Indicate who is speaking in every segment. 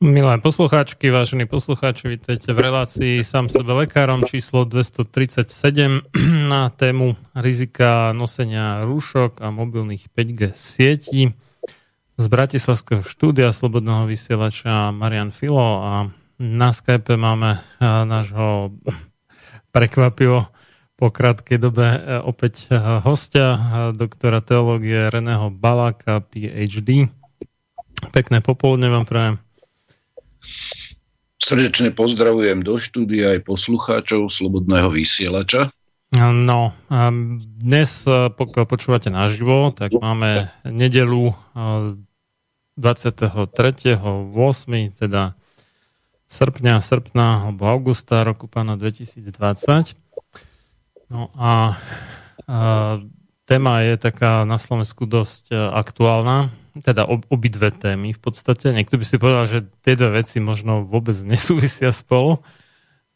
Speaker 1: Milé poslucháčky, vážení poslucháči, vítajte v relácii sám sebe lekárom číslo 237 na tému rizika nosenia rúšok a mobilných 5G sietí. Z Bratislavského štúdia Slobodného vysielača Marian Filo a na Skype máme nášho prekvapivo po krátkej dobe e, opäť e, hostia, doktora teológie Reného Balaka, PhD. Pekné popoludne vám prajem.
Speaker 2: Srdečne pozdravujem do štúdia aj poslucháčov Slobodného vysielača.
Speaker 1: No, dnes e, pokiaľ počúvate naživo, tak máme nedelu 23.8. teda srpňa, srpna alebo augusta roku pána 2020. No a, a téma je taká na Slovensku dosť e, aktuálna teda ob, obidve témy v podstate. Niekto by si povedal, že tie dve veci možno vôbec nesúvisia spolu,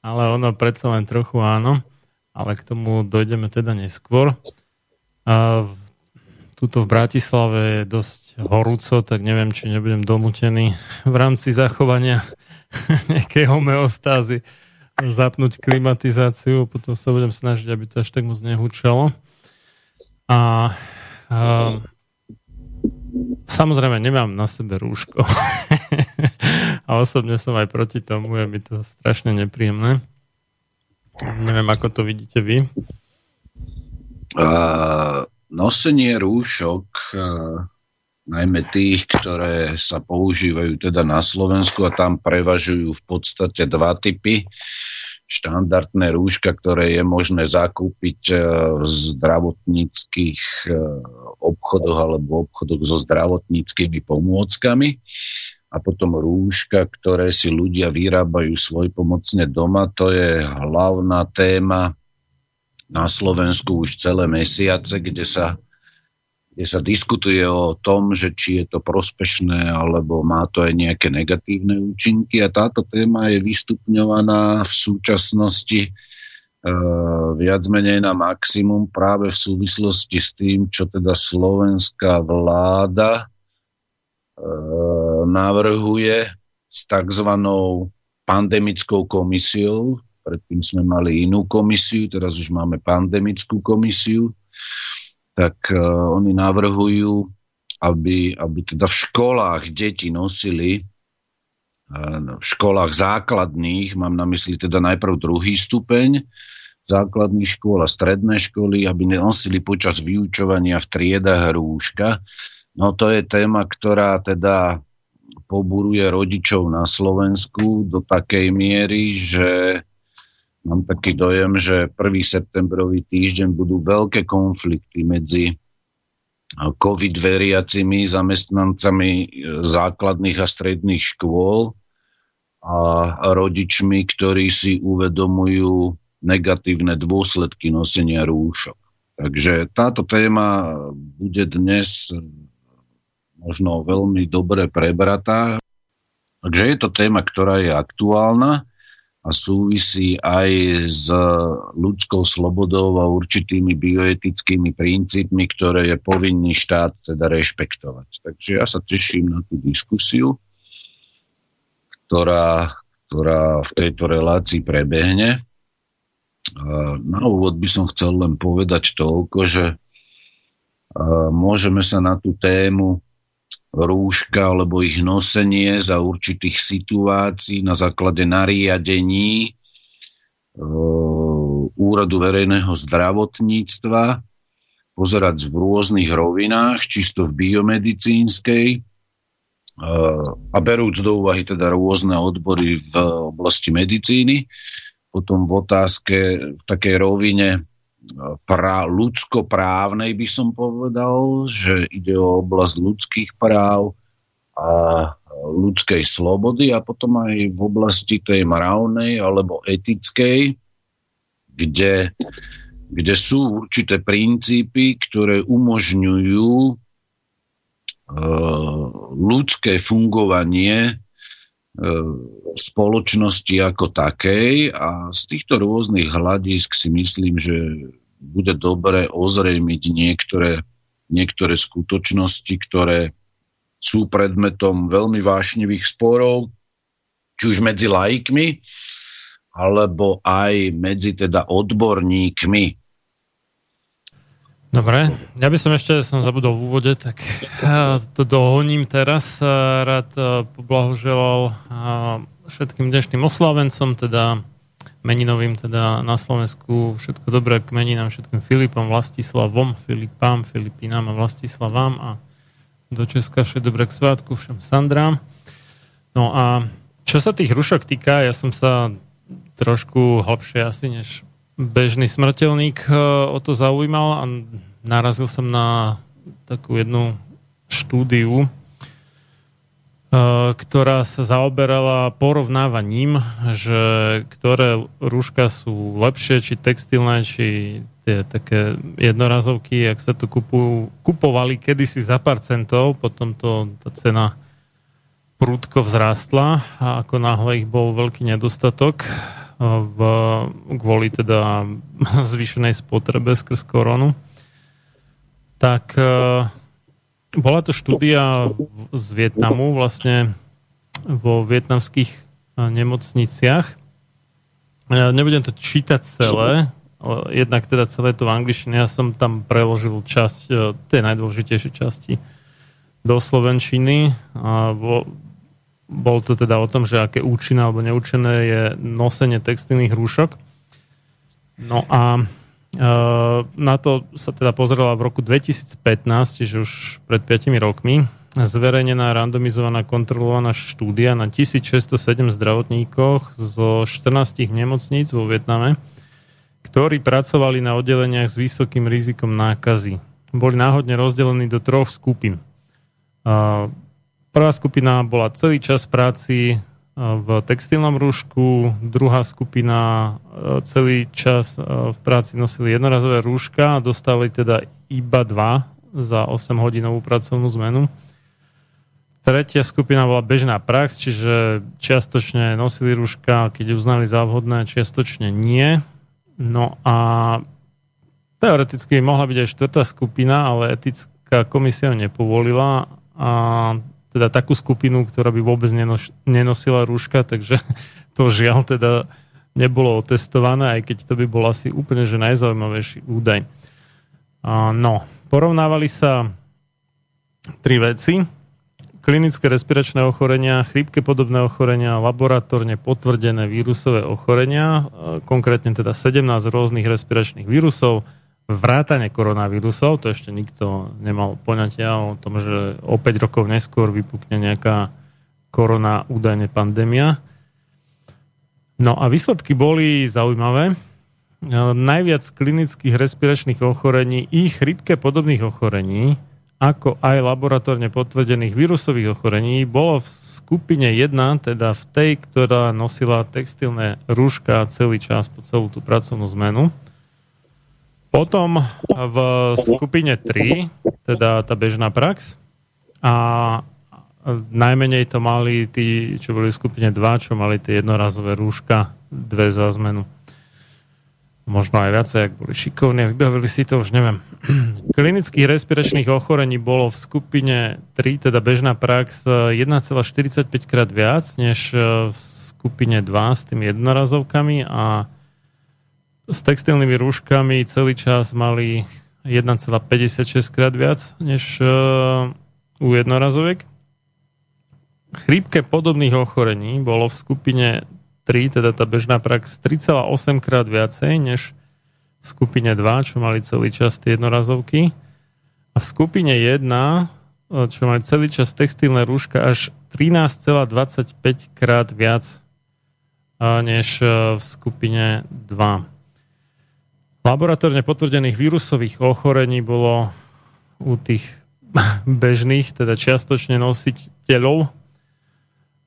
Speaker 1: ale ono predsa len trochu áno. Ale k tomu dojdeme teda neskôr. A tuto v Bratislave je dosť horúco, tak neviem, či nebudem donútený v rámci zachovania nejakej homeostázy zapnúť klimatizáciu, potom sa budem snažiť, aby to až tak moc nehúčalo. A, a Samozrejme, nemám na sebe rúško. a osobne som aj proti tomu, je mi to strašne nepríjemné. Neviem, ako to vidíte vy.
Speaker 2: Uh, nosenie rúšok, uh, najmä tých, ktoré sa používajú teda na Slovensku a tam prevažujú v podstate dva typy štandardné rúška, ktoré je možné zakúpiť e, v zdravotníckých e, obchodoch alebo obchodoch so zdravotníckými pomôckami a potom rúška, ktoré si ľudia vyrábajú svojpomocne doma. To je hlavná téma na Slovensku už celé mesiace, kde sa kde sa diskutuje o tom, že či je to prospešné alebo má to aj nejaké negatívne účinky a táto téma je vystupňovaná v súčasnosti e, viac menej na maximum práve v súvislosti s tým, čo teda slovenská vláda navrhuje s tzv. pandemickou komisiou. Predtým sme mali inú komisiu, teraz už máme pandemickú komisiu. Tak uh, oni navrhujú, aby, aby teda v školách deti nosili uh, v školách základných, mám na mysli teda najprv druhý stupeň, základných škôl a stredné školy, aby nosili počas vyučovania v triedách rúška. No to je téma, ktorá teda poburuje rodičov na Slovensku do takej miery, že mám taký dojem, že 1. septembrový týždeň budú veľké konflikty medzi COVID veriacimi zamestnancami základných a stredných škôl a rodičmi, ktorí si uvedomujú negatívne dôsledky nosenia rúšok. Takže táto téma bude dnes možno veľmi dobre prebratá. Takže je to téma, ktorá je aktuálna a súvisí aj s ľudskou slobodou a určitými bioetickými princípmi, ktoré je povinný štát teda rešpektovať. Takže ja sa teším na tú diskusiu, ktorá, ktorá v tejto relácii prebehne. Na úvod by som chcel len povedať toľko, že môžeme sa na tú tému rúška alebo ich nosenie za určitých situácií na základe nariadení Úradu verejného zdravotníctva pozerať v rôznych rovinách, čisto v biomedicínskej a berúc do úvahy teda rôzne odbory v oblasti medicíny, potom v otázke v takej rovine pra, ľudskoprávnej by som povedal, že ide o oblasť ľudských práv a ľudskej slobody a potom aj v oblasti tej mravnej alebo etickej, kde, kde sú určité princípy, ktoré umožňujú e, ľudské fungovanie spoločnosti ako takej a z týchto rôznych hľadisk si myslím, že bude dobre ozrejmiť niektoré, niektoré skutočnosti, ktoré sú predmetom veľmi vášnivých sporov, či už medzi laikmi, alebo aj medzi teda odborníkmi
Speaker 1: Dobre, ja by som ešte, som zabudol v úvode, tak to dohoním teraz. Rád poblahoželal všetkým dnešným oslavencom, teda meninovým teda na Slovensku. Všetko dobré k meninám, všetkým Filipom, Vlastislavom, Filipám, Filipinám a Vlastislavám a do Česka všetko dobré k svátku, všem Sandrám. No a čo sa tých rušok týka, ja som sa trošku hlbšie asi než bežný smrteľník e, o to zaujímal a narazil som na takú jednu štúdiu, e, ktorá sa zaoberala porovnávaním, že ktoré rúška sú lepšie, či textilné, či tie také jednorazovky, ak sa to kupujú, kupovali kedysi za pár centov, potom to, tá cena prúdko vzrástla a ako náhle ich bol veľký nedostatok, v, kvôli teda zvýšenej spotrebe skrz koronu. Tak e, bola to štúdia z Vietnamu vlastne vo vietnamských e, nemocniciach. Ja nebudem to čítať celé, jednak teda celé to v angličtine. Ja som tam preložil časť, e, tej najdôležitejšie časti do slovenčiny. Bol to teda o tom, že aké účinné alebo neúčinné je nosenie textilných rúšok. No a e, na to sa teda pozrela v roku 2015, čiže už pred 5 rokmi, zverejnená randomizovaná kontrolovaná štúdia na 1607 zdravotníkoch zo 14 nemocníc vo Vietname, ktorí pracovali na oddeleniach s vysokým rizikom nákazy. Boli náhodne rozdelení do troch skupín. Prvá skupina bola celý čas práci e, v textilnom rúšku, druhá skupina e, celý čas e, v práci nosili jednorazové rúška a dostali teda iba dva za 8 hodinovú pracovnú zmenu. Tretia skupina bola bežná prax, čiže čiastočne nosili rúška, keď uznali za vhodné, čiastočne nie. No a teoreticky mohla byť aj štvrtá skupina, ale etická komisia ju nepovolila a teda takú skupinu, ktorá by vôbec nenos, nenosila rúška, takže to žiaľ teda nebolo otestované, aj keď to by bol asi úplne že najzaujímavejší údaj. No, porovnávali sa tri veci. Klinické respiračné ochorenia, chrípke podobné ochorenia, laboratórne potvrdené vírusové ochorenia, konkrétne teda 17 rôznych respiračných vírusov, vrátane koronavírusov, to ešte nikto nemal poňatia o tom, že o 5 rokov neskôr vypukne nejaká korona údajne pandémia. No a výsledky boli zaujímavé. Najviac klinických respiračných ochorení i chrypke podobných ochorení, ako aj laboratórne potvrdených vírusových ochorení, bolo v skupine 1, teda v tej, ktorá nosila textilné rúška celý čas po celú tú pracovnú zmenu. Potom v skupine 3, teda tá bežná prax, a najmenej to mali tí, čo boli v skupine 2, čo mali tie jednorazové rúška, dve za zmenu. Možno aj viacej, ak boli šikovní a vybavili si to, už neviem. Klinických respiračných ochorení bolo v skupine 3, teda bežná prax, 1,45 krát viac, než v skupine 2 s tými jednorazovkami a s textilnými rúškami celý čas mali 1,56 krát viac než uh, u jednorazoviek. Chrípke podobných ochorení bolo v skupine 3, teda tá bežná prax, 3,8 krát viacej než v skupine 2, čo mali celý čas tie jednorazovky. A v skupine 1, čo mali celý čas textilné rúška, až 13,25 krát viac než v skupine 2. Laboratórne potvrdených vírusových ochorení bolo u tých bežných, teda čiastočne nositeľov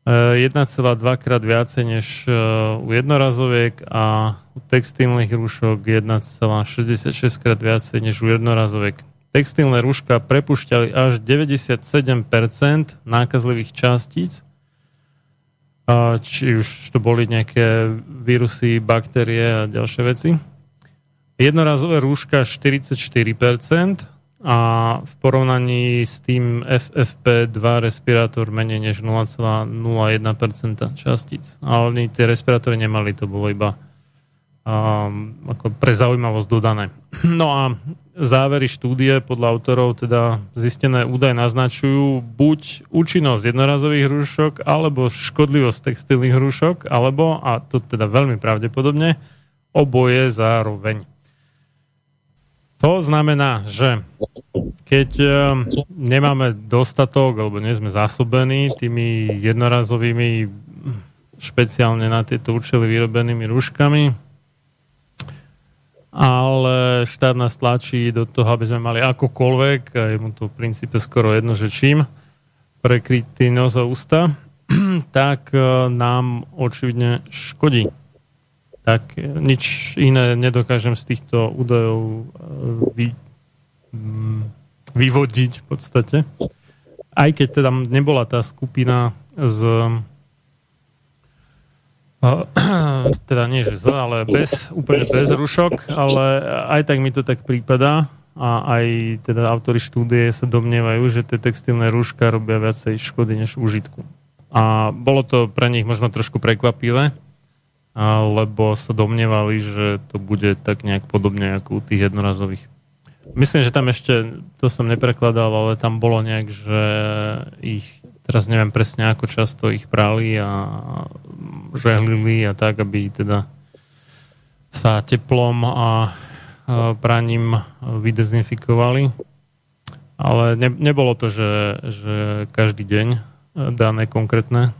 Speaker 1: 1,2 eh, krát viacej než eh, u jednorazoviek a u textilných rúšok 1,66 krát viacej než u jednorazoviek. Textilné rúška prepušťali až 97% nákazlivých častíc, či už to boli nejaké vírusy, baktérie a ďalšie veci Jednorazové rúška 44% a v porovnaní s tým FFP2 respirátor menej než 0,01% častíc. A oni tie respirátory nemali, to bolo iba um, ako pre zaujímavosť dodané. No a závery štúdie podľa autorov teda zistené údaj naznačujú buď účinnosť jednorazových rúšok, alebo škodlivosť textilných rúšok, alebo, a to teda veľmi pravdepodobne, oboje zároveň. To znamená, že keď e, nemáme dostatok alebo nie sme zásobení tými jednorazovými špeciálne na tieto účely vyrobenými rúškami, ale štát nás tlačí do toho, aby sme mali akokoľvek, a je mu to v princípe skoro jedno, že čím, prekrytý nos a ústa, tak e, nám očividne škodí tak nič iné nedokážem z týchto údajov e, vy, mm, vyvodiť v podstate. Aj keď teda nebola tá skupina z e, teda nie že zle, ale bez, úplne bez rušok, ale aj tak mi to tak prípada a aj teda autory štúdie sa domnievajú, že tie textilné rúška robia viacej škody než užitku. A bolo to pre nich možno trošku prekvapivé, lebo sa domnievali, že to bude tak nejak podobne ako u tých jednorazových. Myslím, že tam ešte, to som neprekladal, ale tam bolo nejak, že ich, teraz neviem presne ako často ich prali a žehlili a tak, aby teda sa teplom a praním vydezinfikovali. Ale ne, nebolo to, že, že každý deň dané konkrétne,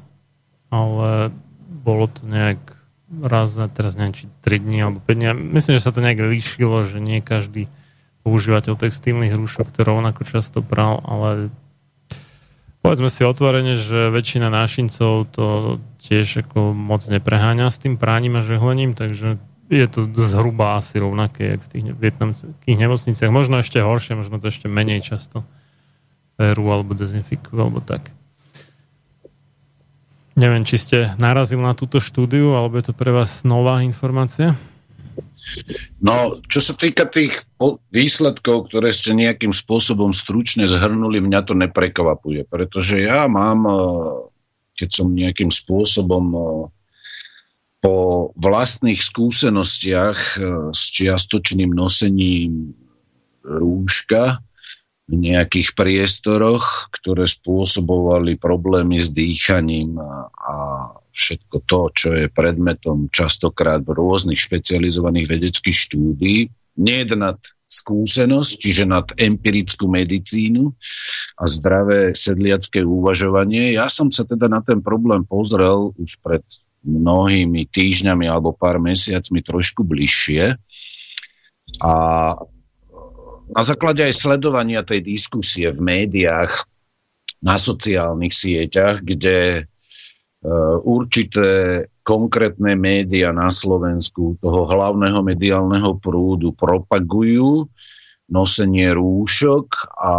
Speaker 1: ale bolo to nejak raz za teraz neviem, či 3 dní alebo 5 dní. Myslím, že sa to nejak líšilo, že nie každý používateľ textilných rúšok to rovnako často pral, ale povedzme si otvorene, že väčšina nášincov to tiež ako moc nepreháňa s tým práním a žehlením, takže je to zhruba asi rovnaké, ako v tých vietnamských nemocniciach. Možno ešte horšie, možno to ešte menej často perú alebo dezinfikujú alebo tak. Neviem, či ste narazil na túto štúdiu, alebo je to pre vás nová informácia?
Speaker 2: No, čo sa týka tých výsledkov, ktoré ste nejakým spôsobom stručne zhrnuli, mňa to neprekvapuje, pretože ja mám, e, keď som nejakým spôsobom e, po vlastných skúsenostiach e, s čiastočným nosením rúška v nejakých priestoroch, ktoré spôsobovali problémy s dýchaním a, a všetko to, čo je predmetom častokrát v rôznych špecializovaných vedeckých štúdí, nejednať skúsenosť, čiže nad empirickú medicínu a zdravé sedliacké uvažovanie. Ja som sa teda na ten problém pozrel už pred mnohými týždňami alebo pár mesiacmi trošku bližšie a na základe aj sledovania tej diskusie v médiách, na sociálnych sieťach, kde uh, určité konkrétne médiá na Slovensku toho hlavného mediálneho prúdu propagujú nosenie rúšok a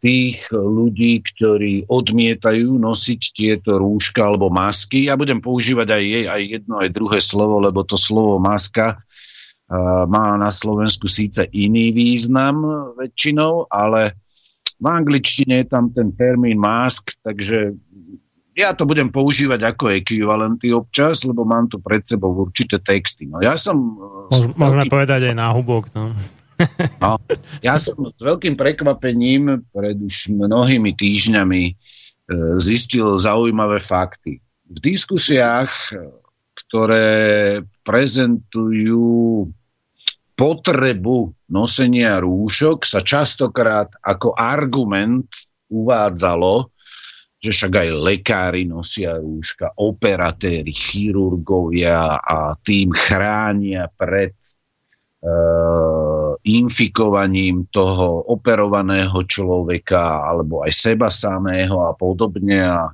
Speaker 2: tých ľudí, ktorí odmietajú nosiť tieto rúška alebo masky. Ja budem používať aj aj jedno, aj druhé slovo, lebo to slovo maska má na Slovensku síce iný význam väčšinou, ale v angličtine je tam ten termín mask, takže ja to budem používať ako ekvivalenty občas, lebo mám tu pred sebou určité texty. No ja som...
Speaker 1: E, veľkým... povedať aj náhubok, no.
Speaker 2: no. Ja som s veľkým prekvapením pred už mnohými týždňami e, zistil zaujímavé fakty. V diskusiách, ktoré prezentujú potrebu nosenia rúšok sa častokrát ako argument uvádzalo, že však aj lekári nosia rúška, operatéri, chirurgovia a tým chránia pred e, infikovaním toho operovaného človeka alebo aj seba samého a podobne. A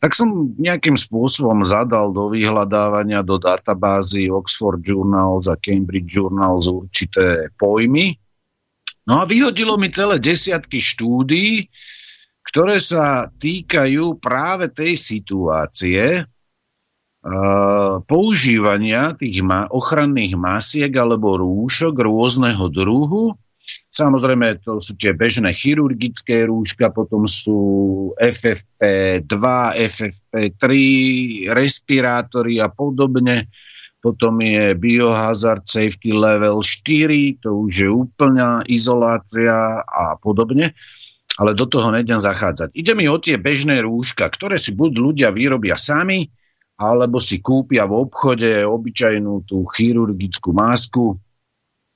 Speaker 2: tak som nejakým spôsobom zadal do vyhľadávania do databázy Oxford Journals a Cambridge Journals určité pojmy. No a vyhodilo mi celé desiatky štúdií, ktoré sa týkajú práve tej situácie uh, používania tých ochranných masiek alebo rúšok rôzneho druhu Samozrejme, to sú tie bežné chirurgické rúška, potom sú FFP2, FFP3, respirátory a podobne. Potom je biohazard safety level 4, to už je úplná izolácia a podobne. Ale do toho nejdem zachádzať. Ide mi o tie bežné rúška, ktoré si buď ľudia vyrobia sami, alebo si kúpia v obchode obyčajnú tú chirurgickú masku,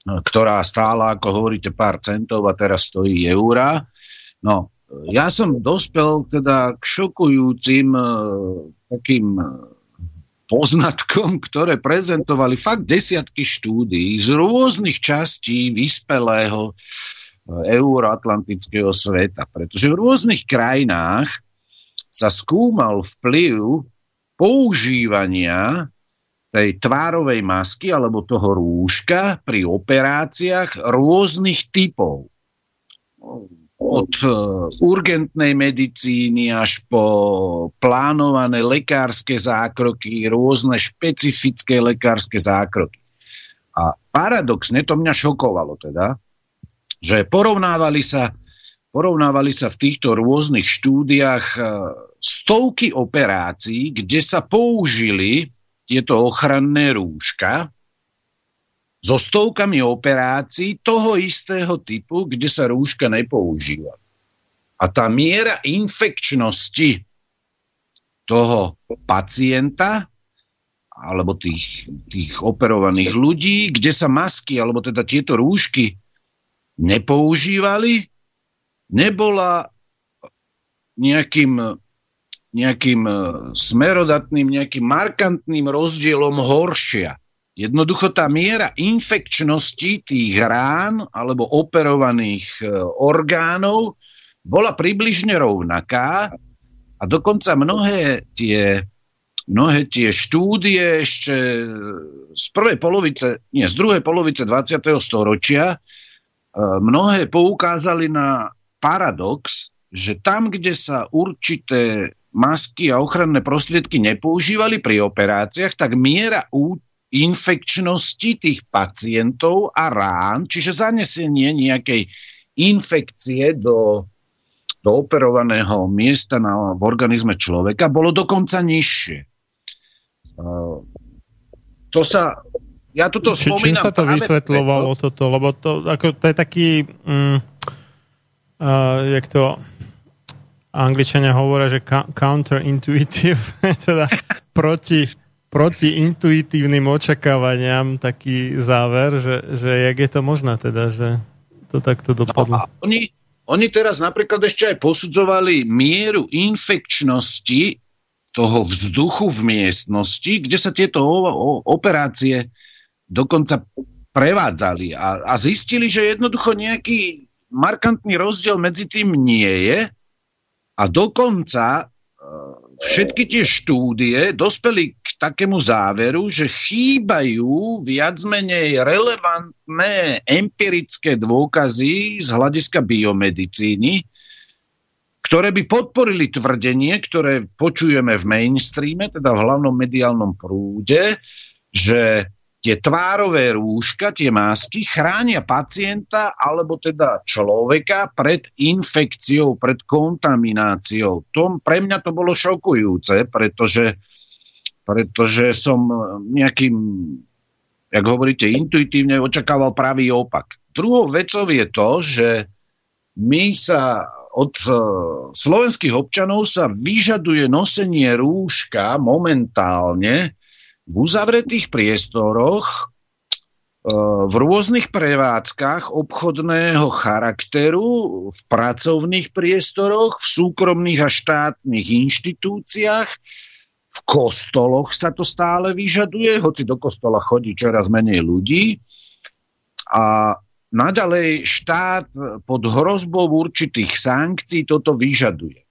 Speaker 2: ktorá stála, ako hovoríte, pár centov a teraz stojí eurá. No, ja som dospel teda k šokujúcim uh, takým e, poznatkom, ktoré prezentovali fakt desiatky štúdií z rôznych častí vyspelého e, euroatlantického sveta. Pretože v rôznych krajinách sa skúmal vplyv používania tej tvárovej masky alebo toho rúška pri operáciách rôznych typov. Od uh, urgentnej medicíny až po plánované lekárske zákroky, rôzne špecifické lekárske zákroky. A paradoxne to mňa šokovalo teda, že porovnávali sa, porovnávali sa v týchto rôznych štúdiách uh, stovky operácií, kde sa použili tieto ochranné rúška so stovkami operácií toho istého typu, kde sa rúška nepoužíva. A tá miera infekčnosti toho pacienta alebo tých, tých operovaných ľudí, kde sa masky alebo teda tieto rúšky nepoužívali, nebola nejakým nejakým e, smerodatným, nejakým markantným rozdielom horšia. Jednoducho tá miera infekčnosti tých rán alebo operovaných e, orgánov bola približne rovnaká a dokonca mnohé tie, mnohé tie štúdie ešte z prvej polovice, nie, z druhej polovice 20. storočia e, mnohé poukázali na paradox, že tam, kde sa určité masky a ochranné prostriedky nepoužívali pri operáciách, tak miera infekčnosti tých pacientov a rán, čiže zanesenie nejakej infekcie do, do operovaného miesta na, v organizme človeka bolo dokonca nižšie. Uh, to sa ja toto
Speaker 1: Či, Čím sa to vysvetľovalo preto, toto? Lebo to, ako, to je taký, mm, uh, jak to angličania hovoria, že counterintuitive, teda proti, proti intuitívnym očakávaniam taký záver, že, že jak je to možné teda, že to takto dopadlo. No
Speaker 2: oni, oni teraz napríklad ešte aj posudzovali mieru infekčnosti toho vzduchu v miestnosti, kde sa tieto operácie dokonca prevádzali a, a zistili, že jednoducho nejaký markantný rozdiel medzi tým nie je a dokonca e, všetky tie štúdie dospeli k takému záveru, že chýbajú viac menej relevantné empirické dôkazy z hľadiska biomedicíny, ktoré by podporili tvrdenie, ktoré počujeme v mainstreame, teda v hlavnom mediálnom prúde, že tie tvárové rúška, tie masky chránia pacienta alebo teda človeka pred infekciou, pred kontamináciou. To, pre mňa to bolo šokujúce, pretože, pretože som nejakým, jak hovoríte, intuitívne očakával pravý opak. Druhou vecou je to, že my sa od uh, slovenských občanov sa vyžaduje nosenie rúška momentálne v uzavretých priestoroch e, v rôznych prevádzkach obchodného charakteru, v pracovných priestoroch, v súkromných a štátnych inštitúciách, v kostoloch sa to stále vyžaduje, hoci do kostola chodí čoraz menej ľudí. A naďalej štát pod hrozbou určitých sankcií toto vyžaduje.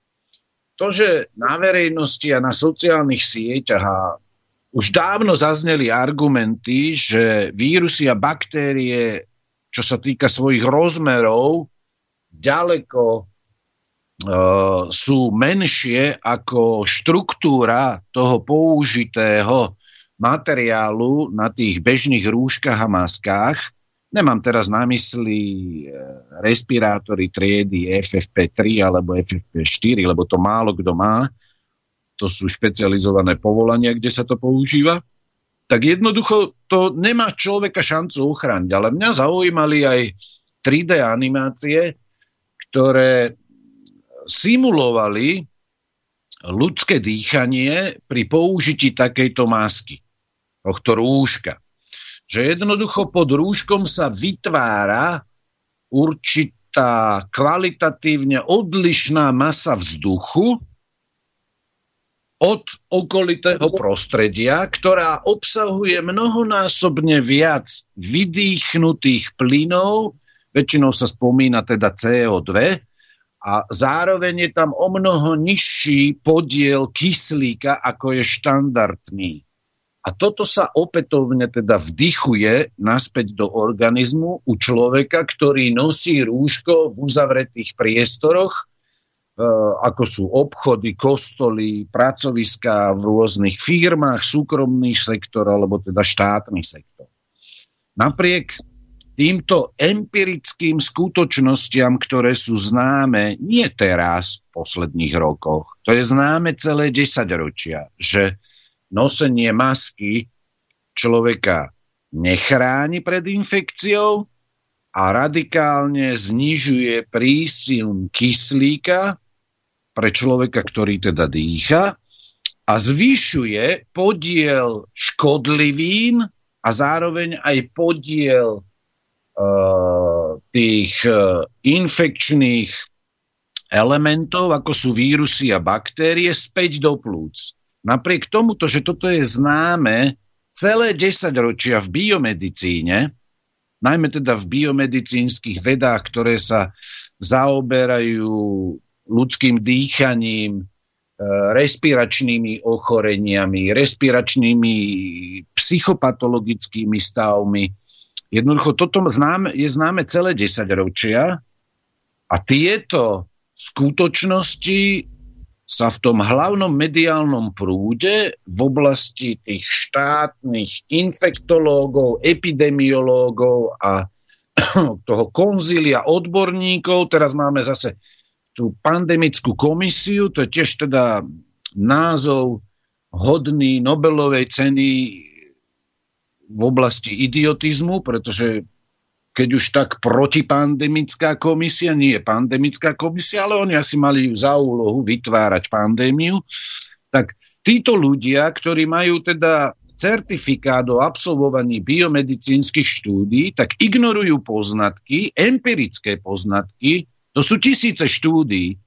Speaker 2: To, že na verejnosti a na sociálnych sieťach a už dávno zazneli argumenty, že vírusy a baktérie, čo sa týka svojich rozmerov, ďaleko e, sú menšie ako štruktúra toho použitého materiálu na tých bežných rúškach a maskách. Nemám teraz na mysli e, respirátory triedy FFP3 alebo FFP4, lebo to málo kto má, to sú špecializované povolania, kde sa to používa, tak jednoducho to nemá človeka šancu ochrániť. Ale mňa zaujímali aj 3D animácie, ktoré simulovali ľudské dýchanie pri použití takejto masky, tohto rúška. Že jednoducho pod rúškom sa vytvára určitá kvalitatívne odlišná masa vzduchu, od okolitého prostredia, ktorá obsahuje mnohonásobne viac vydýchnutých plynov, väčšinou sa spomína teda CO2, a zároveň je tam o mnoho nižší podiel kyslíka, ako je štandardný. A toto sa opätovne teda vdychuje naspäť do organizmu u človeka, ktorý nosí rúško v uzavretých priestoroch, ako sú obchody, kostoly, pracoviska v rôznych firmách, súkromný sektor alebo teda štátny sektor. Napriek týmto empirickým skutočnostiam, ktoré sú známe nie teraz, v posledných rokoch, to je známe celé 10 ročia, že nosenie masky človeka nechráni pred infekciou a radikálne znižuje prísil kyslíka pre človeka, ktorý teda dýcha a zvyšuje podiel škodlivín a zároveň aj podiel uh, tých uh, infekčných elementov, ako sú vírusy a baktérie, späť do plúc. Napriek tomuto, že toto je známe celé 10 ročia v biomedicíne, najmä teda v biomedicínskych vedách, ktoré sa zaoberajú ľudským dýchaním, e, respiračnými ochoreniami, respiračnými psychopatologickými stavmi. Jednoducho toto je známe celé 10 ročia a tieto skutočnosti sa v tom hlavnom mediálnom prúde v oblasti tých štátnych infektológov, epidemiológov a toho konzília odborníkov, teraz máme zase tú pandemickú komisiu, to je tiež teda názov hodný Nobelovej ceny v oblasti idiotizmu, pretože keď už tak protipandemická komisia, nie je pandemická komisia, ale oni asi mali za úlohu vytvárať pandémiu, tak títo ľudia, ktorí majú teda certifikát o absolvovaní biomedicínskych štúdí, tak ignorujú poznatky, empirické poznatky, to sú tisíce štúdí,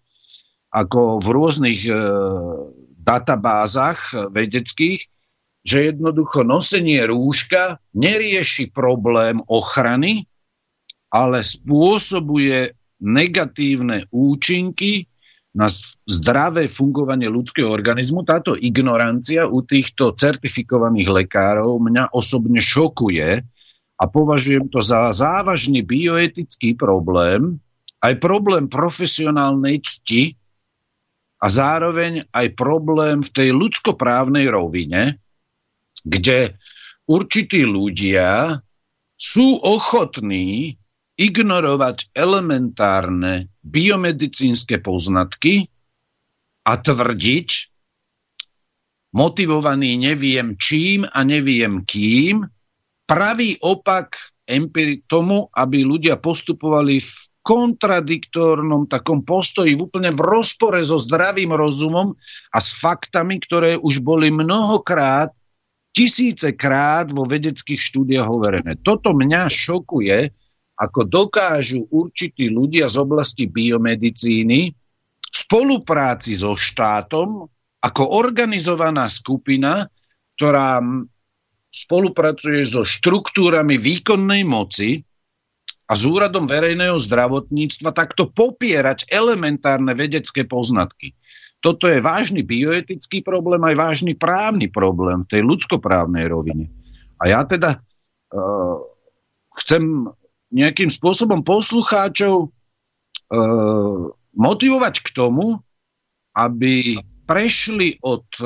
Speaker 2: ako v rôznych e, databázach vedeckých, že jednoducho nosenie rúška nerieši problém ochrany, ale spôsobuje negatívne účinky na zdravé fungovanie ľudského organizmu. Táto ignorancia u týchto certifikovaných lekárov mňa osobne šokuje a považujem to za závažný bioetický problém, aj problém profesionálnej cti a zároveň aj problém v tej ľudskoprávnej rovine, kde určití ľudia sú ochotní ignorovať elementárne biomedicínske poznatky a tvrdiť, motivovaný neviem čím a neviem kým, pravý opak tomu, aby ľudia postupovali v kontradiktornom takom postoji, úplne v rozpore so zdravým rozumom a s faktami, ktoré už boli mnohokrát, tisícekrát vo vedeckých štúdiách hovorené. Toto mňa šokuje, ako dokážu určití ľudia z oblasti biomedicíny v spolupráci so štátom ako organizovaná skupina, ktorá spolupracuje so štruktúrami výkonnej moci a s úradom verejného zdravotníctva takto popierať elementárne vedecké poznatky. Toto je vážny bioetický problém, aj vážny právny problém v tej ľudskoprávnej rovine. A ja teda uh, chcem nejakým spôsobom poslucháčov e, motivovať k tomu, aby prešli od e,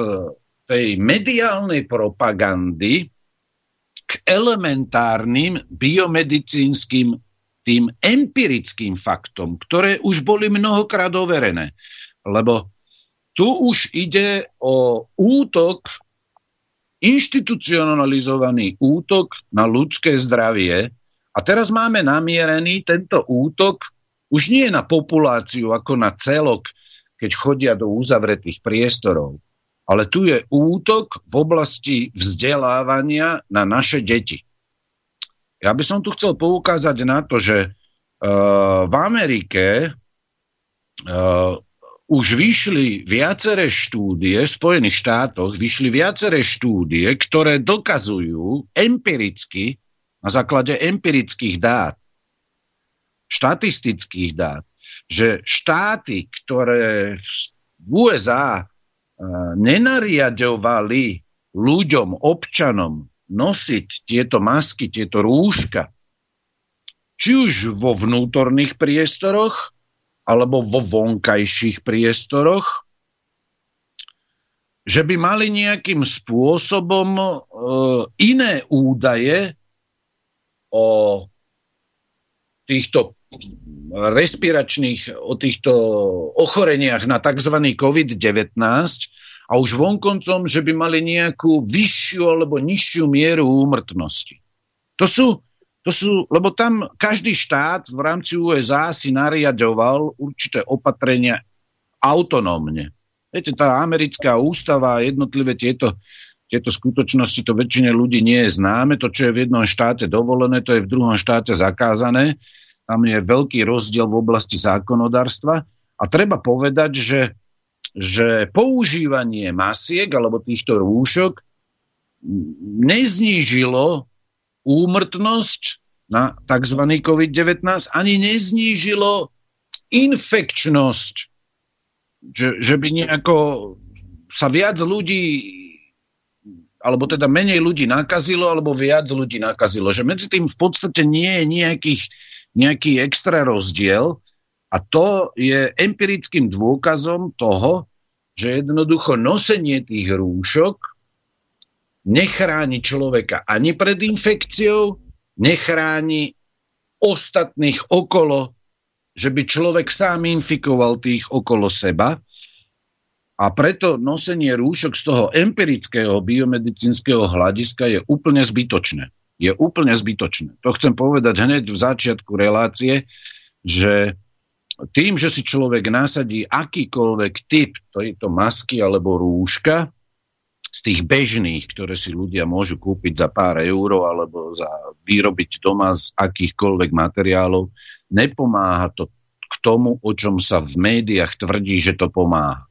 Speaker 2: tej mediálnej propagandy k elementárnym biomedicínskym tým empirickým faktom, ktoré už boli mnohokrát overené. Lebo tu už ide o útok, inštitucionalizovaný útok na ľudské zdravie, a teraz máme namierený tento útok už nie na populáciu ako na celok, keď chodia do uzavretých priestorov, ale tu je útok v oblasti vzdelávania na naše deti. Ja by som tu chcel poukázať na to, že uh, v Amerike uh, už vyšli viaceré štúdie, v Spojených štátoch vyšli viaceré štúdie, ktoré dokazujú empiricky, na základe empirických dát, štatistických dát, že štáty, ktoré v USA e, nenariadovali ľuďom, občanom nosiť tieto masky, tieto rúška, či už vo vnútorných priestoroch, alebo vo vonkajších priestoroch, že by mali nejakým spôsobom e, iné údaje o týchto respiračných, o týchto ochoreniach na tzv. COVID-19 a už vonkoncom, že by mali nejakú vyššiu alebo nižšiu mieru úmrtnosti. To sú, to sú, lebo tam každý štát v rámci USA si nariadoval určité opatrenia autonómne. Viete, tá americká ústava a jednotlivé tieto tieto skutočnosti to väčšine ľudí nie je známe. To, čo je v jednom štáte dovolené, to je v druhom štáte zakázané. Tam je veľký rozdiel v oblasti zákonodárstva. A treba povedať, že, že používanie masiek alebo týchto rúšok neznížilo úmrtnosť na tzv. COVID-19, ani neznížilo infekčnosť, že, že by nejako sa viac ľudí alebo teda menej ľudí nakazilo, alebo viac ľudí nakazilo. Že medzi tým v podstate nie je nejakých, nejaký extra rozdiel a to je empirickým dôkazom toho, že jednoducho nosenie tých rúšok nechráni človeka ani pred infekciou, nechráni ostatných okolo, že by človek sám infikoval tých okolo seba. A preto nosenie rúšok z toho empirického biomedicínskeho hľadiska je úplne zbytočné. Je úplne zbytočné. To chcem povedať hneď v začiatku relácie, že tým, že si človek nasadí akýkoľvek typ tejto masky alebo rúška, z tých bežných, ktoré si ľudia môžu kúpiť za pár eur alebo za vyrobiť doma z akýchkoľvek materiálov, nepomáha to k tomu, o čom sa v médiách tvrdí, že to pomáha.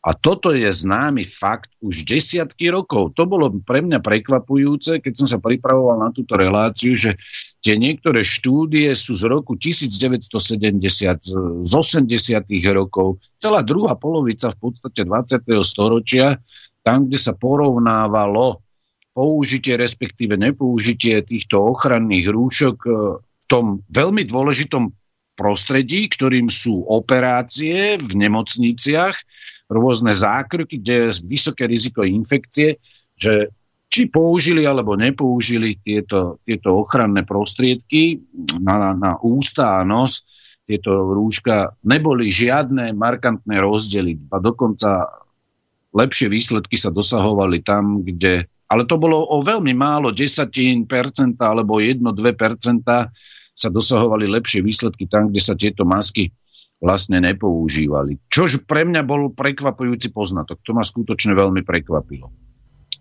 Speaker 2: A toto je známy fakt už desiatky rokov. To bolo pre mňa prekvapujúce, keď som sa pripravoval na túto reláciu, že tie niektoré štúdie sú z roku 1970, z 80. rokov, celá druhá polovica v podstate 20. storočia, tam, kde sa porovnávalo použitie, respektíve nepoužitie týchto ochranných rúšok e, v tom veľmi dôležitom prostredí, ktorým sú operácie v nemocniciach, rôzne zákroky, kde je vysoké riziko infekcie, že či použili alebo nepoužili tieto, tieto ochranné prostriedky na, na ústa a nos, tieto rúška, neboli žiadne markantné rozdiely. A dokonca lepšie výsledky sa dosahovali tam, kde... Ale to bolo o veľmi málo, desatín percenta alebo 1-2 percenta sa dosahovali lepšie výsledky tam, kde sa tieto masky vlastne nepoužívali. Čož pre mňa bol prekvapujúci poznatok. To ma skutočne veľmi prekvapilo.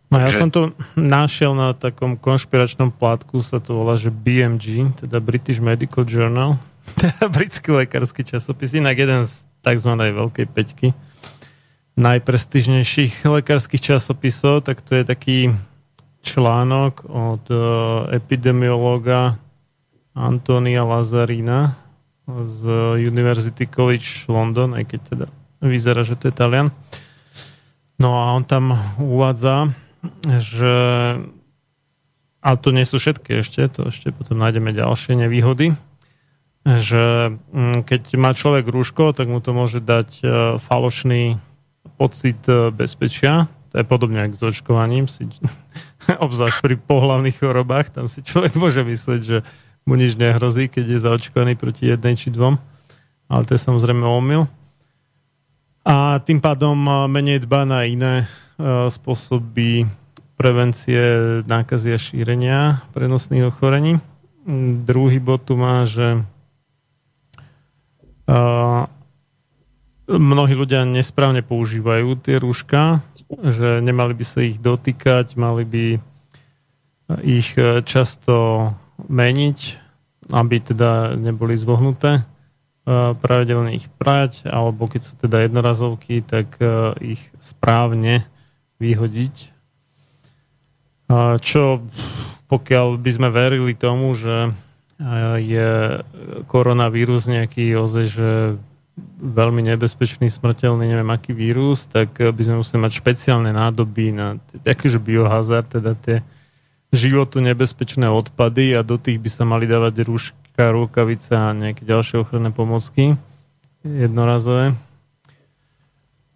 Speaker 1: No ja že... som to našiel na takom konšpiračnom plátku, sa to volá, že BMG, teda British Medical Journal, teda britský lekársky časopis, inak jeden z tzv. veľkej peťky najprestižnejších lekárskych časopisov, tak to je taký článok od uh, epidemiológa Antonia Lazarina, z University College London, aj keď teda vyzerá, že to je Talian. No a on tam uvádza, že ale to nie sú všetky ešte, to ešte potom nájdeme ďalšie nevýhody, že mm, keď má človek rúško, tak mu to môže dať e, falošný pocit e, bezpečia, to je podobne ako s očkovaním, si, obzvlášť pri pohlavných chorobách, tam si človek môže myslieť, že mu nič nehrozí, keď je zaočkovaný proti jednej či dvom. Ale to je samozrejme omyl. A tým pádom menej dba na iné spôsoby prevencie nákazy a šírenia prenosných ochorení. Druhý bod tu má, že mnohí ľudia nesprávne používajú tie rúška, že nemali by sa ich dotýkať, mali by ich často meniť, aby teda neboli zvohnuté, e, pravidelne ich prať, alebo keď sú teda jednorazovky, tak e, ich správne vyhodiť. E, čo pokiaľ by sme verili tomu, že je koronavírus nejaký ozaj, že veľmi nebezpečný, smrteľný, neviem aký vírus, tak by sme museli mať špeciálne nádoby na akože biohazard, teda tie životu nebezpečné odpady a do tých by sa mali dávať rúška, rukavice a nejaké ďalšie ochranné pomocky jednorazové.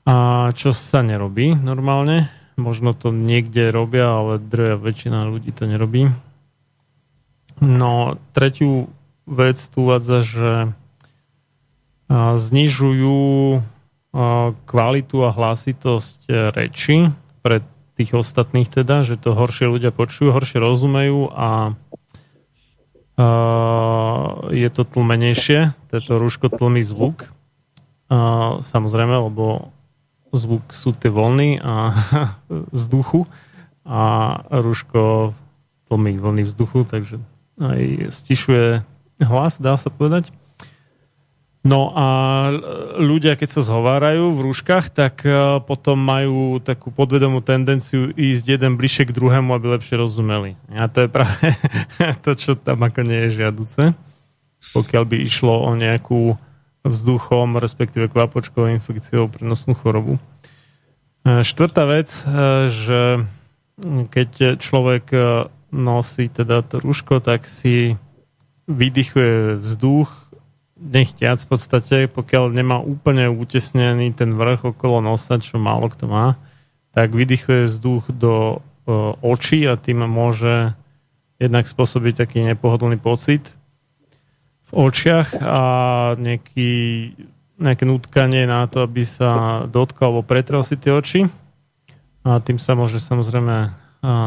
Speaker 1: A čo sa nerobí normálne? Možno to niekde robia, ale drvia väčšina ľudí to nerobí. No, tretiu vec tu uvádza, že znižujú kvalitu a hlasitosť reči pred tých ostatných teda, že to horšie ľudia počujú, horšie rozumejú a uh, je to tlmenejšie, toto rúško tlmí zvuk. Uh, samozrejme, lebo zvuk sú tie vlny a vzduchu a rúško tlmí vlny vzduchu, takže aj stišuje hlas, dá sa povedať. No a ľudia, keď sa zhovárajú v rúškach, tak e, potom majú takú podvedomú tendenciu ísť jeden bližšie k druhému, aby lepšie rozumeli. A to je práve to, čo tam ako nie je žiaduce. Pokiaľ by išlo o nejakú vzduchom, respektíve kvapočkovou infekciou prenosnú chorobu. E, štvrtá vec, e, že keď človek nosí teda to rúško, tak si vydychuje vzduch nechtiac v podstate, pokiaľ nemá úplne utesnený ten vrch okolo nosa, čo málo kto má, tak vydychuje vzduch do uh, očí a tým môže jednak spôsobiť taký nepohodlný pocit v očiach a nejaký, nejaké nutkanie na to, aby sa dotkal alebo pretrel si tie oči a tým sa môže samozrejme uh,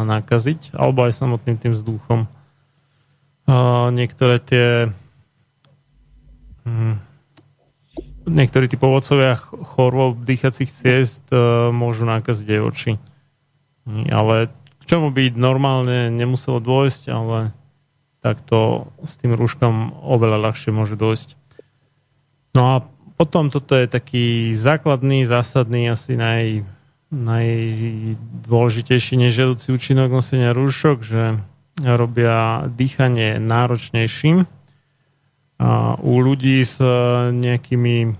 Speaker 1: nakaziť alebo aj samotným tým vzduchom. Uh, niektoré tie Hmm. Niektorí tí povodcovia chorôb dýchacích ciest uh, môžu nakaziť aj oči. Ale k čomu by normálne nemuselo dôjsť, ale takto s tým rúškom oveľa ľahšie môže dôjsť. No a potom toto je taký základný, zásadný, asi naj, najdôležitejší nežiaducí účinok nosenia rúšok, že robia dýchanie náročnejším u ľudí s e, nejakými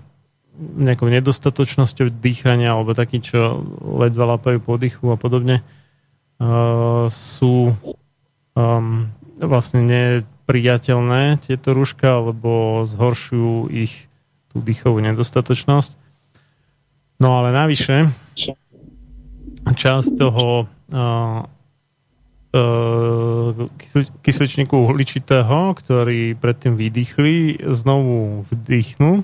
Speaker 1: nejakou nedostatočnosťou dýchania alebo takí, čo ledva lapajú po dýchu a podobne, uh, sú um, vlastne nepriateľné tieto rúška, alebo zhoršujú ich tú dýchovú nedostatočnosť. No ale navyše, časť toho uh, kysličníku uhličitého, ktorý predtým vydýchli, znovu vdýchnú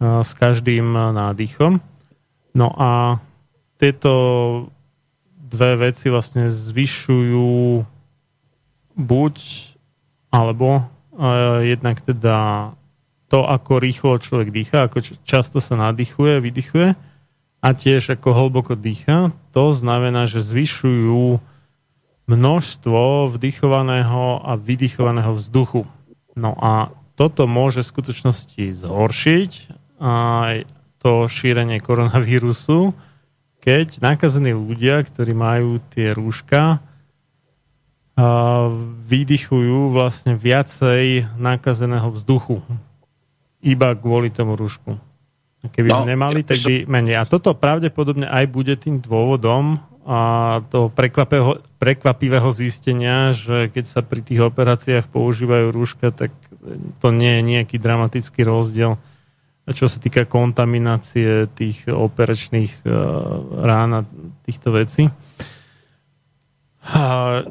Speaker 1: s každým nádychom. No a tieto dve veci vlastne zvyšujú buď alebo jednak teda to, ako rýchlo človek dýcha, ako často sa nadýchuje, vydychuje a tiež ako hlboko dýcha. To znamená, že zvyšujú množstvo vdychovaného a vydychovaného vzduchu. No a toto môže v skutočnosti zhoršiť aj to šírenie koronavírusu, keď nakazení ľudia, ktorí majú tie rúška, vydychujú vlastne viacej nakazeného vzduchu iba kvôli tomu rúšku. Keby no, nemali, tak by menej. A toto pravdepodobne aj bude tým dôvodom, a toho prekvapivého, prekvapivého zistenia, že keď sa pri tých operáciách používajú rúška, tak to nie je nejaký dramatický rozdiel, čo sa týka kontaminácie tých operačných uh, rán a týchto vecí.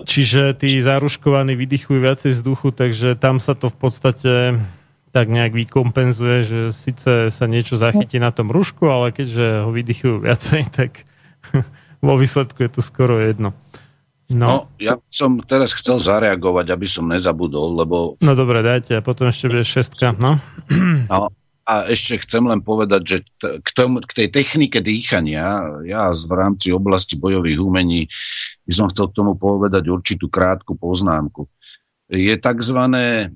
Speaker 1: Čiže tí zaruškovaní vydychujú viacej vzduchu, takže tam sa to v podstate tak nejak vykompenzuje, že síce sa niečo zachytí na tom rúšku, ale keďže ho vydychujú viacej, tak vo výsledku je to skoro jedno.
Speaker 2: No. no, ja som teraz chcel zareagovať, aby som nezabudol, lebo...
Speaker 1: No dobre, dajte, a potom ešte bude šestka, no.
Speaker 2: no a ešte chcem len povedať, že t- k, tomu, k tej technike dýchania, ja v rámci oblasti bojových umení by som chcel k tomu povedať určitú krátku poznámku. Je tzv. E,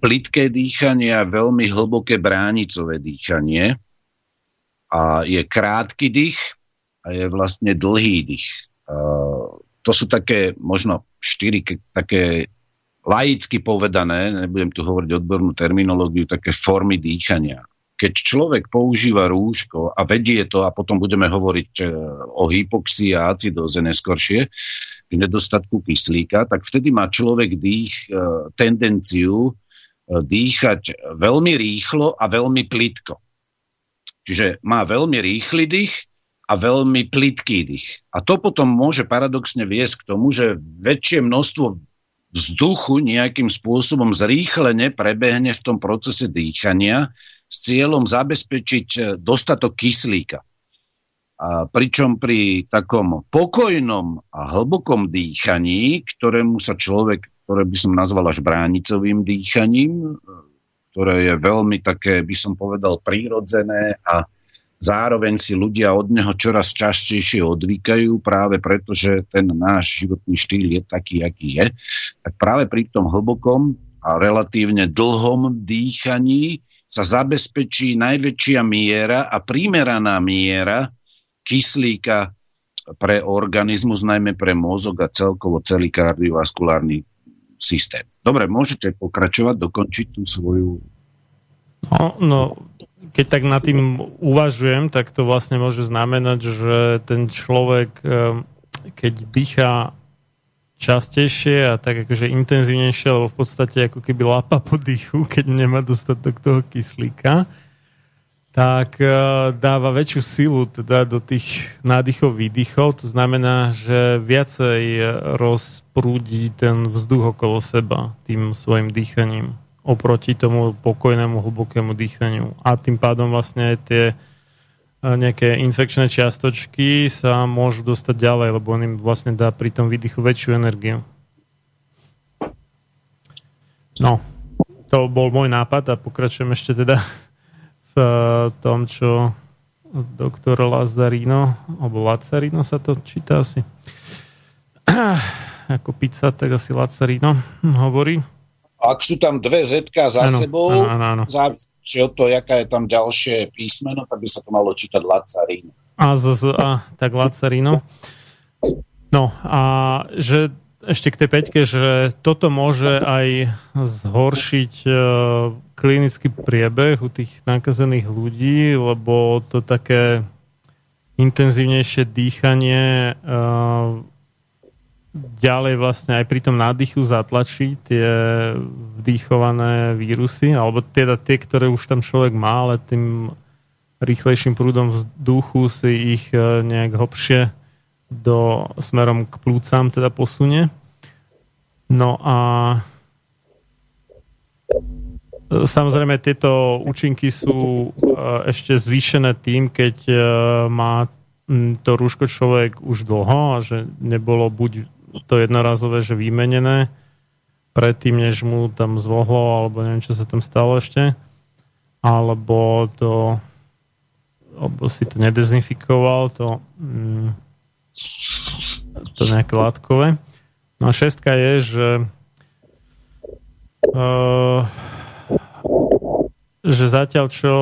Speaker 2: plitké dýchanie a veľmi hlboké bránicové dýchanie. A je krátky dých, je vlastne dlhý dých. To sú také možno štyri také laicky povedané, nebudem tu hovoriť odbornú terminológiu, také formy dýchania. Keď človek používa rúško a vedie to, a potom budeme hovoriť e, o hypoxii a acidóze neskoršie, k nedostatku kyslíka, tak vtedy má človek dých, e, tendenciu e, dýchať veľmi rýchlo a veľmi plitko. Čiže má veľmi rýchly dých a veľmi plitký dých. A to potom môže paradoxne viesť k tomu, že väčšie množstvo vzduchu nejakým spôsobom zrýchlene prebehne v tom procese dýchania s cieľom zabezpečiť eh, dostatok kyslíka. A pričom pri takom pokojnom a hlbokom dýchaní, ktorému sa človek, ktoré by som nazval až bránicovým dýchaním, ktoré je veľmi také, by som povedal, prírodzené a Zároveň si ľudia od neho čoraz častejšie odvykajú, práve preto, že ten náš životný štýl je taký, aký je. Tak práve pri tom hlbokom a relatívne dlhom dýchaní sa zabezpečí najväčšia miera a primeraná miera kyslíka pre organizmus, najmä pre mozog a celkovo celý kardiovaskulárny systém. Dobre, môžete pokračovať, dokončiť tú svoju...
Speaker 1: No, no keď tak nad tým uvažujem, tak to vlastne môže znamenať, že ten človek, eh, keď dýcha častejšie a tak akože intenzívnejšie, lebo v podstate ako keby lapa po dýchu, keď nemá dostatok toho kyslíka, tak e, dáva väčšiu silu teda do tých nádychov, výdychov. To znamená, že viacej rozprúdi ten vzduch okolo seba tým svojim dýchaním oproti tomu pokojnému, hlbokému dýchaniu. A tým pádom vlastne tie nejaké infekčné čiastočky sa môžu dostať ďalej, lebo on im vlastne dá pri tom výdychu väčšiu energiu. No, to bol môj nápad a pokračujem ešte teda v tom, čo doktor Lazarino, alebo Lazarino sa to číta asi, ako pizza, tak asi Lazarino hovorí.
Speaker 2: Ak sú tam dve Z za ano, sebou, ano, ano, ano. závisí od toho, jaká je tam ďalšie písmeno, tak by sa to malo čítať Lacarino.
Speaker 1: A, z, z, a tak Lacarino. No a že ešte k tej peťke, že toto môže aj zhoršiť e, klinický priebeh u tých nakazených ľudí, lebo to také intenzívnejšie dýchanie e, ďalej vlastne aj pri tom nádychu zatlačí tie vdýchované vírusy, alebo teda tie, ktoré už tam človek má, ale tým rýchlejším prúdom vzduchu si ich e, nejak hlbšie do, smerom k plúcam teda posunie. No a e, samozrejme tieto účinky sú e, ešte zvýšené tým, keď má to rúško človek už dlho a že nebolo buď to jednorazové, že vymenené predtým, než mu tam zvohlo, alebo neviem, čo sa tam stalo ešte, alebo to alebo si to nedezinfikoval, to, mm, to nejaké látkové. No a šestka je, že uh, že zatiaľ čo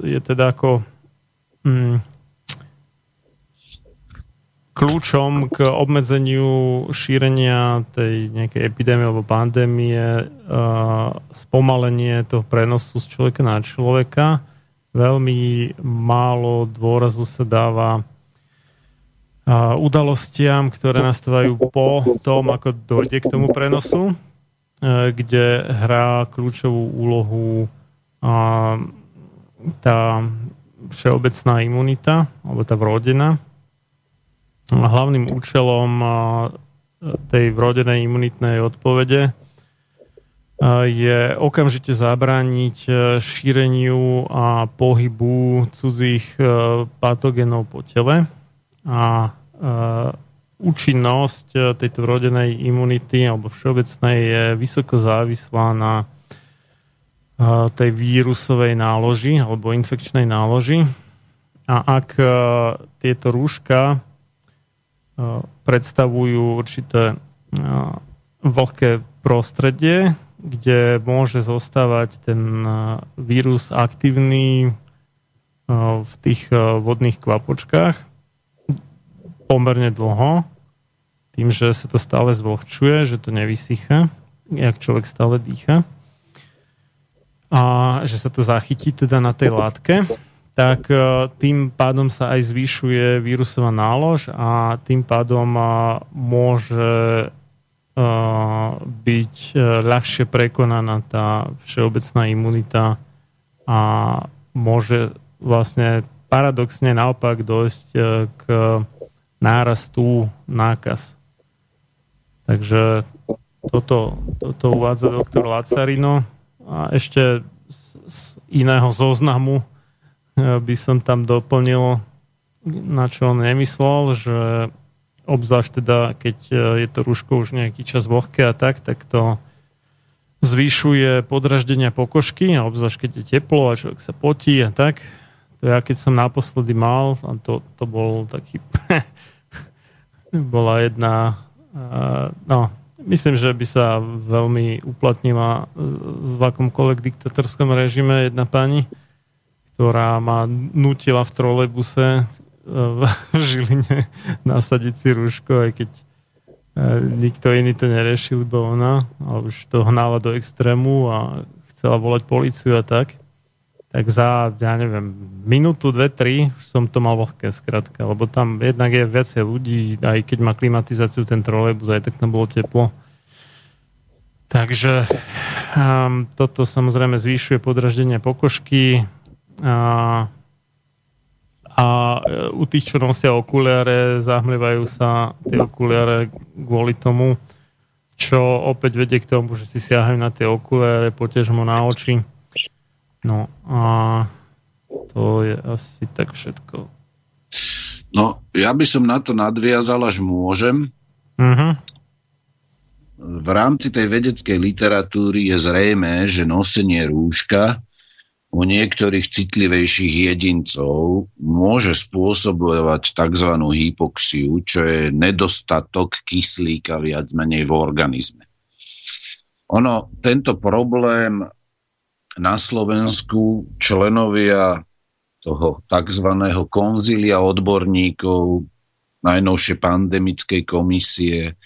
Speaker 1: je teda ako mm, kľúčom k obmedzeniu šírenia tej nejakej epidémie alebo pandémie spomalenie toho prenosu z človeka na človeka. Veľmi málo dôrazu sa dáva udalostiam, ktoré nastávajú po tom, ako dojde k tomu prenosu, kde hrá kľúčovú úlohu tá všeobecná imunita, alebo tá vrodená, hlavným účelom tej vrodenej imunitnej odpovede je okamžite zabrániť e, šíreniu a pohybu cudzích e, patogenov po tele a e, účinnosť tejto vrodenej imunity alebo všeobecnej je vysoko závislá na tej vírusovej náloži alebo infekčnej náloži. A ak tieto rúška predstavujú určité vlhké prostredie, kde môže zostávať ten vírus aktívny v tých vodných kvapočkách pomerne dlho, tým, že sa to stále zvlhčuje, že to nevysycha, jak človek stále dýcha. A že sa to zachytí teda na tej látke tak e, tým pádom sa aj zvyšuje vírusová nálož a tým pádom e, môže e, byť ľahšie prekonaná tá všeobecná imunita a môže vlastne paradoxne naopak dojsť k nárastu nákaz. Takže toto, toto uvádza doktor Lacarino a ešte z iného zoznamu by som tam doplnil, na čo on nemyslel, že obzvlášť teda, keď e, je to rúško už nejaký čas vlhké a tak, tak to zvyšuje podraždenia pokožky, a obzvlášť keď je teplo a človek sa potí a tak. To ja keď som naposledy mal, a to, to bol taký bola jedna uh, no, myslím, že by sa veľmi uplatnila v akomkoľvek diktatorskom režime jedna pani, ktorá ma nutila v trolejbuse e, v Žiline nasadiť si rúško, aj keď e, nikto iný to neriešil, iba ona, ale už to hnala do extrému a chcela volať policiu a tak. tak za, ja neviem, minútu, dve, tri som to mal vlhké skrátka, lebo tam jednak je viacej ľudí, aj keď má klimatizáciu ten trolejbus, aj tak tam bolo teplo. Takže um, toto samozrejme zvýšuje podraždenie pokožky a, a u tých, čo nosia okuliare, zahmlievajú sa tie okuliare kvôli tomu, čo opäť vedie k tomu, že si siahajú na tie okuliare, potežmo na oči No a to je asi tak všetko.
Speaker 2: No, ja by som na to nadviazal, až môžem. Uh-huh. V rámci tej vedeckej literatúry je zrejme, že nosenie rúška u niektorých citlivejších jedincov môže spôsobovať tzv. hypoxiu, čo je nedostatok kyslíka viac menej v organizme. Ono, tento problém na Slovensku členovia toho tzv. konzília odborníkov, najnovšie pandemickej komisie,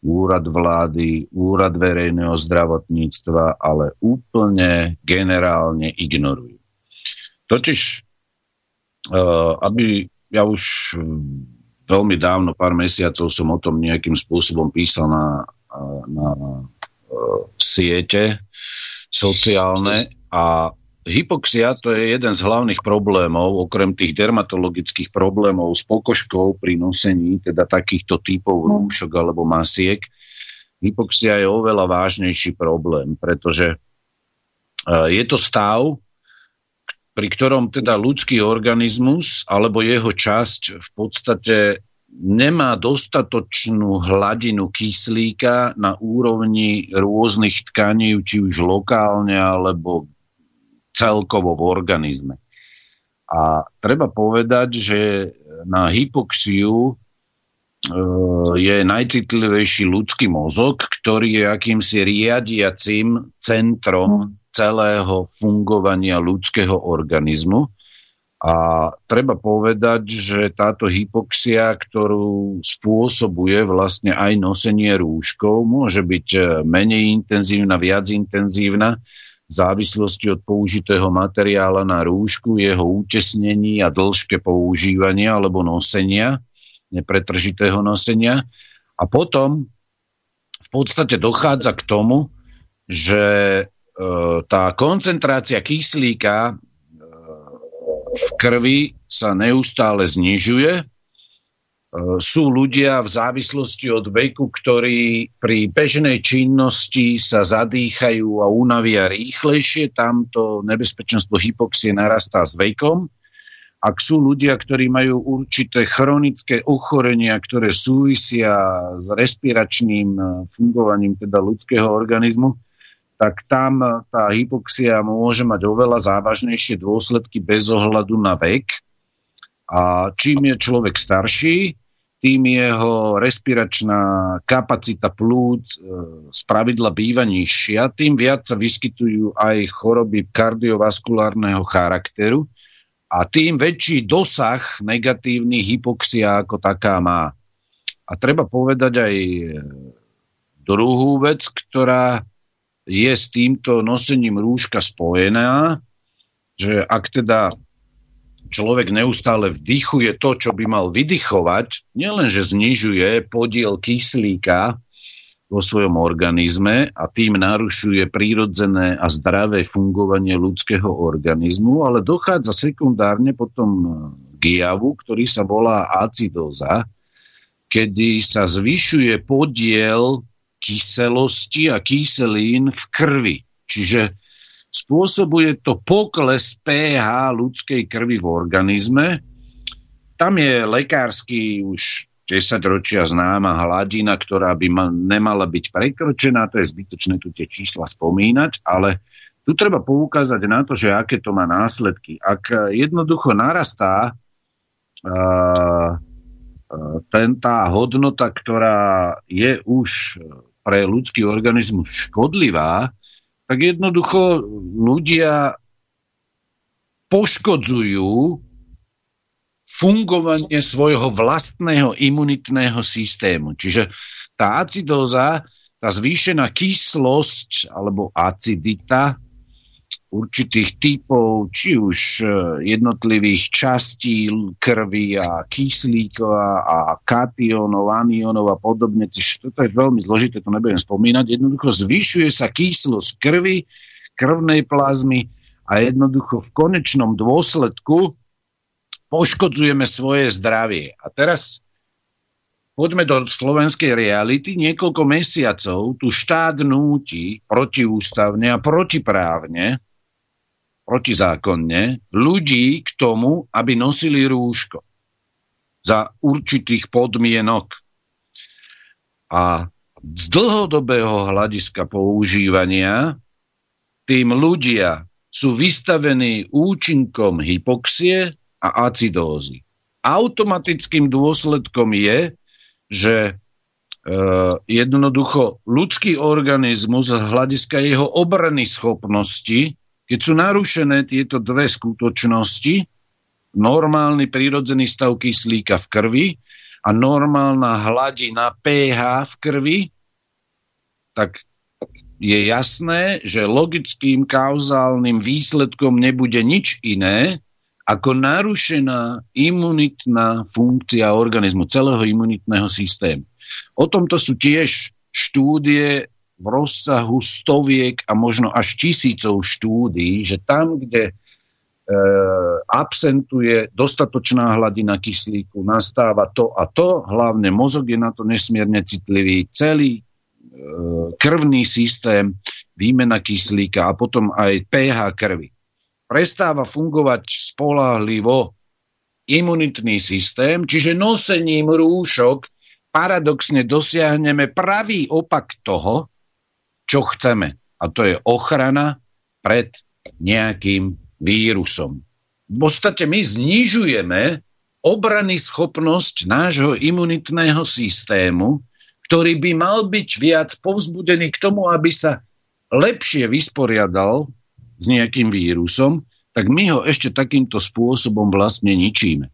Speaker 2: úrad vlády, úrad verejného zdravotníctva, ale úplne generálne ignorujú. Totiž, uh, aby ja už veľmi dávno, pár mesiacov som o tom nejakým spôsobom písal na, na uh, siete, sociálne a hypoxia to je jeden z hlavných problémov, okrem tých dermatologických problémov s pokožkou pri nosení, teda takýchto typov no. rúšok alebo masiek. Hypoxia je oveľa vážnejší problém, pretože e, je to stav, pri ktorom teda ľudský organizmus alebo jeho časť v podstate nemá dostatočnú hladinu kyslíka na úrovni rôznych tkaní, či už lokálne alebo celkovo v organizme. A treba povedať, že na hypoxiu e, je najcitlivejší ľudský mozog, ktorý je akýmsi riadiacím centrom celého fungovania ľudského organizmu a treba povedať, že táto hypoxia, ktorú spôsobuje vlastne aj nosenie rúškov, môže byť e, menej intenzívna, viac intenzívna v závislosti od použitého materiála na rúšku, jeho útesnení a dĺžke používania alebo nosenia, nepretržitého nosenia. A potom v podstate dochádza k tomu, že e, tá koncentrácia kyslíka v krvi sa neustále znižuje. E, sú ľudia v závislosti od veku, ktorí pri bežnej činnosti sa zadýchajú a unavia rýchlejšie. Tamto nebezpečenstvo hypoxie narastá s vekom. Ak sú ľudia, ktorí majú určité chronické ochorenia, ktoré súvisia s respiračným e, fungovaním teda ľudského organizmu, tak tam tá hypoxia môže mať oveľa závažnejšie dôsledky bez ohľadu na vek. A čím je človek starší, tým jeho respiračná kapacita plúc e, z pravidla býva nižšia, tým viac sa vyskytujú aj choroby kardiovaskulárneho charakteru a tým väčší dosah negatívny hypoxia ako taká má. A treba povedať aj druhú vec, ktorá je s týmto nosením rúška spojená, že ak teda človek neustále vdychuje to, čo by mal vydychovať, nielenže znižuje podiel kyslíka vo svojom organizme a tým narušuje prírodzené a zdravé fungovanie ľudského organizmu, ale dochádza sekundárne potom k javu, ktorý sa volá acidoza, kedy sa zvyšuje podiel kyselosti a kyselín v krvi. Čiže spôsobuje to pokles pH ľudskej krvi v organizme. Tam je lekársky už 10 ročia známa hladina, ktorá by ma, nemala byť prekročená, to je zbytočné tu tie čísla spomínať, ale tu treba poukázať na to, že aké to má následky. Ak jednoducho narastá uh, ten, tá hodnota, ktorá je už pre ľudský organizmus škodlivá, tak jednoducho ľudia poškodzujú fungovanie svojho vlastného imunitného systému. Čiže tá acidóza, tá zvýšená kyslosť alebo acidita určitých typov, či už e, jednotlivých častí krvi a kyslíkov a kationov, anionov a podobne. Toto je veľmi zložité, to nebudem spomínať. Jednoducho zvyšuje sa kyslosť krvi, krvnej plazmy a jednoducho v konečnom dôsledku poškodzujeme svoje zdravie. A teraz poďme do slovenskej reality. Niekoľko mesiacov tu štát núti protiústavne a protiprávne protizákonne ľudí k tomu, aby nosili rúško za určitých podmienok. A z dlhodobého hľadiska používania tým ľudia sú vystavení účinkom hypoxie a acidózy. Automatickým dôsledkom je, že e, jednoducho ľudský organizmus z hľadiska jeho obrany schopnosti keď sú narušené tieto dve skutočnosti, normálny prírodzený stav kyslíka v krvi a normálna hladina pH v krvi, tak je jasné, že logickým kauzálnym výsledkom nebude nič iné, ako narušená imunitná funkcia organizmu, celého imunitného systému. O tomto sú tiež štúdie v rozsahu stoviek a možno až tisícov štúdí, že tam, kde e, absentuje dostatočná hladina kyslíku, nastáva to a to, hlavne mozog je na to nesmierne citlivý, celý e, krvný systém, výmena kyslíka a potom aj pH krvi. Prestáva fungovať spolahlivo imunitný systém, čiže nosením rúšok paradoxne dosiahneme pravý opak toho, čo chceme. A to je ochrana pred nejakým vírusom. V podstate my znižujeme obrany schopnosť nášho imunitného systému, ktorý by mal byť viac povzbudený k tomu, aby sa lepšie vysporiadal s nejakým vírusom, tak my ho ešte takýmto spôsobom vlastne ničíme.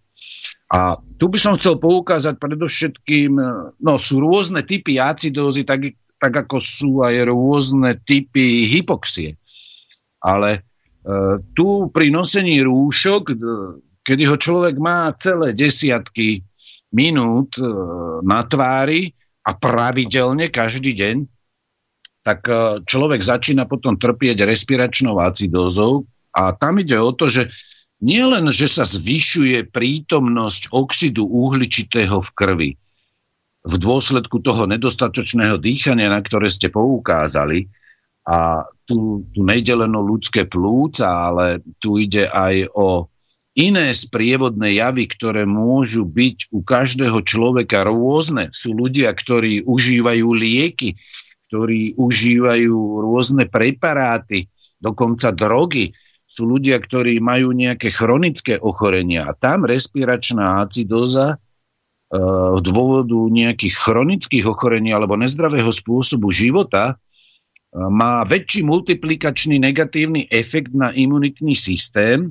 Speaker 2: A tu by som chcel poukázať predovšetkým, no sú rôzne typy acidózy, tak tak ako sú aj rôzne typy hypoxie. Ale e, tu pri nosení rúšok, e, kedy ho človek má celé desiatky minút e, na tvári a pravidelne každý deň, tak e, človek začína potom trpieť respiračnou acidózou a tam ide o to, že nielen, že sa zvyšuje prítomnosť oxidu uhličitého v krvi, v dôsledku toho nedostatočného dýchania, na ktoré ste poukázali, a tu, tu nejde len o ľudské plúca, ale tu ide aj o iné sprievodné javy, ktoré môžu byť u každého človeka rôzne. Sú ľudia, ktorí užívajú lieky, ktorí užívajú rôzne preparáty, dokonca drogy. Sú ľudia, ktorí majú nejaké chronické ochorenia a tam respiračná acidóza z dôvodu nejakých chronických ochorení alebo nezdravého spôsobu života má väčší multiplikačný negatívny efekt na imunitný systém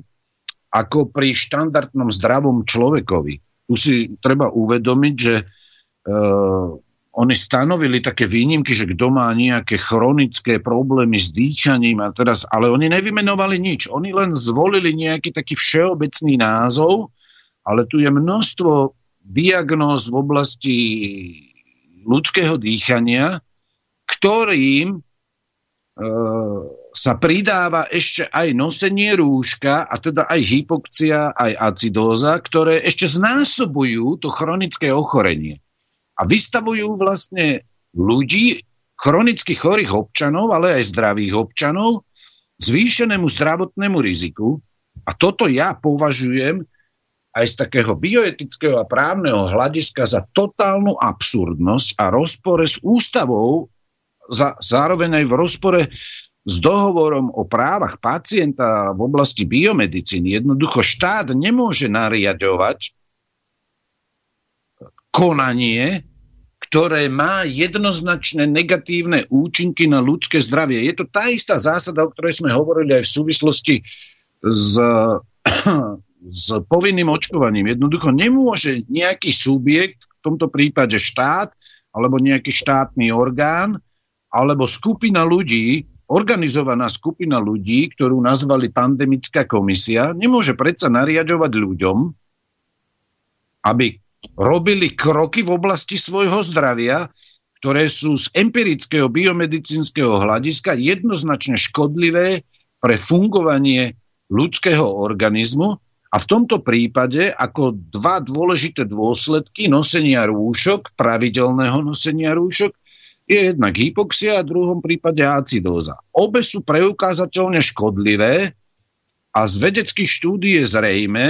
Speaker 2: ako pri štandardnom zdravom človekovi. Tu si treba uvedomiť, že uh, oni stanovili také výnimky, že kto má nejaké chronické problémy s dýchaním a teraz, ale oni nevymenovali nič. Oni len zvolili nejaký taký všeobecný názov, ale tu je množstvo diagnóz v oblasti ľudského dýchania, ktorým e, sa pridáva ešte aj nosenie rúška, a teda aj hypoxia, aj acidóza, ktoré ešte znásobujú to chronické ochorenie. A vystavujú vlastne ľudí, chronicky chorých občanov, ale aj zdravých občanov, zvýšenému zdravotnému riziku. A toto ja považujem aj z takého bioetického a právneho hľadiska za totálnu absurdnosť a rozpore s ústavou, za, zároveň aj v rozpore s dohovorom o právach pacienta v oblasti biomedicíny. Jednoducho štát nemôže nariadovať konanie, ktoré má jednoznačné negatívne účinky na ľudské zdravie. Je to tá istá zásada, o ktorej sme hovorili aj v súvislosti s s povinným očkovaním. Jednoducho nemôže nejaký subjekt, v tomto prípade štát, alebo nejaký štátny orgán, alebo skupina ľudí organizovaná skupina ľudí, ktorú nazvali pandemická komisia, nemôže predsa nariadovať ľuďom, aby robili kroky v oblasti svojho zdravia, ktoré sú z empirického biomedicínskeho hľadiska jednoznačne škodlivé pre fungovanie ľudského organizmu a v tomto prípade ako dva dôležité dôsledky nosenia rúšok, pravidelného nosenia rúšok, je jednak hypoxia a v druhom prípade acidóza. Obe sú preukázateľne škodlivé a z vedeckých štúdí je zrejme,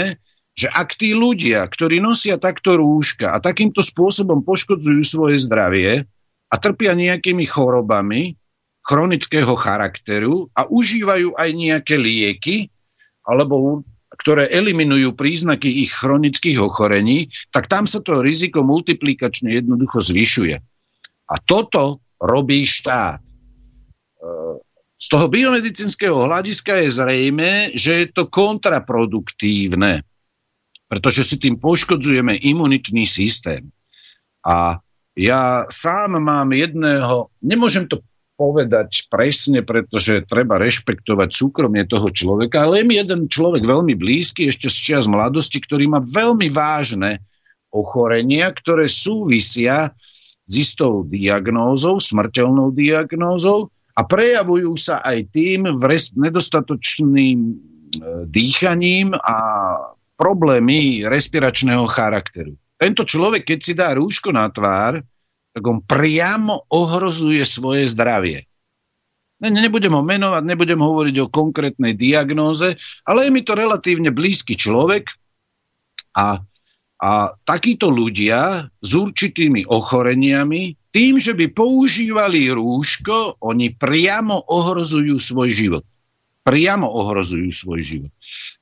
Speaker 2: že ak tí ľudia, ktorí nosia takto rúška a takýmto spôsobom poškodzujú svoje zdravie a trpia nejakými chorobami chronického charakteru a užívajú aj nejaké lieky, alebo ktoré eliminujú príznaky ich chronických ochorení, tak tam sa to riziko multiplikačne jednoducho zvyšuje. A toto robí štát. E, z toho biomedicínskeho hľadiska je zrejme, že je to kontraproduktívne, pretože si tým poškodzujeme imunitný systém. A ja sám mám jedného, nemôžem to povedať presne, pretože treba rešpektovať súkromie toho človeka, ale je mi jeden človek veľmi blízky, ešte z čias mladosti, ktorý má veľmi vážne ochorenia, ktoré súvisia s istou diagnózou, smrteľnou diagnózou a prejavujú sa aj tým v nedostatočným e, dýchaním a problémy respiračného charakteru. Tento človek, keď si dá rúško na tvár, tak on priamo ohrozuje svoje zdravie. Ne, nebudem ho menovať, nebudem hovoriť o konkrétnej diagnóze, ale je mi to relatívne blízky človek a a takíto ľudia s určitými ochoreniami, tým, že by používali rúško, oni priamo ohrozujú svoj život. Priamo ohrozujú svoj život.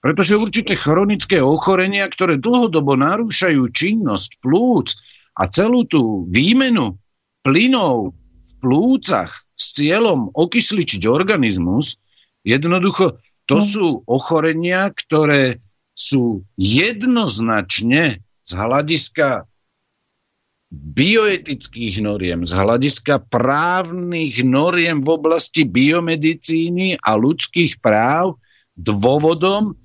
Speaker 2: Pretože určité chronické ochorenia, ktoré dlhodobo narúšajú činnosť plúc a celú tú výmenu plynov v plúcach s cieľom okysličiť organizmus, jednoducho to no. sú ochorenia, ktoré sú jednoznačne z hľadiska bioetických noriem, z hľadiska právnych noriem v oblasti biomedicíny a ľudských práv dôvodom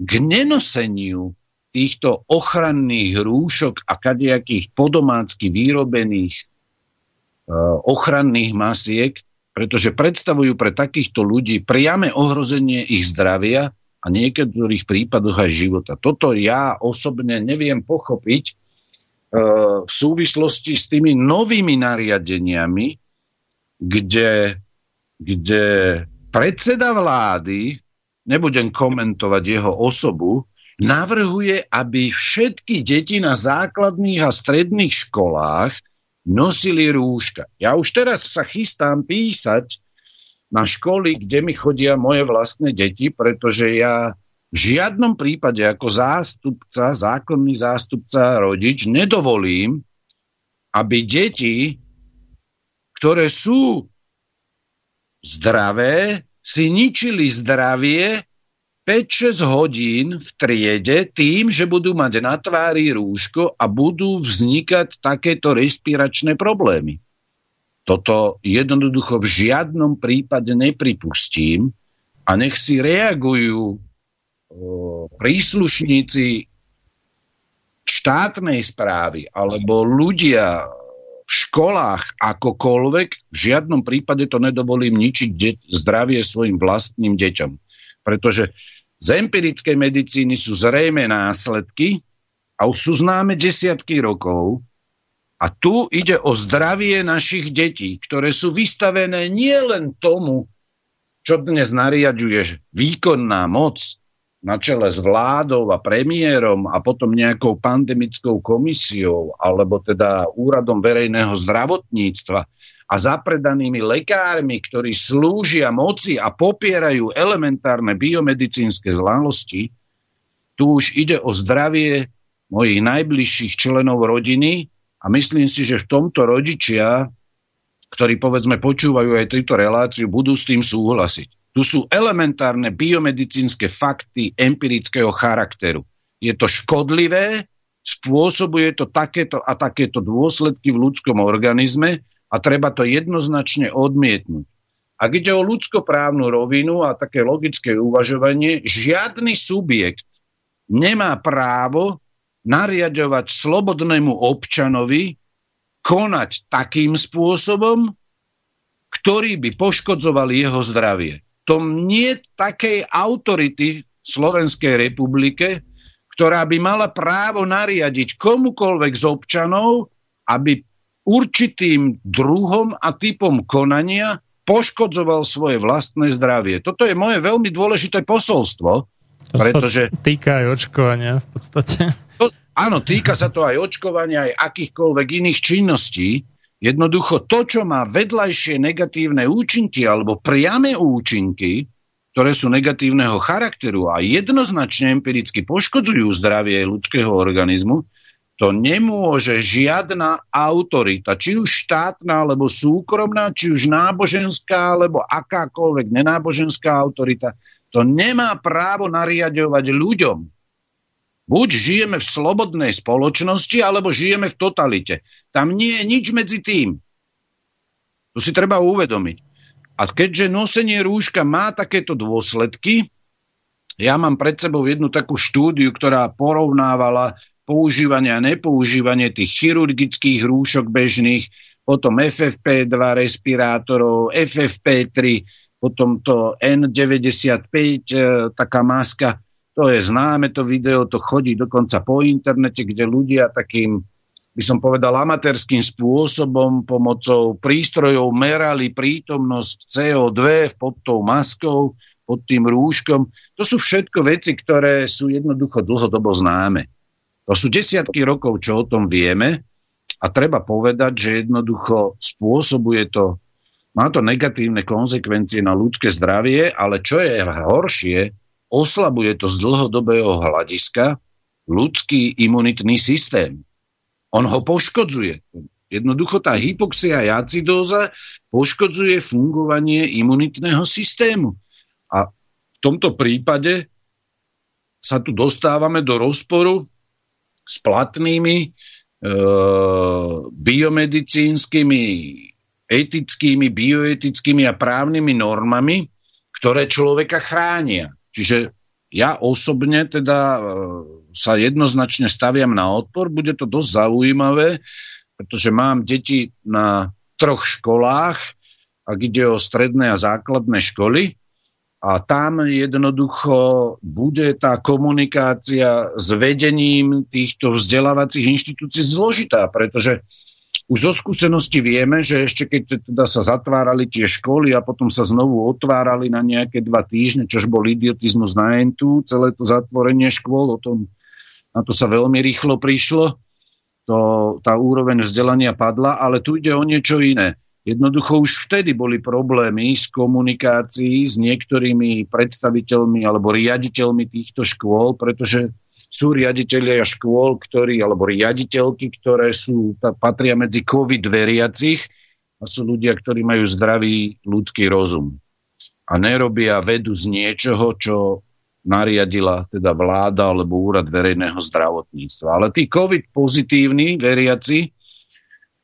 Speaker 2: k nenoseniu týchto ochranných rúšok a kadejakých podomácky vyrobených uh, ochranných masiek, pretože predstavujú pre takýchto ľudí priame ohrozenie ich zdravia a niektorých prípadoch aj života. Toto ja osobne neviem pochopiť e, v súvislosti s tými novými nariadeniami, kde, kde predseda vlády, nebudem komentovať jeho osobu, navrhuje, aby všetky deti na základných a stredných školách nosili rúška. Ja už teraz sa chystám písať na školy, kde mi chodia moje vlastné deti, pretože ja v žiadnom prípade ako zástupca, zákonný zástupca, rodič nedovolím, aby deti, ktoré sú zdravé, si ničili zdravie 5-6 hodín v triede tým, že budú mať na tvári rúško a budú vznikať takéto respiračné problémy. Toto jednoducho v žiadnom prípade nepripustím a nech si reagujú príslušníci štátnej správy alebo ľudia v školách akokoľvek, v žiadnom prípade to nedovolím ničiť de- zdravie svojim vlastným deťom. Pretože z empirickej medicíny sú zrejme následky a už sú známe desiatky rokov, a tu ide o zdravie našich detí, ktoré sú vystavené nielen tomu, čo dnes nariaduje výkonná moc na čele s vládou a premiérom a potom nejakou pandemickou komisiou alebo teda úradom verejného zdravotníctva a zapredanými lekármi, ktorí slúžia moci a popierajú elementárne biomedicínske znalosti, tu už ide o zdravie mojich najbližších členov rodiny, a myslím si, že v tomto rodičia, ktorí povedzme počúvajú aj túto reláciu, budú s tým súhlasiť. Tu sú elementárne biomedicínske fakty empirického charakteru. Je to škodlivé, spôsobuje to takéto a takéto dôsledky v ľudskom organizme a treba to jednoznačne odmietnúť. Ak ide o ľudskoprávnu rovinu a také logické uvažovanie, žiadny subjekt nemá právo nariadovať slobodnému občanovi konať takým spôsobom, ktorý by poškodzoval jeho zdravie. To nie takej autority v Slovenskej republike, ktorá by mala právo nariadiť komukolvek z občanov, aby určitým druhom a typom konania poškodzoval svoje vlastné zdravie. Toto je moje veľmi dôležité posolstvo,
Speaker 1: To
Speaker 2: pretože...
Speaker 1: sa týka aj očkovania v podstate.
Speaker 2: To, áno, týka sa to aj očkovania, aj akýchkoľvek iných činností. Jednoducho to, čo má vedľajšie negatívne účinky alebo priame účinky, ktoré sú negatívneho charakteru a jednoznačne empiricky poškodzujú zdravie ľudského organizmu, to nemôže žiadna autorita, či už štátna, alebo súkromná, či už náboženská, alebo akákoľvek nenáboženská autorita, to nemá právo nariadovať ľuďom. Buď žijeme v slobodnej spoločnosti, alebo žijeme v totalite. Tam nie je nič medzi tým. To si treba uvedomiť. A keďže nosenie rúška má takéto dôsledky, ja mám pred sebou jednu takú štúdiu, ktorá porovnávala používanie a nepoužívanie tých chirurgických rúšok bežných, potom FFP2 respirátorov, FFP3, potom to N95, e, taká maska, to je známe to video, to chodí dokonca po internete, kde ľudia takým, by som povedal, amatérským spôsobom pomocou prístrojov merali prítomnosť CO2 pod tou maskou, pod tým rúškom. To sú všetko veci, ktoré sú jednoducho dlhodobo známe. To sú desiatky rokov, čo o tom vieme a treba povedať, že jednoducho spôsobuje to, má to negatívne konsekvencie na ľudské zdravie, ale čo je horšie, oslabuje to z dlhodobého hľadiska ľudský imunitný systém. On ho poškodzuje. Jednoducho tá hypoxia a acidóza poškodzuje fungovanie imunitného systému. A v tomto prípade sa tu dostávame do rozporu s platnými e, biomedicínskymi, etickými, bioetickými a právnymi normami, ktoré človeka chránia. Čiže ja osobne teda e, sa jednoznačne staviam na odpor. Bude to dosť zaujímavé, pretože mám deti na troch školách, ak ide o stredné a základné školy. A tam jednoducho bude tá komunikácia s vedením týchto vzdelávacích inštitúcií zložitá, pretože už zo skúsenosti vieme, že ešte keď teda sa zatvárali tie školy a potom sa znovu otvárali na nejaké dva týždne, čož bol idiotizmus na entu, celé to zatvorenie škôl, o tom, na to sa veľmi rýchlo prišlo, to, tá úroveň vzdelania padla, ale tu ide o niečo iné. Jednoducho už vtedy boli problémy s komunikácií s niektorými predstaviteľmi alebo riaditeľmi týchto škôl, pretože sú riaditeľia škôl, ktorí, alebo riaditeľky, ktoré sú, patria medzi COVID veriacich a sú ľudia, ktorí majú zdravý ľudský rozum. A nerobia vedu z niečoho, čo nariadila teda vláda alebo úrad verejného zdravotníctva. Ale tí COVID pozitívni veriaci,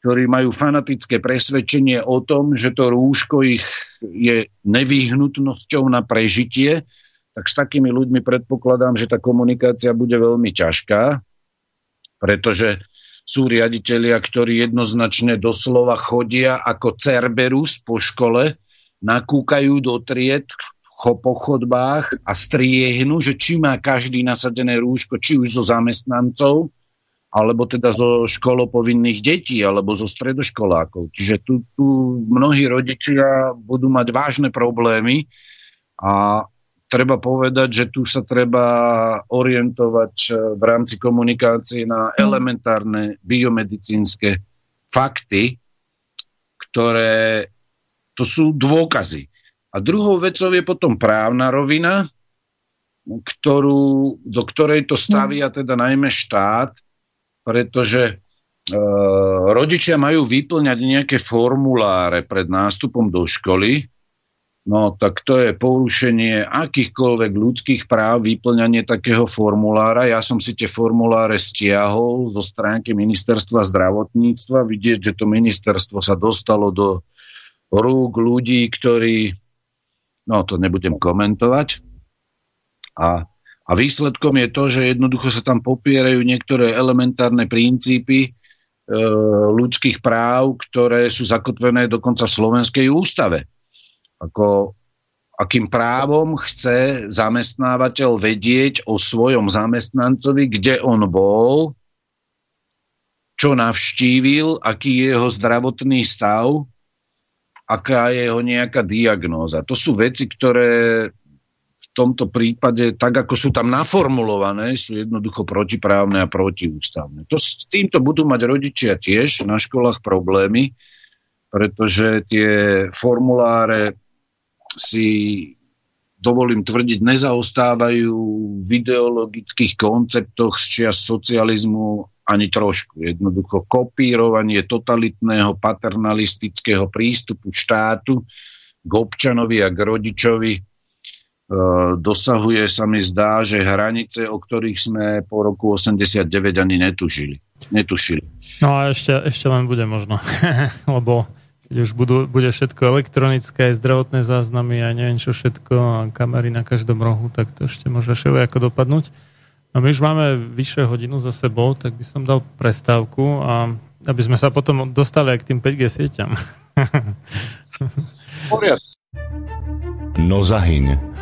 Speaker 2: ktorí majú fanatické presvedčenie o tom, že to rúško ich je nevyhnutnosťou na prežitie, tak s takými ľuďmi predpokladám, že tá komunikácia bude veľmi ťažká, pretože sú riaditeľia, ktorí jednoznačne doslova chodia ako Cerberus po škole, nakúkajú do tried po chodbách a striehnu, že či má každý nasadené rúško, či už zo zamestnancov, alebo teda zo školopovinných detí, alebo zo stredoškolákov. Čiže tu, tu mnohí rodičia budú mať vážne problémy a treba povedať, že tu sa treba orientovať eh, v rámci komunikácie na elementárne biomedicínske fakty, ktoré to sú dôkazy. A druhou vecou je potom právna rovina, ktorú, do ktorej to stavia teda najmä štát, pretože e, rodičia majú vyplňať nejaké formuláre pred nástupom do školy, no tak to je porušenie akýchkoľvek ľudských práv, vyplňanie takého formulára. Ja som si tie formuláre stiahol zo stránky ministerstva zdravotníctva, vidieť, že to ministerstvo sa dostalo do rúk ľudí, ktorí, no to nebudem komentovať. A, a výsledkom je to, že jednoducho sa tam popierajú niektoré elementárne princípy e, ľudských práv, ktoré sú zakotvené dokonca v Slovenskej ústave. Ako akým právom chce zamestnávateľ vedieť o svojom zamestnancovi, kde on bol, čo navštívil, aký je jeho zdravotný stav, aká je jeho nejaká diagnóza. To sú veci, ktoré v tomto prípade, tak ako sú tam naformulované, sú jednoducho protiprávne a protiústavné. To, s týmto budú mať rodičia tiež na školách problémy, pretože tie formuláre si dovolím tvrdiť, nezaostávajú v ideologických konceptoch z čias socializmu ani trošku. Jednoducho kopírovanie totalitného paternalistického prístupu štátu k občanovi a k rodičovi dosahuje, sa mi zdá, že hranice, o ktorých sme po roku 89 ani netušili. netušili.
Speaker 1: No a ešte, ešte len bude možno, lebo keď už budú, bude všetko elektronické, aj zdravotné záznamy a neviem čo všetko, a kamery na každom rohu, tak to ešte môže ako dopadnúť. No my už máme vyššie hodinu za sebou, tak by som dal prestávku a aby sme sa potom dostali aj k tým 5G sieťam.
Speaker 3: no zahyň,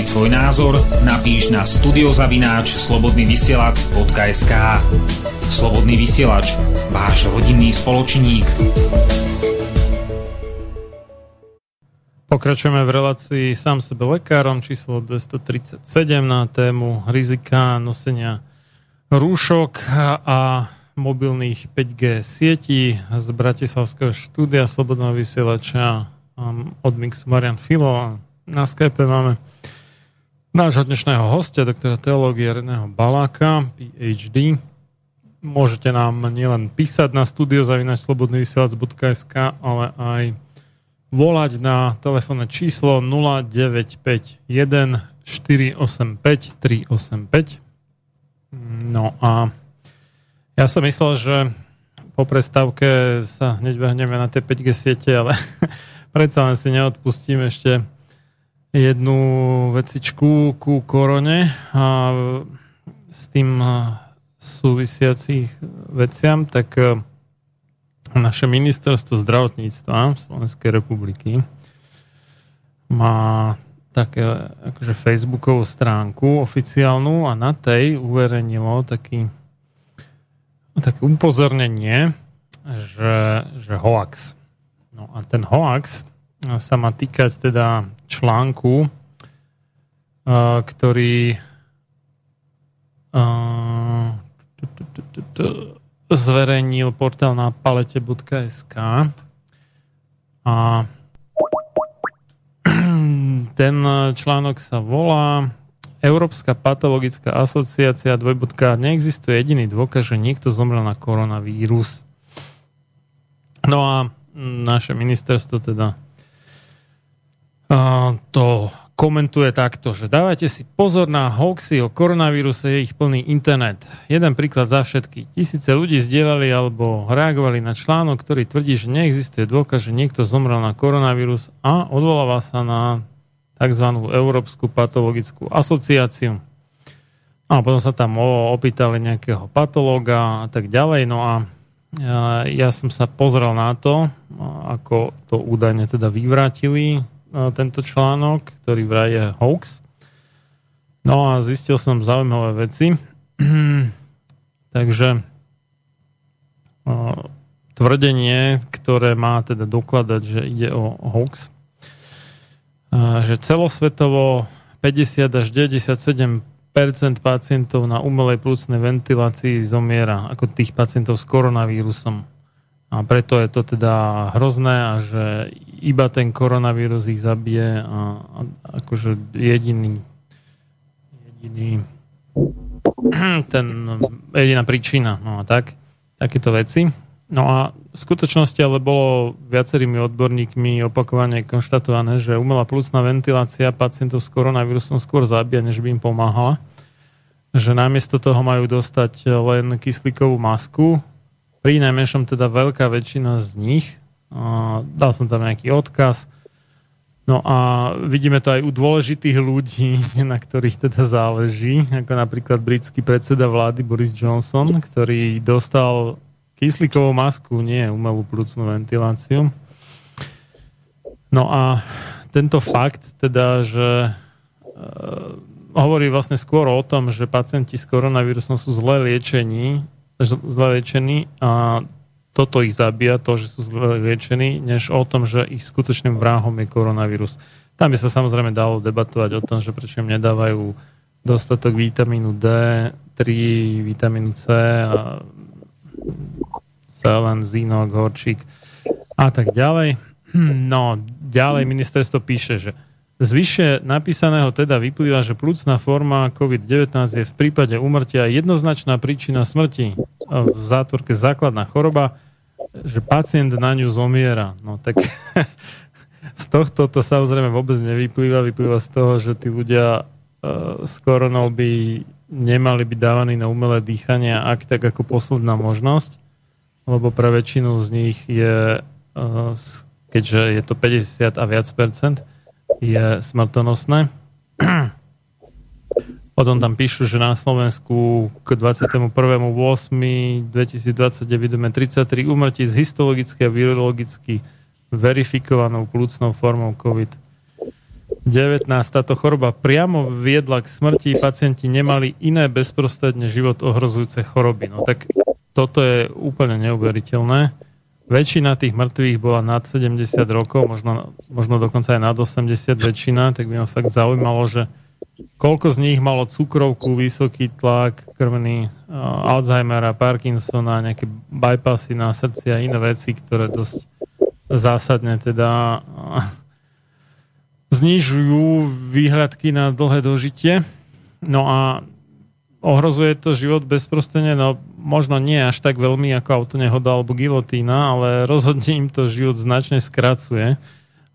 Speaker 4: Vyjadriť svoj názor, napíš na studiozavináč slobodnyvysielac.sk Slobodný vysielač, váš rodinný spoločník.
Speaker 1: Pokračujeme v relácii sám sebe lekárom číslo 237 na tému rizika nosenia rúšok a mobilných 5G sietí z Bratislavského štúdia Slobodného vysielača od Mixu Marian Filo na Skype máme nášho dnešného hostia, doktora teológie Reného Baláka, PhD. Môžete nám nielen písať na studiozavinačslobodnyvysielac.sk, ale aj volať na telefónne číslo 0951 485 385. No a ja som myslel, že po prestávke sa hneď behneme na tie 5G siete, ale predsa len si neodpustím ešte jednu vecičku ku korone a s tým súvisiacich veciam, tak e, naše ministerstvo zdravotníctva Slovenskej republiky má také akože facebookovú stránku oficiálnu a na tej uverejnilo taký také upozornenie, že, že hoax. No a ten hoax sa má týkať teda článku, ktorý zverejnil portál na palete.sk a ten článok sa volá Európska patologická asociácia dvojbodka neexistuje jediný dôkaz, že niekto zomrel na koronavírus. No a naše ministerstvo teda to komentuje takto, že dávajte si pozor na hoaxy o koronavíruse, je ich plný internet. Jeden príklad za všetky. Tisíce ľudí zdieľali alebo reagovali na článok, ktorý tvrdí, že neexistuje dôkaz, že niekto zomrel na koronavírus a odvoláva sa na tzv. Európsku patologickú asociáciu. A potom sa tam opýtali nejakého patológa a tak ďalej. No a ja, ja som sa pozrel na to, ako to údajne teda vyvrátili tento článok, ktorý vraj je hoax. No a zistil som zaujímavé veci. Takže tvrdenie, ktoré má teda dokladať, že ide o hoax, že celosvetovo 50 až 97% pacientov na umelej plúcnej ventilácii zomiera, ako tých pacientov s koronavírusom. A preto je to teda hrozné a že iba ten koronavírus ich zabije a, a akože jediný jediný ten jediná príčina, no a tak, takéto veci. No a v skutočnosti ale bolo viacerými odborníkmi opakovane konštatované, že umelá plusná ventilácia pacientov s koronavírusom skôr zabíja, než by im pomáhala. Že namiesto toho majú dostať len kyslíkovú masku, pri najmenšom teda veľká väčšina z nich. Dal som tam nejaký odkaz. No a vidíme to aj u dôležitých ľudí, na ktorých teda záleží, ako napríklad britský predseda vlády Boris Johnson, ktorý dostal kyslíkovú masku, nie umelú plúcnú ventiláciu. No a tento fakt teda, že e, hovorí vlastne skôr o tom, že pacienti s koronavírusom sú zle liečení zle liečení a toto ich zabíja, to, že sú zle liečení, než o tom, že ich skutočným vrahom je koronavírus. Tam by sa samozrejme dalo debatovať o tom, že prečo nedávajú dostatok vitamínu D, 3 vitamínu C a selen, zinok, horčík a tak ďalej. No, ďalej ministerstvo píše, že z vyššie napísaného teda vyplýva, že plúcna forma COVID-19 je v prípade umrtia jednoznačná príčina smrti. V zátvorke základná choroba, že pacient na ňu zomiera. No tak z tohto to samozrejme vôbec nevyplýva. Vyplýva z toho, že tí ľudia uh, s koronou by nemali byť dávaní na umelé dýchanie, ak tak ako posledná možnosť, lebo pre väčšinu z nich je, uh, keďže je to 50 a viac percent, je smrtonosné. Potom tam píšu, že na Slovensku k 21.8.2029 budeme 33 umrtí z histologicky a virologicky verifikovanou plúcnou formou COVID-19. Táto choroba priamo viedla k smrti, pacienti nemali iné bezprostredne život ohrozujúce choroby. No tak toto je úplne neuveriteľné. Väčšina tých mŕtvych bola nad 70 rokov, možno, možno dokonca aj nad 80 väčšina, tak by ma fakt zaujímalo, že koľko z nich malo cukrovku, vysoký tlak, krvný uh, Alzheimera, Parkinsona, nejaké bypassy na srdci a iné veci, ktoré dosť zásadne teda uh, znižujú výhľadky na dlhé dožitie. No a ohrozuje to život bezprostredne, no možno nie až tak veľmi ako auto nehoda alebo gilotína, ale rozhodne im to život značne skracuje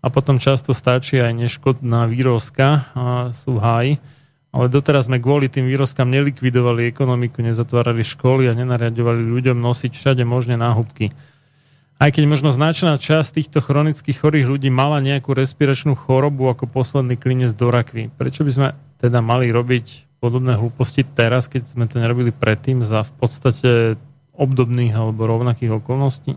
Speaker 1: a potom často stačí aj neškodná výrozka a sú háji. Ale doteraz sme kvôli tým výrozkám nelikvidovali ekonomiku, nezatvárali školy a nenariadovali ľuďom nosiť všade možné náhubky. Aj keď možno značná časť týchto chronických chorých ľudí mala nejakú respiračnú chorobu ako posledný klinec do rakvy. Prečo by sme teda mali robiť podobné hlúposti teraz, keď sme to nerobili predtým za v podstate obdobných alebo rovnakých okolností.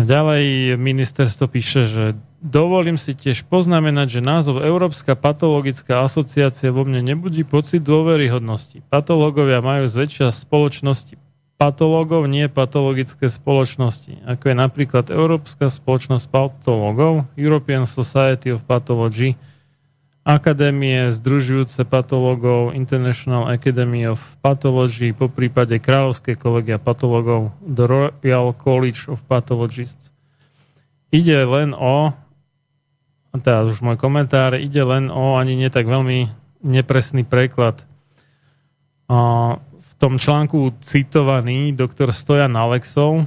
Speaker 1: Ďalej ministerstvo píše, že dovolím si tiež poznamenať, že názov Európska patologická asociácia vo mne nebudí pocit dôveryhodnosti. Patológovia majú zväčšia spoločnosti patológov, nie patologické spoločnosti, ako je napríklad Európska spoločnosť patológov, European Society of Pathology, akadémie združujúce patológov International Academy of Pathology, po prípade Kráľovskej kolegia patológov The Royal College of Pathologists. Ide len o, teraz už môj komentár, ide len o ani nie tak veľmi nepresný preklad. V tom článku citovaný doktor Stojan Alexov,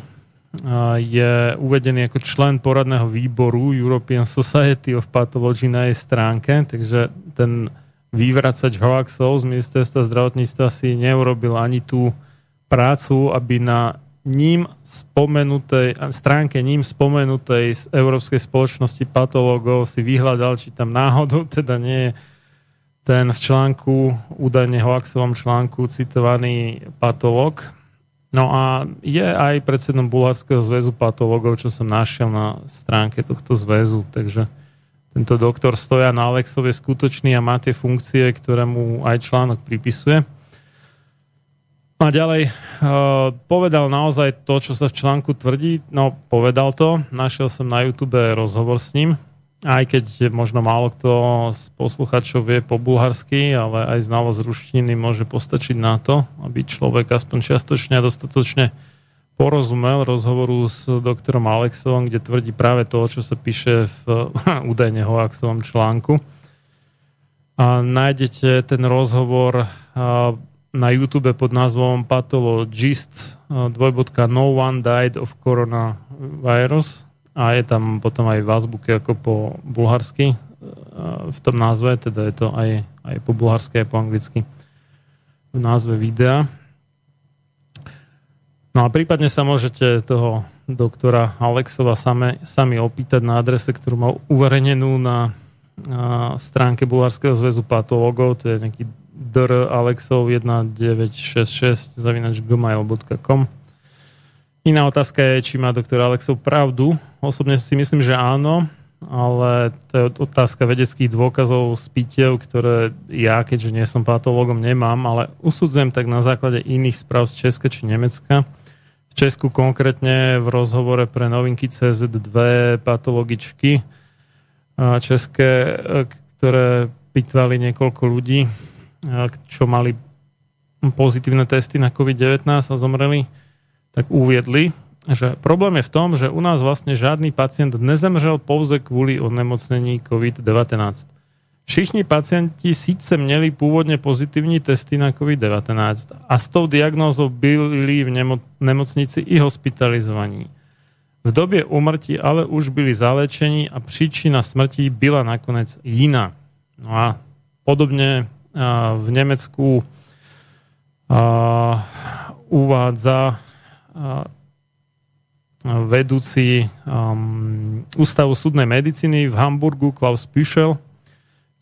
Speaker 1: je uvedený ako člen poradného výboru European Society of Pathology na jej stránke, takže ten vývracač hoaxov z ministerstva zdravotníctva si neurobil ani tú prácu, aby na ním spomenutej, stránke ním spomenutej z Európskej spoločnosti patológov si vyhľadal, či tam náhodou teda nie je ten v článku, údajne hoaxovom článku citovaný patológ, No a je aj predsedom Bulharského zväzu patológov, čo som našiel na stránke tohto zväzu, takže tento doktor Stojan Alexov je skutočný a má tie funkcie, ktoré mu aj článok pripisuje. A ďalej, uh, povedal naozaj to, čo sa v článku tvrdí. No, povedal to. Našiel som na YouTube rozhovor s ním aj keď možno málo kto z posluchačov vie po bulharsky, ale aj znalosť ruštiny môže postačiť na to, aby človek aspoň čiastočne a dostatočne porozumel rozhovoru s doktorom Alexovom, kde tvrdí práve to, čo sa píše v údajne hoaxovom článku. A nájdete ten rozhovor na YouTube pod názvom Pathologist dvojbodka No one died of coronavirus a je tam potom aj v azbuke ako po bulharsky e, v tom názve, teda je to aj, aj po bulharsky, aj po anglicky v názve videa. No a prípadne sa môžete toho doktora Alexova same, sami opýtať na adrese, ktorú má uverejnenú na, na stránke Bulharského zväzu patologov, to je nejaký dr alexov 1966 zavinač gmail.com Iná otázka je, či má doktor Alexov pravdu. Osobne si myslím, že áno, ale to je otázka vedeckých dôkazov z pitiev, ktoré ja, keďže nie som patológom, nemám, ale usudzujem tak na základe iných správ z Česka či Nemecka. V Česku konkrétne v rozhovore pre novinky CZ2 patologičky české, ktoré pitvali niekoľko ľudí, čo mali pozitívne testy na COVID-19 a zomreli tak uviedli, že problém je v tom, že u nás vlastne žiadny pacient nezemřel pouze kvôli onemocnení COVID-19. Všichni pacienti síce měli pôvodne pozitívne testy na COVID-19 a s tou diagnózou byli v nemocnici i hospitalizovaní. V době umrtí ale už byli zalečení a príčina smrti byla nakonec jiná. No a podobne v Nemecku uvádza vedúci um, Ústavu súdnej medicíny v Hamburgu Klaus Püschel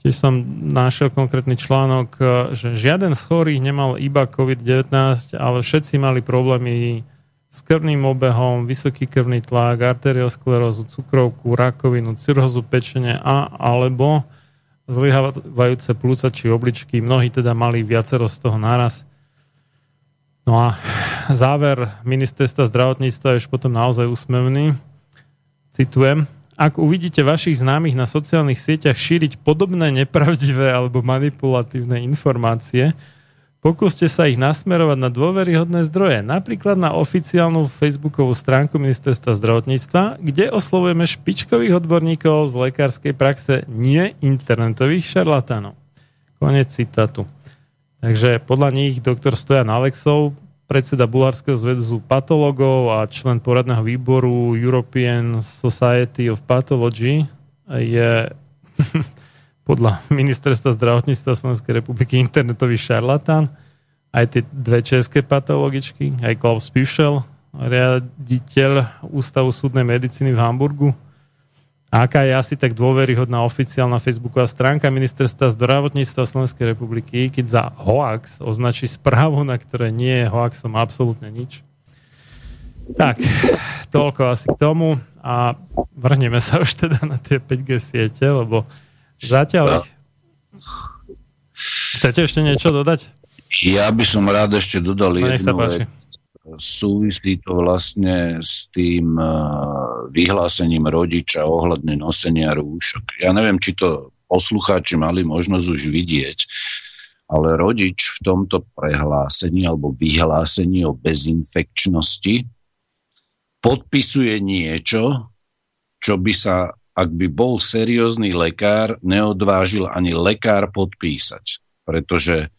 Speaker 1: Tiež som našiel konkrétny článok, že žiaden z chorých nemal iba COVID-19, ale všetci mali problémy s krvným obehom, vysoký krvný tlak, arteriosklerózu, cukrovku, rakovinu, cirhozu pečenia a alebo zlyhávajúce plúca či obličky. Mnohí teda mali viacero z toho naraz. No a záver ministerstva zdravotníctva je už potom naozaj úsmevný. Citujem. Ak uvidíte vašich známych na sociálnych sieťach šíriť podobné nepravdivé alebo manipulatívne informácie, pokúste sa ich nasmerovať na dôveryhodné zdroje, napríklad na oficiálnu facebookovú stránku ministerstva zdravotníctva, kde oslovujeme špičkových odborníkov z lekárskej praxe, nie internetových šarlatánov. Konec citátu. Takže podľa nich doktor Stojan Alexov, predseda Bulharského zväzu patologov a člen poradného výboru European Society of Pathology je podľa ministerstva zdravotníctva Slovenskej republiky internetový šarlatán. Aj tie dve české patologičky, aj Klaus Pišel, riaditeľ Ústavu súdnej medicíny v Hamburgu, a aká je asi tak dôveryhodná oficiálna facebooková stránka ministerstva zdravotníctva Slovenskej republiky, keď za hoax označí správu, na ktoré nie je hoaxom absolútne nič. Tak, toľko asi k tomu a vrhneme sa už teda na tie 5G siete, lebo zatiaľ ich... Chcete ešte niečo dodať?
Speaker 2: Ja by som rád ešte dodal no, jednu vec súvislí to vlastne s tým eh, vyhlásením rodiča ohľadne nosenia rúšok. Ja neviem, či to poslucháči mali možnosť už vidieť, ale rodič v tomto prehlásení alebo vyhlásení o bezinfekčnosti podpisuje niečo, čo by sa, ak by bol seriózny lekár, neodvážil ani lekár podpísať. Pretože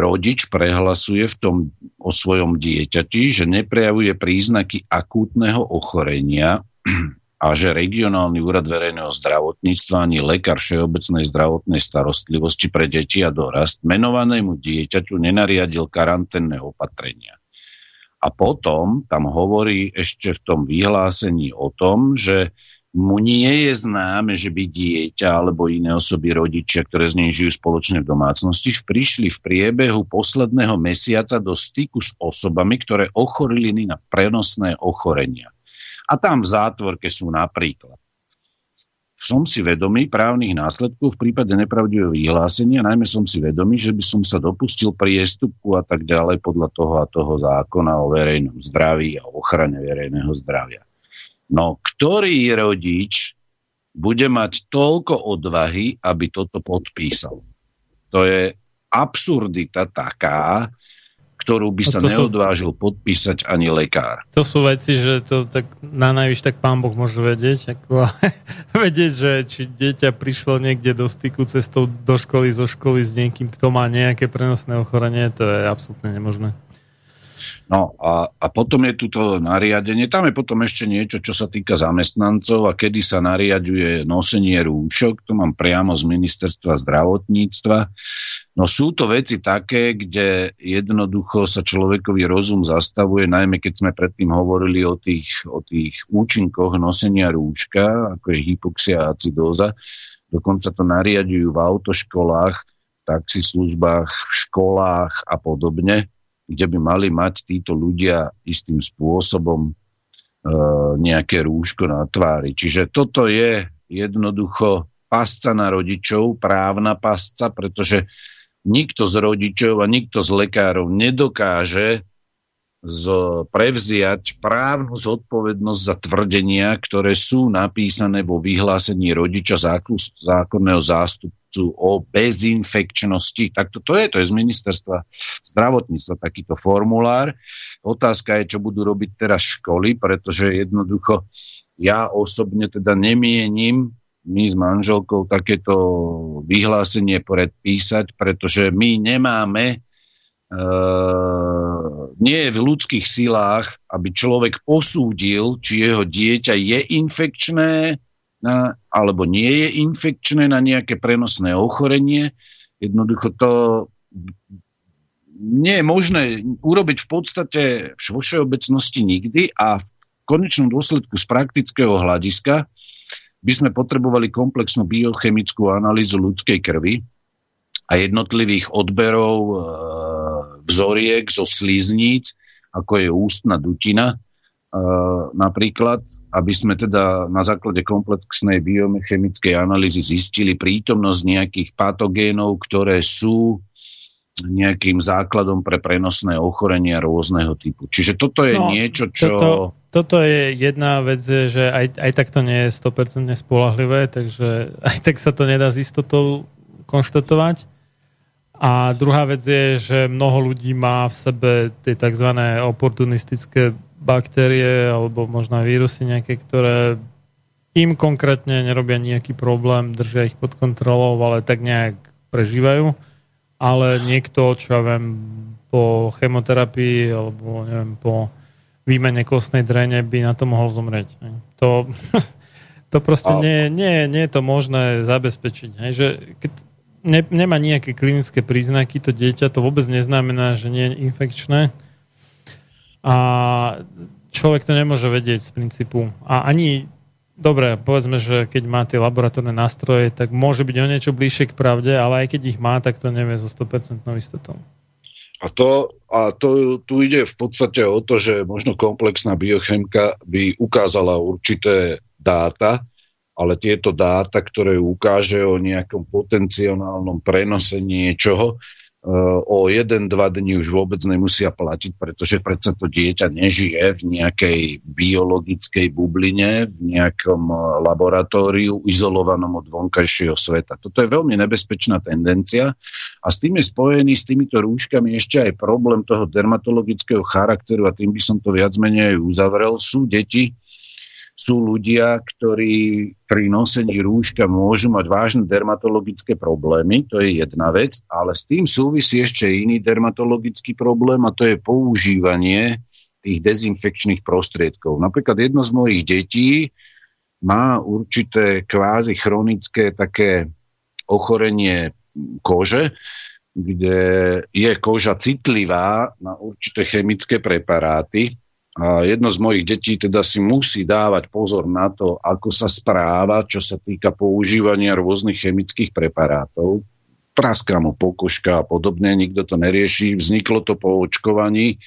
Speaker 2: rodič prehlasuje v tom o svojom dieťati, že neprejavuje príznaky akútneho ochorenia a že regionálny úrad verejného zdravotníctva ani lekár všeobecnej zdravotnej starostlivosti pre deti a dorast menovanému dieťaťu nenariadil karanténne opatrenia. A potom tam hovorí ešte v tom vyhlásení o tom, že mu nie je známe, že by dieťa alebo iné osoby, rodičia, ktoré z nej žijú spoločne v domácnosti, prišli v priebehu posledného mesiaca do styku s osobami, ktoré ochorili na prenosné ochorenia. A tam v zátvorke sú napríklad som si vedomý právnych následkov v prípade nepravdivého vyhlásenia, najmä som si vedomý, že by som sa dopustil priestupku a tak ďalej podľa toho a toho zákona o verejnom zdraví a ochrane verejného zdravia. No, ktorý rodič bude mať toľko odvahy, aby toto podpísal? To je absurdita taká, ktorú by sa sú, neodvážil podpísať ani lekár.
Speaker 1: To sú veci, že to tak na najvyš tak pán Boh môže vedieť, ako vedieť, že či dieťa prišlo niekde do styku cestou do školy, zo školy s niekým, kto má nejaké prenosné ochorenie, to je absolútne nemožné.
Speaker 2: No a, a potom je tu to nariadenie. Tam je potom ešte niečo, čo sa týka zamestnancov a kedy sa nariaduje nosenie rúšok. To mám priamo z ministerstva zdravotníctva. No sú to veci také, kde jednoducho sa človekový rozum zastavuje, najmä keď sme predtým hovorili o tých, o tých účinkoch nosenia rúška, ako je hypoxia a acidóza. Dokonca to nariadujú v autoškolách, taxislužbách, v školách a podobne kde by mali mať títo ľudia istým spôsobom e, nejaké rúško na tvári. Čiže toto je jednoducho pasca na rodičov, právna pasca, pretože nikto z rodičov a nikto z lekárov nedokáže z, prevziať právnu zodpovednosť za tvrdenia, ktoré sú napísané vo vyhlásení rodiča zákonného zástupcu o bezinfekčnosti. Tak to, to je, to je z ministerstva zdravotníctva takýto formulár. Otázka je, čo budú robiť teraz školy, pretože jednoducho ja osobne teda nemienim my s manželkou takéto vyhlásenie predpísať, pretože my nemáme nie je v ľudských silách, aby človek posúdil, či jeho dieťa je infekčné na, alebo nie je infekčné na nejaké prenosné ochorenie. Jednoducho to nie je možné urobiť v podstate vo všeobecnosti nikdy a v konečnom dôsledku z praktického hľadiska by sme potrebovali komplexnú biochemickú analýzu ľudskej krvi a jednotlivých odberov e, vzoriek zo slizníc, ako je ústna dutina, napríklad, aby sme teda na základe komplexnej biochemickej analýzy zistili prítomnosť nejakých patogénov, ktoré sú nejakým základom pre prenosné ochorenia rôzneho typu. Čiže toto je no, niečo, čo...
Speaker 1: Toto, toto je jedna vec, že aj, aj tak to nie je 100% spolahlivé, takže aj tak sa to nedá s istotou konštatovať. A druhá vec je, že mnoho ľudí má v sebe tie tzv. oportunistické baktérie alebo možno vírusy nejaké, ktoré im konkrétne nerobia nejaký problém, držia ich pod kontrolou, ale tak nejak prežívajú ale niekto, čo ja viem, po chemoterapii alebo neviem, po výmene kostnej drene by na to mohol zomrieť. To, to proste nie, nie, nie je to možné zabezpečiť. Že keď ne, nemá nejaké klinické príznaky, to dieťa to vôbec neznamená, že nie je infekčné. A človek to nemôže vedieť z princípu. A ani Dobre, povedzme, že keď má tie laboratórne nástroje, tak môže byť o niečo bližšie k pravde, ale aj keď ich má, tak to nevie so 100% istotou.
Speaker 2: A, to, a to, tu ide v podstate o to, že možno komplexná biochemka by ukázala určité dáta, ale tieto dáta, ktoré ukáže o nejakom potenciálnom prenose niečoho, o jeden, dva dní už vôbec nemusia platiť, pretože predsa to dieťa nežije v nejakej biologickej bubline, v nejakom e, laboratóriu izolovanom od vonkajšieho sveta. Toto je veľmi nebezpečná tendencia a s tým je spojený s týmito rúškami ešte aj problém toho dermatologického charakteru a tým by som to viac menej uzavrel. Sú deti, sú ľudia, ktorí pri nosení rúška môžu mať vážne dermatologické problémy, to je jedna vec, ale s tým súvisí ešte iný dermatologický problém a to je používanie tých dezinfekčných prostriedkov. Napríklad jedno z mojich detí má určité kvázi chronické také ochorenie kože, kde je koža citlivá na určité chemické preparáty jedno z mojich detí teda si musí dávať pozor na to, ako sa správa, čo sa týka používania rôznych chemických preparátov. Praská mu pokožka a podobne, nikto to nerieši. Vzniklo to po očkovaní.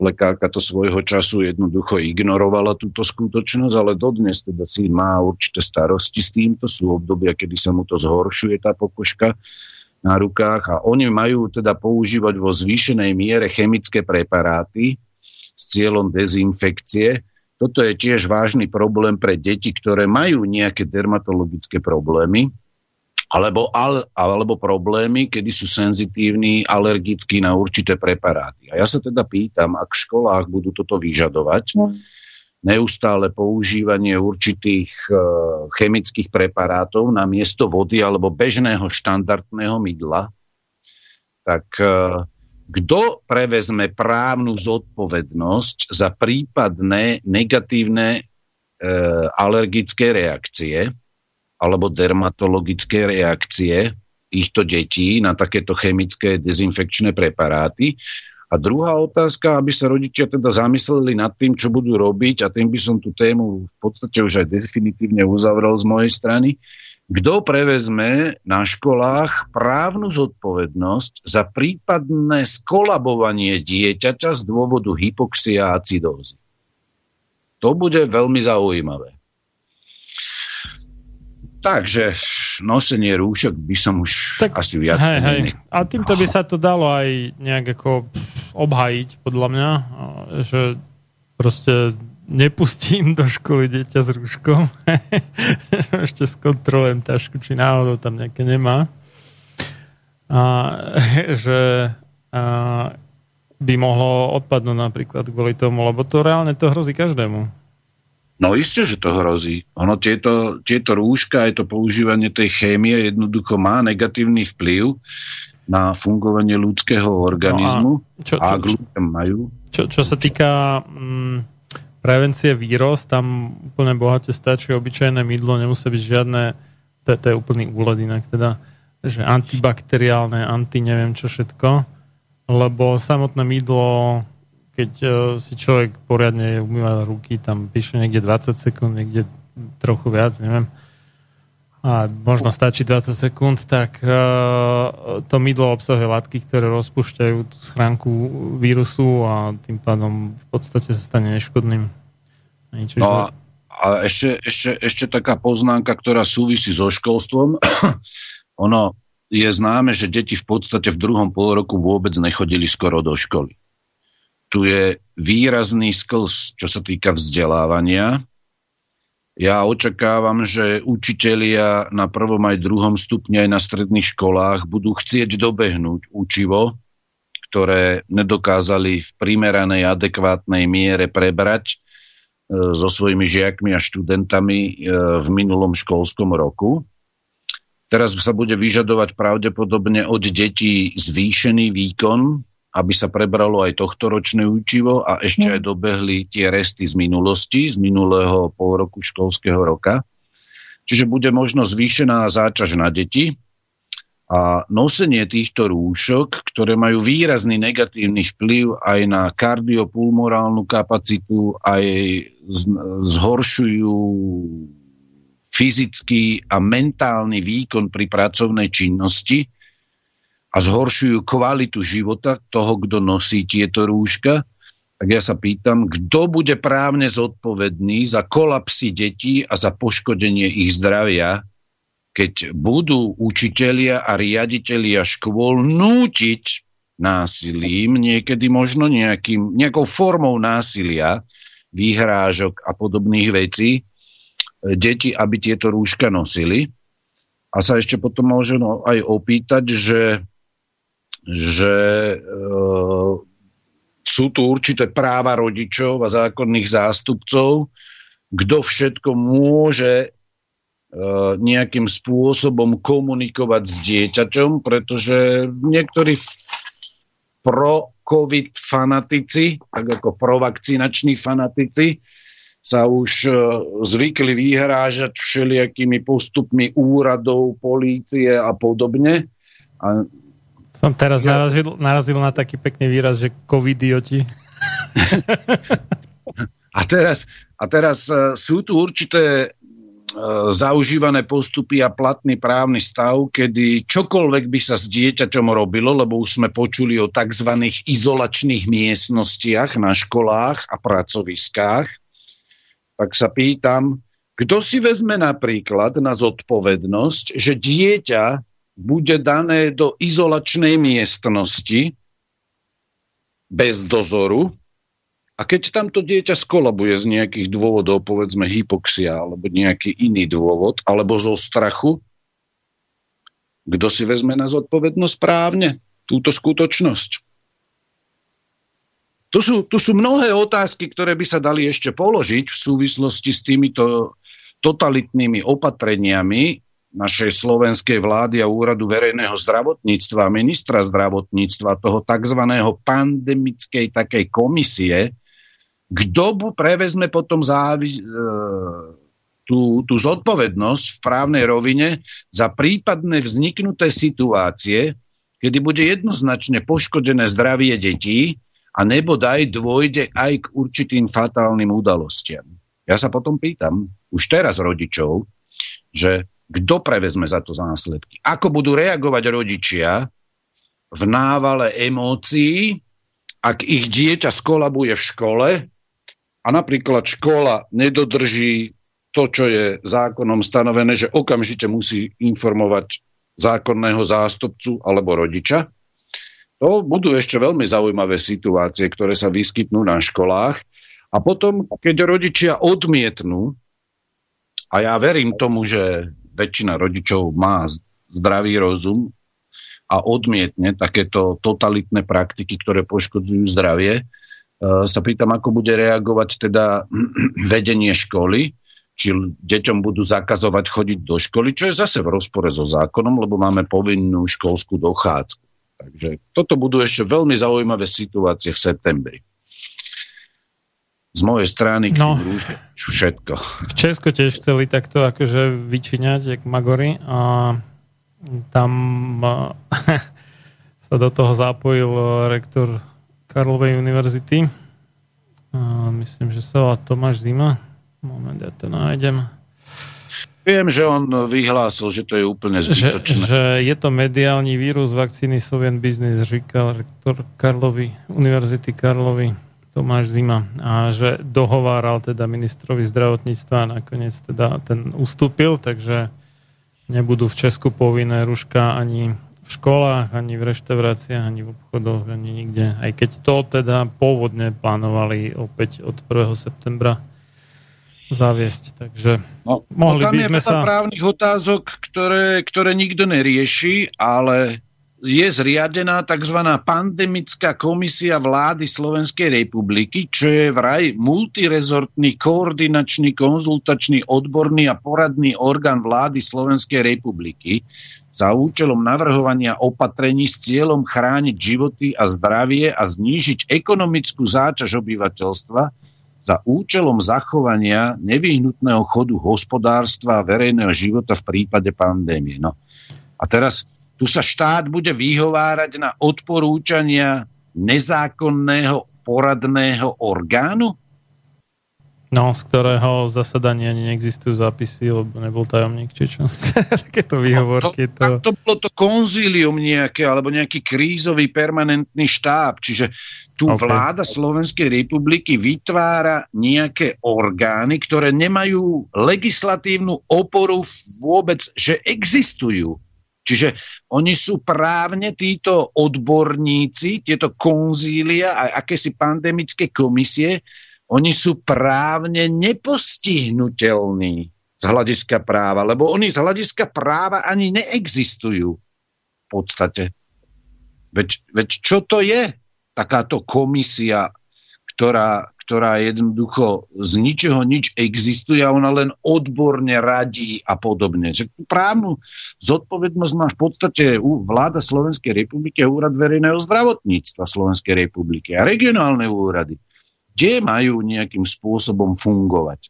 Speaker 2: Lekárka to svojho času jednoducho ignorovala túto skutočnosť, ale dodnes teda si má určité starosti s týmto. Sú obdobia, kedy sa mu to zhoršuje, tá pokožka na rukách a oni majú teda používať vo zvýšenej miere chemické preparáty, s cieľom dezinfekcie. Toto je tiež vážny problém pre deti, ktoré majú nejaké dermatologické problémy alebo, al, alebo problémy, kedy sú senzitívni, alergickí na určité preparáty. A ja sa teda pýtam, ak v školách budú toto vyžadovať, no. neustále používanie určitých e, chemických preparátov na miesto vody alebo bežného štandardného mydla, tak e, kto prevezme právnu zodpovednosť za prípadné negatívne e, alergické reakcie alebo dermatologické reakcie týchto detí na takéto chemické dezinfekčné preparáty. A druhá otázka, aby sa rodičia teda zamysleli nad tým, čo budú robiť, a tým by som tú tému v podstate už aj definitívne uzavrel z mojej strany, kto prevezme na školách právnu zodpovednosť za prípadné skolabovanie dieťaťa z dôvodu hypoxia a acidózy. To bude veľmi zaujímavé. Takže nosenie rúšok by som už tak, asi viac...
Speaker 1: Hej, hej. A týmto by sa to dalo aj nejak ako obhajiť, podľa mňa, že proste nepustím do školy dieťa s rúškom. Ešte skontrolujem tašku, či náhodou tam nejaké nemá. A, že a, by mohlo odpadnúť napríklad kvôli tomu, lebo to reálne to hrozí každému.
Speaker 2: No isté, že to hrozí. Ono tieto, tieto rúška, aj to používanie tej chémie jednoducho má negatívny vplyv na fungovanie ľudského organizmu. No a čo, čo, a čo, majú.
Speaker 1: Čo, čo sa týka... Mm, prevencie víros, tam úplne bohate stačí obyčajné mydlo, nemusí byť žiadne, to, to je úplný úled inak teda, že antibakteriálne, anti neviem čo všetko, lebo samotné mydlo, keď uh, si človek poriadne umýva ruky, tam píše niekde 20 sekúnd, niekde trochu viac, neviem, a možno stačí 20 sekúnd, tak uh, to mydlo obsahuje látky, ktoré rozpúšťajú tú schránku vírusu a tým pádom v podstate sa stane neškodným.
Speaker 2: no a, a ešte, ešte, ešte taká poznámka, ktorá súvisí so školstvom. ono je známe, že deti v podstate v druhom pol roku vôbec nechodili skoro do školy. Tu je výrazný sklz, čo sa týka vzdelávania ja očakávam, že učitelia na prvom aj druhom stupni aj na stredných školách budú chcieť dobehnúť učivo, ktoré nedokázali v primeranej, adekvátnej miere prebrať e, so svojimi žiakmi a študentami e, v minulom školskom roku. Teraz sa bude vyžadovať pravdepodobne od detí zvýšený výkon aby sa prebralo aj tohto ročné učivo a ešte aj dobehli tie resty z minulosti, z minulého pol roku školského roka. Čiže bude možno zvýšená záťaž na deti a nosenie týchto rúšok, ktoré majú výrazný negatívny vplyv aj na kardiopulmorálnu kapacitu, aj zhoršujú fyzický a mentálny výkon pri pracovnej činnosti, a zhoršujú kvalitu života toho, kto nosí tieto rúška, tak ja sa pýtam, kto bude právne zodpovedný za kolapsy detí a za poškodenie ich zdravia, keď budú učitelia a riaditelia škôl nútiť násilím, niekedy možno nejakým, nejakou formou násilia, výhrážok a podobných vecí, deti, aby tieto rúška nosili. A sa ešte potom môžem aj opýtať, že že e, sú tu určité práva rodičov a zákonných zástupcov, kto všetko môže e, nejakým spôsobom komunikovať s dieťaťom, pretože niektorí pro-covid fanatici, tak ako provakcinační fanatici, sa už e, zvykli vyhrážať všelijakými postupmi úradov, polície a podobne. A
Speaker 1: som teraz narazil, narazil na taký pekný výraz, že covidioti.
Speaker 2: a teraz, a teraz uh, sú tu určité uh, zaužívané postupy a platný právny stav, kedy čokoľvek by sa s dieťaťom robilo, lebo už sme počuli o tzv. izolačných miestnostiach na školách a pracoviskách, tak sa pýtam, kto si vezme napríklad na zodpovednosť, že dieťa bude dané do izolačnej miestnosti bez dozoru a keď tamto dieťa skolabuje z nejakých dôvodov, povedzme hypoxia alebo nejaký iný dôvod, alebo zo strachu, kto si vezme na zodpovednosť právne túto skutočnosť? Tu sú, tu sú mnohé otázky, ktoré by sa dali ešte položiť v súvislosti s týmito totalitnými opatreniami, našej slovenskej vlády a úradu verejného zdravotníctva, ministra zdravotníctva, toho tzv. pandemickej takej komisie, kto prevezme potom závi, e, tú, tú zodpovednosť v právnej rovine za prípadné vzniknuté situácie, kedy bude jednoznačne poškodené zdravie detí a nebodaj dôjde aj k určitým fatálnym udalostiam. Ja sa potom pýtam, už teraz rodičov, že kto prevezme za to následky? Ako budú reagovať rodičia v návale emócií, ak ich dieťa skolabuje v škole a napríklad škola nedodrží to, čo je zákonom stanovené, že okamžite musí informovať zákonného zástupcu alebo rodiča. To budú ešte veľmi zaujímavé situácie, ktoré sa vyskytnú na školách. A potom, keď rodičia odmietnú, a ja verím tomu, že väčšina rodičov má zdravý rozum a odmietne takéto totalitné praktiky, ktoré poškodzujú zdravie, e, sa pýtam, ako bude reagovať teda vedenie školy, či deťom budú zakazovať chodiť do školy, čo je zase v rozpore so zákonom, lebo máme povinnú školskú dochádzku. Takže toto budú ešte veľmi zaujímavé situácie v septembri. Z mojej strany k no. rúške všetko.
Speaker 1: V Česku tiež chceli takto akože vyčiňať, jak Magory a tam sa do toho zapojil rektor Karlovej univerzity. A myslím, že sa volá Tomáš Zima. Moment, ja to nájdem.
Speaker 2: Viem, že on vyhlásil, že to je úplne zbytočné.
Speaker 1: Že, že je to mediálny vírus vakcíny Soviet Business, říkal rektor Karlovy, Univerzity Karlovy Tomáš Zima a že dohováral teda ministrovi zdravotníctva a nakoniec teda ten ustúpil, takže nebudú v Česku povinné ruška ani v školách, ani v reštauráciách, ani v obchodoch, ani nikde. Aj keď to teda pôvodne plánovali opäť od 1. septembra zaviesť. Takže
Speaker 2: no, mohli no tam by sme je sa... právnych otázok, ktoré, ktoré nikto nerieši, ale je zriadená tzv. pandemická komisia vlády Slovenskej republiky, čo je vraj multirezortný, koordinačný, konzultačný, odborný a poradný orgán vlády Slovenskej republiky za účelom navrhovania opatrení s cieľom chrániť životy a zdravie a znížiť ekonomickú záťaž obyvateľstva za účelom zachovania nevyhnutného chodu hospodárstva a verejného života v prípade pandémie. No. A teraz tu sa štát bude vyhovárať na odporúčania nezákonného poradného orgánu?
Speaker 1: No, z ktorého zasadania ani neexistujú zápisy, lebo nebol tajomník, či čo. Takéto výhovorky.
Speaker 2: No, to, to... to bolo to konzílium nejaké, alebo nejaký krízový permanentný štáb. Čiže tu okay. vláda Slovenskej republiky vytvára nejaké orgány, ktoré nemajú legislatívnu oporu vôbec, že existujú. Čiže oni sú právne títo odborníci, tieto konzília a akési pandemické komisie, oni sú právne nepostihnutelní z hľadiska práva, lebo oni z hľadiska práva ani neexistujú v podstate. Veď, veď čo to je takáto komisia, ktorá, ktorá jednoducho z ničoho nič existuje a ona len odborne radí a podobne. Že právnu zodpovednosť má v podstate vláda Slovenskej republiky a úrad verejného zdravotníctva Slovenskej republiky a regionálne úrady kde majú nejakým spôsobom fungovať.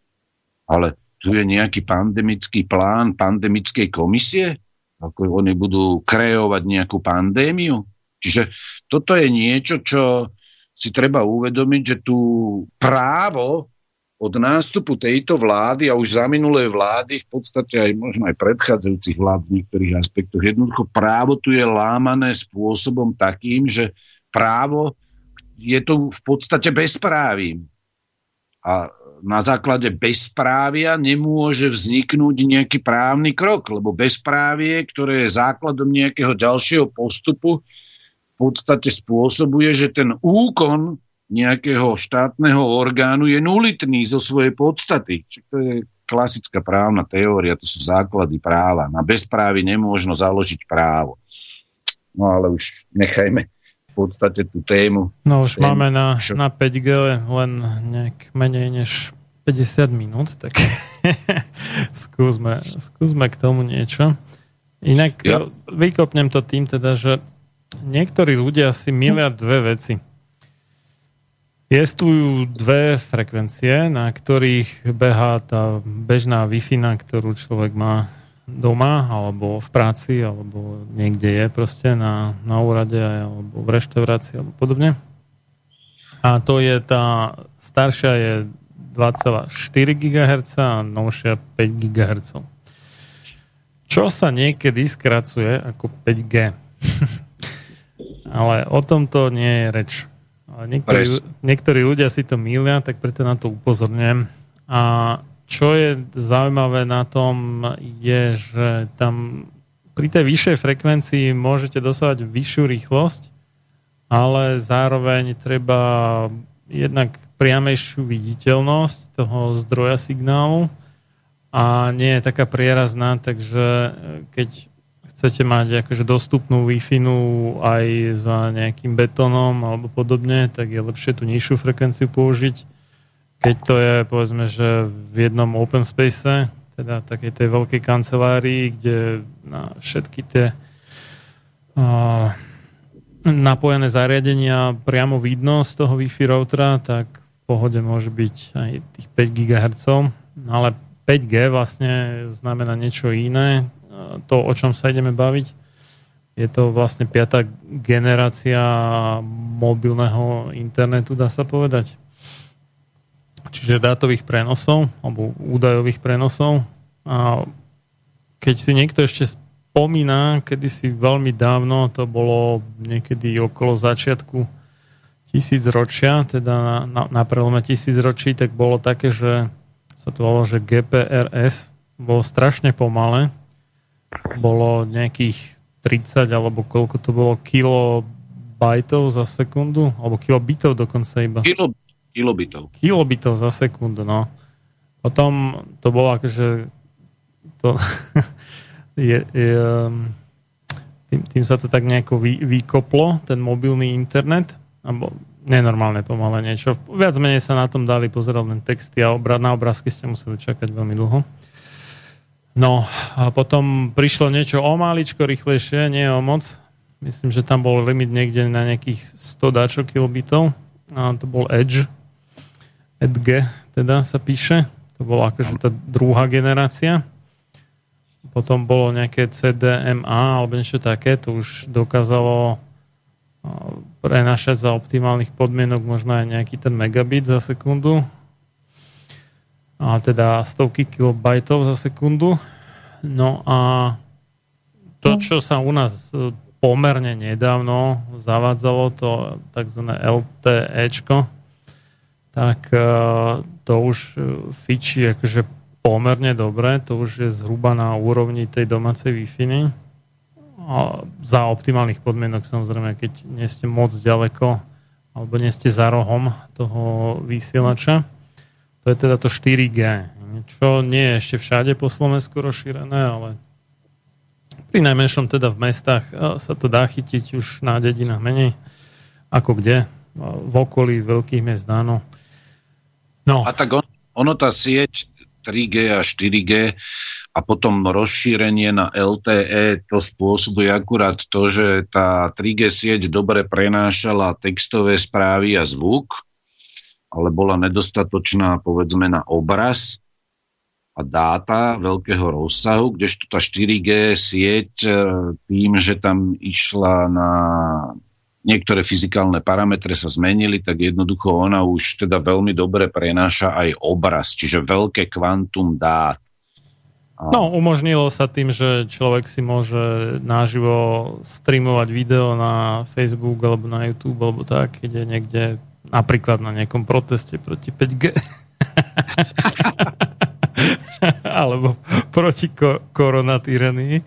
Speaker 2: Ale tu je nejaký pandemický plán pandemickej komisie, ako oni budú kreovať nejakú pandémiu. Čiže toto je niečo, čo si treba uvedomiť, že tu právo od nástupu tejto vlády a už za minulé vlády, v podstate aj možno aj predchádzajúcich vlád v niektorých aspektoch, jednoducho právo tu je lámané spôsobom takým, že právo je to v podstate bezprávím. A na základe bezprávia nemôže vzniknúť nejaký právny krok, lebo bezprávie, ktoré je základom nejakého ďalšieho postupu, podstate spôsobuje, že ten úkon nejakého štátneho orgánu je nulitný zo svojej podstaty. Čiže to je klasická právna teória, to sú základy práva. Na bezprávy nemôžno založiť právo. No ale už nechajme podstate tú tému.
Speaker 1: No už tému, máme na, na 5G len nejak menej než 50 minút, tak skúsme, skúsme k tomu niečo. Inak ja. vykopnem to tým teda, že niektorí ľudia si milia dve veci. Jestujú dve frekvencie, na ktorých behá tá bežná Wi-Fi, ktorú človek má doma, alebo v práci, alebo niekde je proste na, na úrade, alebo v reštaurácii, alebo podobne. A to je tá, staršia je 2,4 GHz a novšia 5 GHz. Čo sa niekedy skracuje ako 5G. Ale o tomto nie je reč. Niektorí, niektorí ľudia si to mília, tak preto na to upozorňujem. A čo je zaujímavé na tom, je, že tam pri tej vyššej frekvencii môžete dosávať vyššiu rýchlosť, ale zároveň treba jednak priamejšiu viditeľnosť toho zdroja signálu a nie je taká prierazná, takže keď chcete mať akože dostupnú Wi-Fi aj za nejakým betónom alebo podobne, tak je lepšie tú nižšiu frekvenciu použiť keď to je, povedzme, že v jednom open space, teda takej tej veľkej kancelárii, kde na všetky tie uh, napojené zariadenia priamo vidno z toho Wi-Fi routera, tak v pohode môže byť aj tých 5 GHz, ale 5G vlastne znamená niečo iné. To, o čom sa ideme baviť, je to vlastne piatá generácia mobilného internetu, dá sa povedať čiže dátových prenosov alebo údajových prenosov. A keď si niekto ešte spomína, kedy si veľmi dávno, to bolo niekedy okolo začiatku tisícročia, teda na, na, na prelome tisícročí, tak bolo také, že sa to volalo, že GPRS bolo strašne pomalé. Bolo nejakých 30 alebo koľko to bolo kilobajtov za sekundu, alebo kilobitov dokonca iba.
Speaker 2: Kilo, kilobitov.
Speaker 1: Kilobitov za sekundu, no. Potom to bolo akože to je, je, um, tým, tým sa to tak nejako vy, vykoplo, ten mobilný internet, alebo nenormálne pomalé niečo. Viac menej sa na tom dali pozerať len texty a obra, na obrázky ste museli čakať veľmi dlho. No a potom prišlo niečo o maličko rýchlejšie, nie o moc. Myslím, že tam bol limit niekde na nejakých 100 dačo kilobitov. A to bol Edge. Edge teda sa píše. To bola akože tá druhá generácia potom bolo nejaké CDMA alebo niečo také, to už dokázalo prenašať za optimálnych podmienok možno aj nejaký ten megabit za sekundu a teda stovky kilobajtov za sekundu. No a to, čo sa u nás e, pomerne nedávno zavádzalo, to tzv. LTEčko, tak e, to už e, fičí akože pomerne dobre, to už je zhruba na úrovni tej domácej. A za optimálnych podmienok samozrejme, keď nie ste moc ďaleko alebo nie ste za rohom toho vysielača. Je teda to 4G, čo nie je ešte všade po Slovensku rozšírené, ale pri najmenšom teda v mestách sa to dá chytiť už na dedinách menej ako kde, v okolí veľkých miest áno.
Speaker 2: No. A tak on, ono tá sieť 3G a 4G a potom rozšírenie na LTE, to spôsobuje akurát to, že tá 3G sieť dobre prenášala textové správy a zvuk, ale bola nedostatočná povedzme na obraz a dáta veľkého rozsahu, kdežto tá 4G sieť e, tým, že tam išla na niektoré fyzikálne parametre sa zmenili, tak jednoducho ona už teda veľmi dobre prenáša aj obraz, čiže veľké kvantum dát.
Speaker 1: No, umožnilo sa tým, že človek si môže naživo streamovať video na Facebook alebo na YouTube alebo tak, keď je niekde napríklad na nejakom proteste proti 5G. alebo proti ko- koronatyranii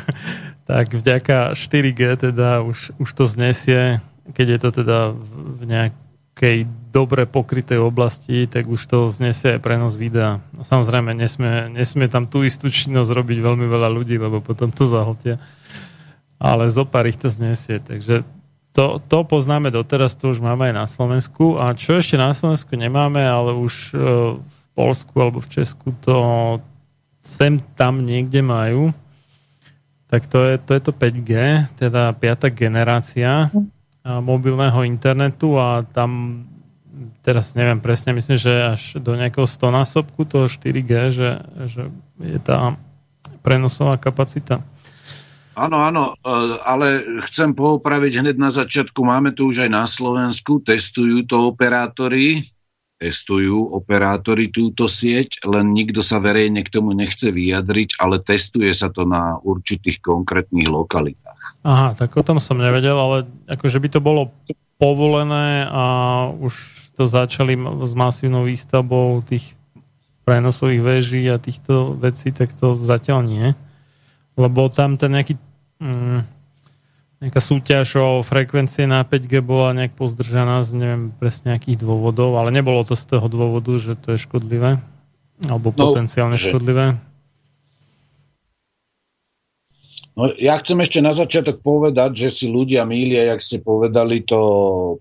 Speaker 1: tak vďaka 4G teda už, už to znesie, keď je to teda v nejakej dobre pokrytej oblasti, tak už to znesie aj prenos videa. No, samozrejme, nesmie, nesmie tam tú istú činnosť robiť veľmi veľa ľudí, lebo potom to zahltia. Ale zo pár ich to znesie. Takže to, to poznáme doteraz, to už máme aj na Slovensku. A čo ešte na Slovensku nemáme, ale už e, v Polsku alebo v Česku to sem tam niekde majú, tak to je, to je to 5G, teda piata generácia mobilného internetu a tam teraz neviem presne, myslím, že až do nejakého 100 násobku toho 4G, že, že je tá prenosová kapacita.
Speaker 2: Áno, áno, e, ale chcem poopraviť hneď na začiatku. Máme tu už aj na Slovensku, testujú to operátori, testujú operátori túto sieť, len nikto sa verejne k tomu nechce vyjadriť, ale testuje sa to na určitých konkrétnych lokalitách.
Speaker 1: Aha, tak o tom som nevedel, ale akože by to bolo povolené a už to začali s masívnou výstavbou tých prenosových veží a týchto vecí, tak to zatiaľ nie. Lebo tam ten nejaký mm, nejaká súťaž o frekvencie na 5G bola nejak pozdržaná z neviem presne akých dôvodov, ale nebolo to z toho dôvodu, že to je škodlivé alebo no, potenciálne že... škodlivé.
Speaker 2: No, ja chcem ešte na začiatok povedať, že si ľudia mília, jak ste povedali, to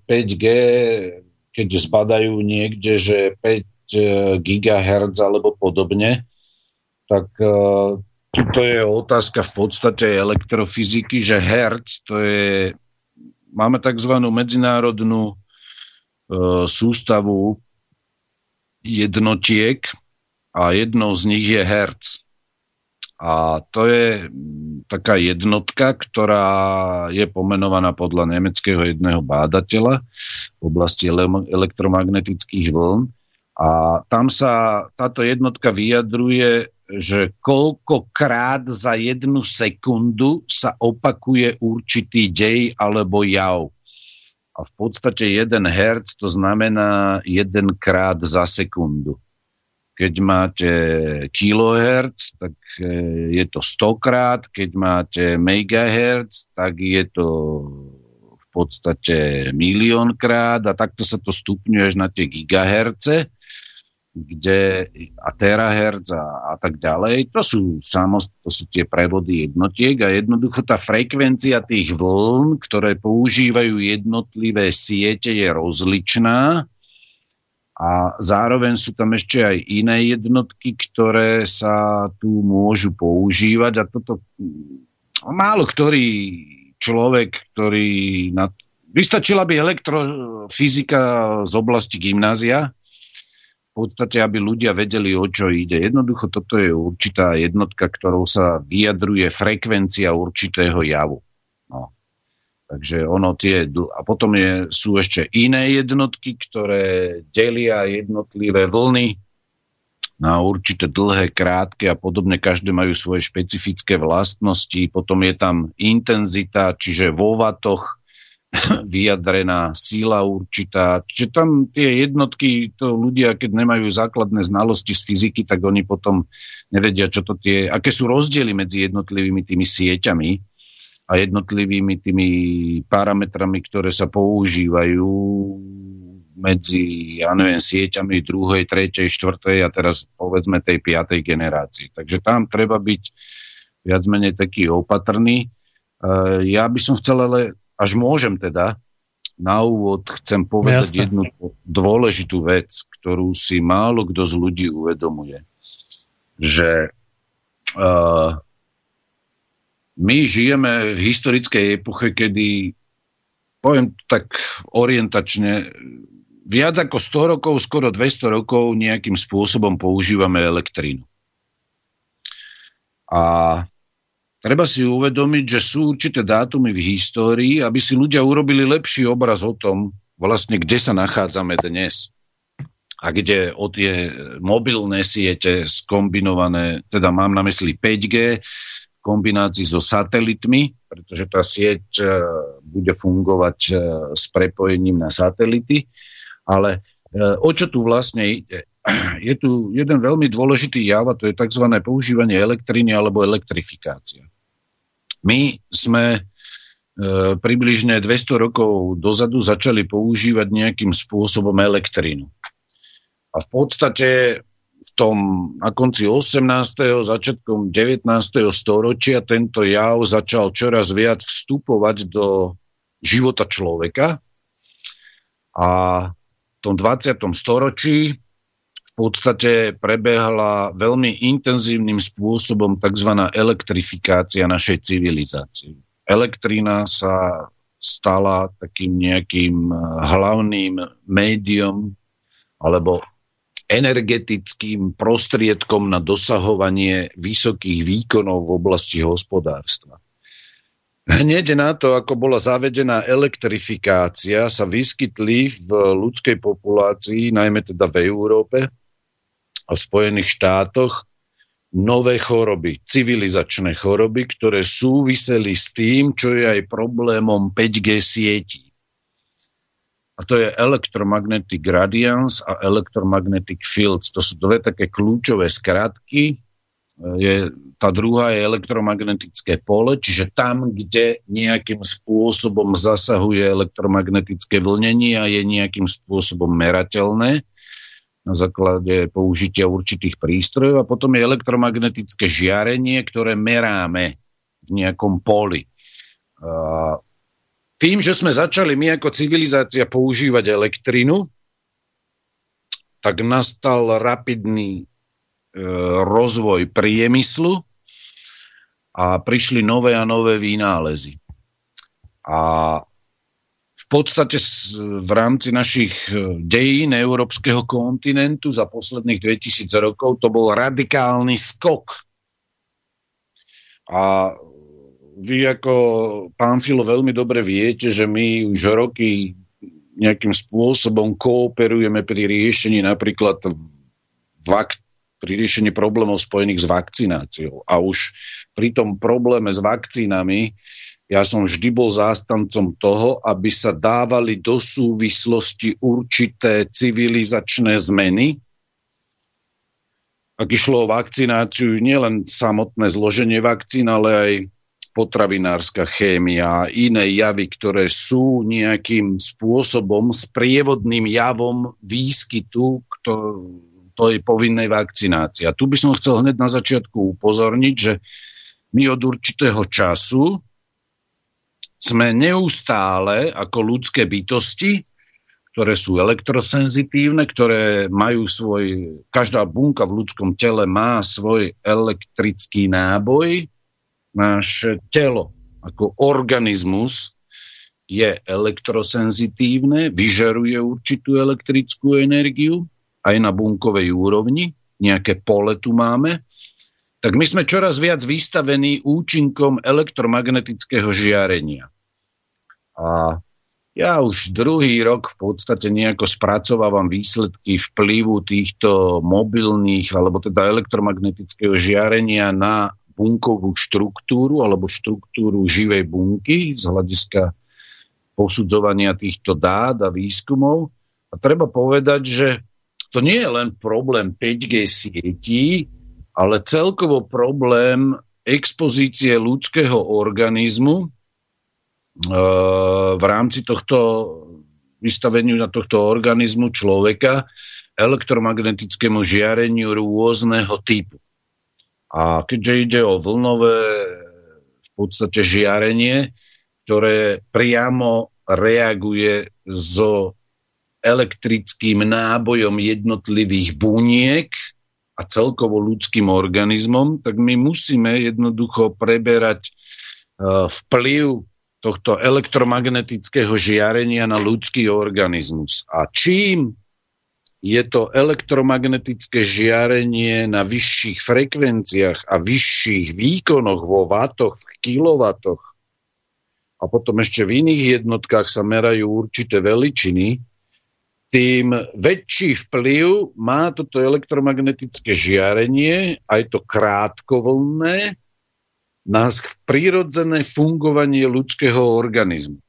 Speaker 2: 5G, keď zbadajú niekde, že 5 e, GHz alebo podobne, tak tuto je otázka v podstate elektrofyziky, že Hertz to je, máme tzv. medzinárodnú e, sústavu jednotiek a jednou z nich je Hertz. A to je taká jednotka, ktorá je pomenovaná podľa nemeckého jedného bádateľa v oblasti elektromagnetických vln. A tam sa táto jednotka vyjadruje, že koľkokrát za jednu sekundu sa opakuje určitý dej alebo jav. A v podstate 1 Hz to znamená 1 krát za sekundu. Keď máte kilohertz, tak e, je to 100 krát, keď máte megahertz, tak je to v podstate milión krát a takto sa to stupňuje až na tie gigaherce kde a terahertz a, a tak ďalej, to sú, samost, to sú tie prevody jednotiek a jednoducho tá frekvencia tých vln, ktoré používajú jednotlivé siete, je rozličná. A zároveň sú tam ešte aj iné jednotky, ktoré sa tu môžu používať. A toto málo ktorý človek, ktorý na... Vystačila by elektrofyzika z oblasti gymnázia, v podstate, aby ľudia vedeli, o čo ide. Jednoducho toto je určitá jednotka, ktorou sa vyjadruje frekvencia určitého javu. No. Takže ono tie... A potom je, sú ešte iné jednotky, ktoré delia jednotlivé vlny na určité dlhé, krátke a podobne. Každé majú svoje špecifické vlastnosti. Potom je tam intenzita, čiže vo vatoch vyjadrená síla určitá. Čiže tam tie jednotky, to ľudia, keď nemajú základné znalosti z fyziky, tak oni potom nevedia, čo to tie, aké sú rozdiely medzi jednotlivými tými sieťami a jednotlivými tými parametrami, ktoré sa používajú medzi, ja neviem, sieťami druhej, tretej, štvrtej a teraz povedzme tej piatej generácii. Takže tam treba byť viac menej taký opatrný. Uh, ja by som chcel ale až môžem teda, na úvod chcem povedať Jasne. jednu dôležitú vec, ktorú si málo kto z ľudí uvedomuje. Že uh, my žijeme v historickej epoche, kedy poviem tak orientačne, viac ako 100 rokov, skoro 200 rokov nejakým spôsobom používame elektrínu. A Treba si uvedomiť, že sú určité dátumy v histórii, aby si ľudia urobili lepší obraz o tom, vlastne kde sa nachádzame dnes a kde o tie mobilné siete skombinované, teda mám na mysli 5G, v kombinácii so satelitmi, pretože tá sieť e, bude fungovať e, s prepojením na satelity, ale e, o čo tu vlastne ide? Je tu jeden veľmi dôležitý jav a to je tzv. používanie elektriny alebo elektrifikácia. My sme e, približne 200 rokov dozadu začali používať nejakým spôsobom elektrínu. A v podstate v tom na konci 18. začiatkom 19. storočia tento jav začal čoraz viac vstupovať do života človeka a v tom 20. storočí v podstate prebehla veľmi intenzívnym spôsobom tzv. elektrifikácia našej civilizácie. Elektrina sa stala takým nejakým eh, hlavným médium alebo energetickým prostriedkom na dosahovanie vysokých výkonov v oblasti hospodárstva. Hneď na to, ako bola zavedená elektrifikácia, sa vyskytli v ľudskej populácii, najmä teda v Európe, a v Spojených štátoch nové choroby, civilizačné choroby, ktoré súviseli s tým, čo je aj problémom 5G sietí. A to je electromagnetic radiance a electromagnetic fields. To sú dve také kľúčové skratky. Je, tá druhá je elektromagnetické pole, čiže tam, kde nejakým spôsobom zasahuje elektromagnetické vlnenie a je nejakým spôsobom merateľné na základe použitia určitých prístrojov a potom je elektromagnetické žiarenie, ktoré meráme v nejakom poli. Tým, že sme začali my ako civilizácia používať elektrinu, tak nastal rapidný e, rozvoj priemyslu a prišli nové a nové vynálezy. A podstate v rámci našich e, dejín európskeho kontinentu za posledných 2000 rokov to bol radikálny skok. A vy ako pán Filo veľmi dobre viete, že my už roky nejakým spôsobom kooperujeme pri riešení napríklad vak- pri riešení problémov spojených s vakcináciou. A už pri tom probléme s vakcínami ja som vždy bol zástancom toho, aby sa dávali do súvislosti určité civilizačné zmeny. Ak išlo o vakcináciu, nielen samotné zloženie vakcín, ale aj potravinárska chémia a iné javy, ktoré sú nejakým spôsobom sprievodným javom výskytu tej povinnej vakcinácie. A tu by som chcel hneď na začiatku upozorniť, že my od určitého času sme neustále ako ľudské bytosti, ktoré sú elektrosenzitívne, ktoré majú svoj, každá bunka v ľudskom tele má svoj elektrický náboj, Naše telo ako organizmus je elektrosenzitívne, vyžaruje určitú elektrickú energiu aj na bunkovej úrovni, nejaké pole tu máme, tak my sme čoraz viac vystavení účinkom elektromagnetického žiarenia. A ja už druhý rok v podstate nejako spracovávam výsledky vplyvu týchto mobilných alebo teda elektromagnetického žiarenia na bunkovú štruktúru alebo štruktúru živej bunky z hľadiska posudzovania týchto dát a výskumov. A treba povedať, že to nie je len problém 5G sietí, ale celkovo problém expozície ľudského organizmu v rámci tohto vystaveniu na tohto organizmu človeka elektromagnetickému žiareniu rôzneho typu. A keďže ide o vlnové v podstate žiarenie, ktoré priamo reaguje so elektrickým nábojom jednotlivých buniek a celkovo ľudským organizmom, tak my musíme jednoducho preberať uh, vplyv tohto elektromagnetického žiarenia na ľudský organizmus. A čím je to elektromagnetické žiarenie na vyšších frekvenciách a vyšších výkonoch vo vatoch, v kilowatoch a potom ešte v iných jednotkách sa merajú určité veličiny, tým väčší vplyv má toto elektromagnetické žiarenie, aj to krátkovlné, na prírodzené fungovanie ľudského organizmu.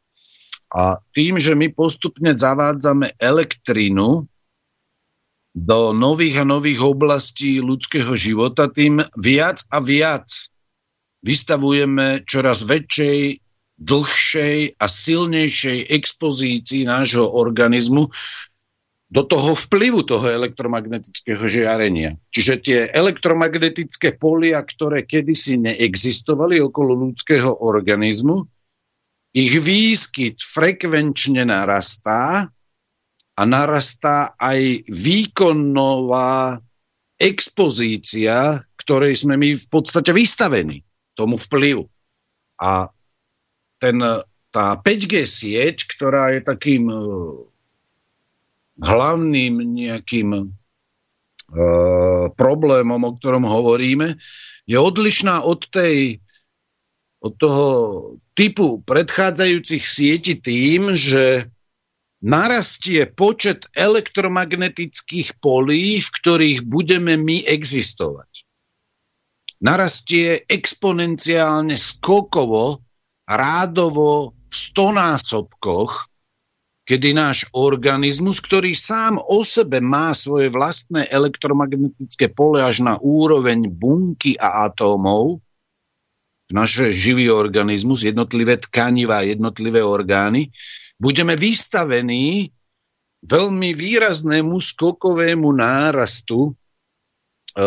Speaker 2: A tým, že my postupne zavádzame elektrínu do nových a nových oblastí ľudského života, tým viac a viac vystavujeme čoraz väčšej, dlhšej a silnejšej expozícii nášho organizmu do toho vplyvu toho elektromagnetického žiarenia. Čiže tie elektromagnetické polia, ktoré kedysi neexistovali okolo ľudského organizmu, ich výskyt frekvenčne narastá a narastá aj výkonnová expozícia, ktorej sme my v podstate vystavení tomu vplyvu. A ten, tá 5G sieť, ktorá je takým hlavným nejakým uh, problémom, o ktorom hovoríme, je odlišná od tej od toho typu predchádzajúcich sieti tým, že narastie počet elektromagnetických polí, v ktorých budeme my existovať. Narastie exponenciálne skokovo, rádovo v stonásobkoch, kedy náš organizmus, ktorý sám o sebe má svoje vlastné elektromagnetické pole až na úroveň bunky a atómov, naše živý organizmus, jednotlivé tkaniva, jednotlivé orgány, budeme vystavení veľmi výraznému skokovému nárastu e,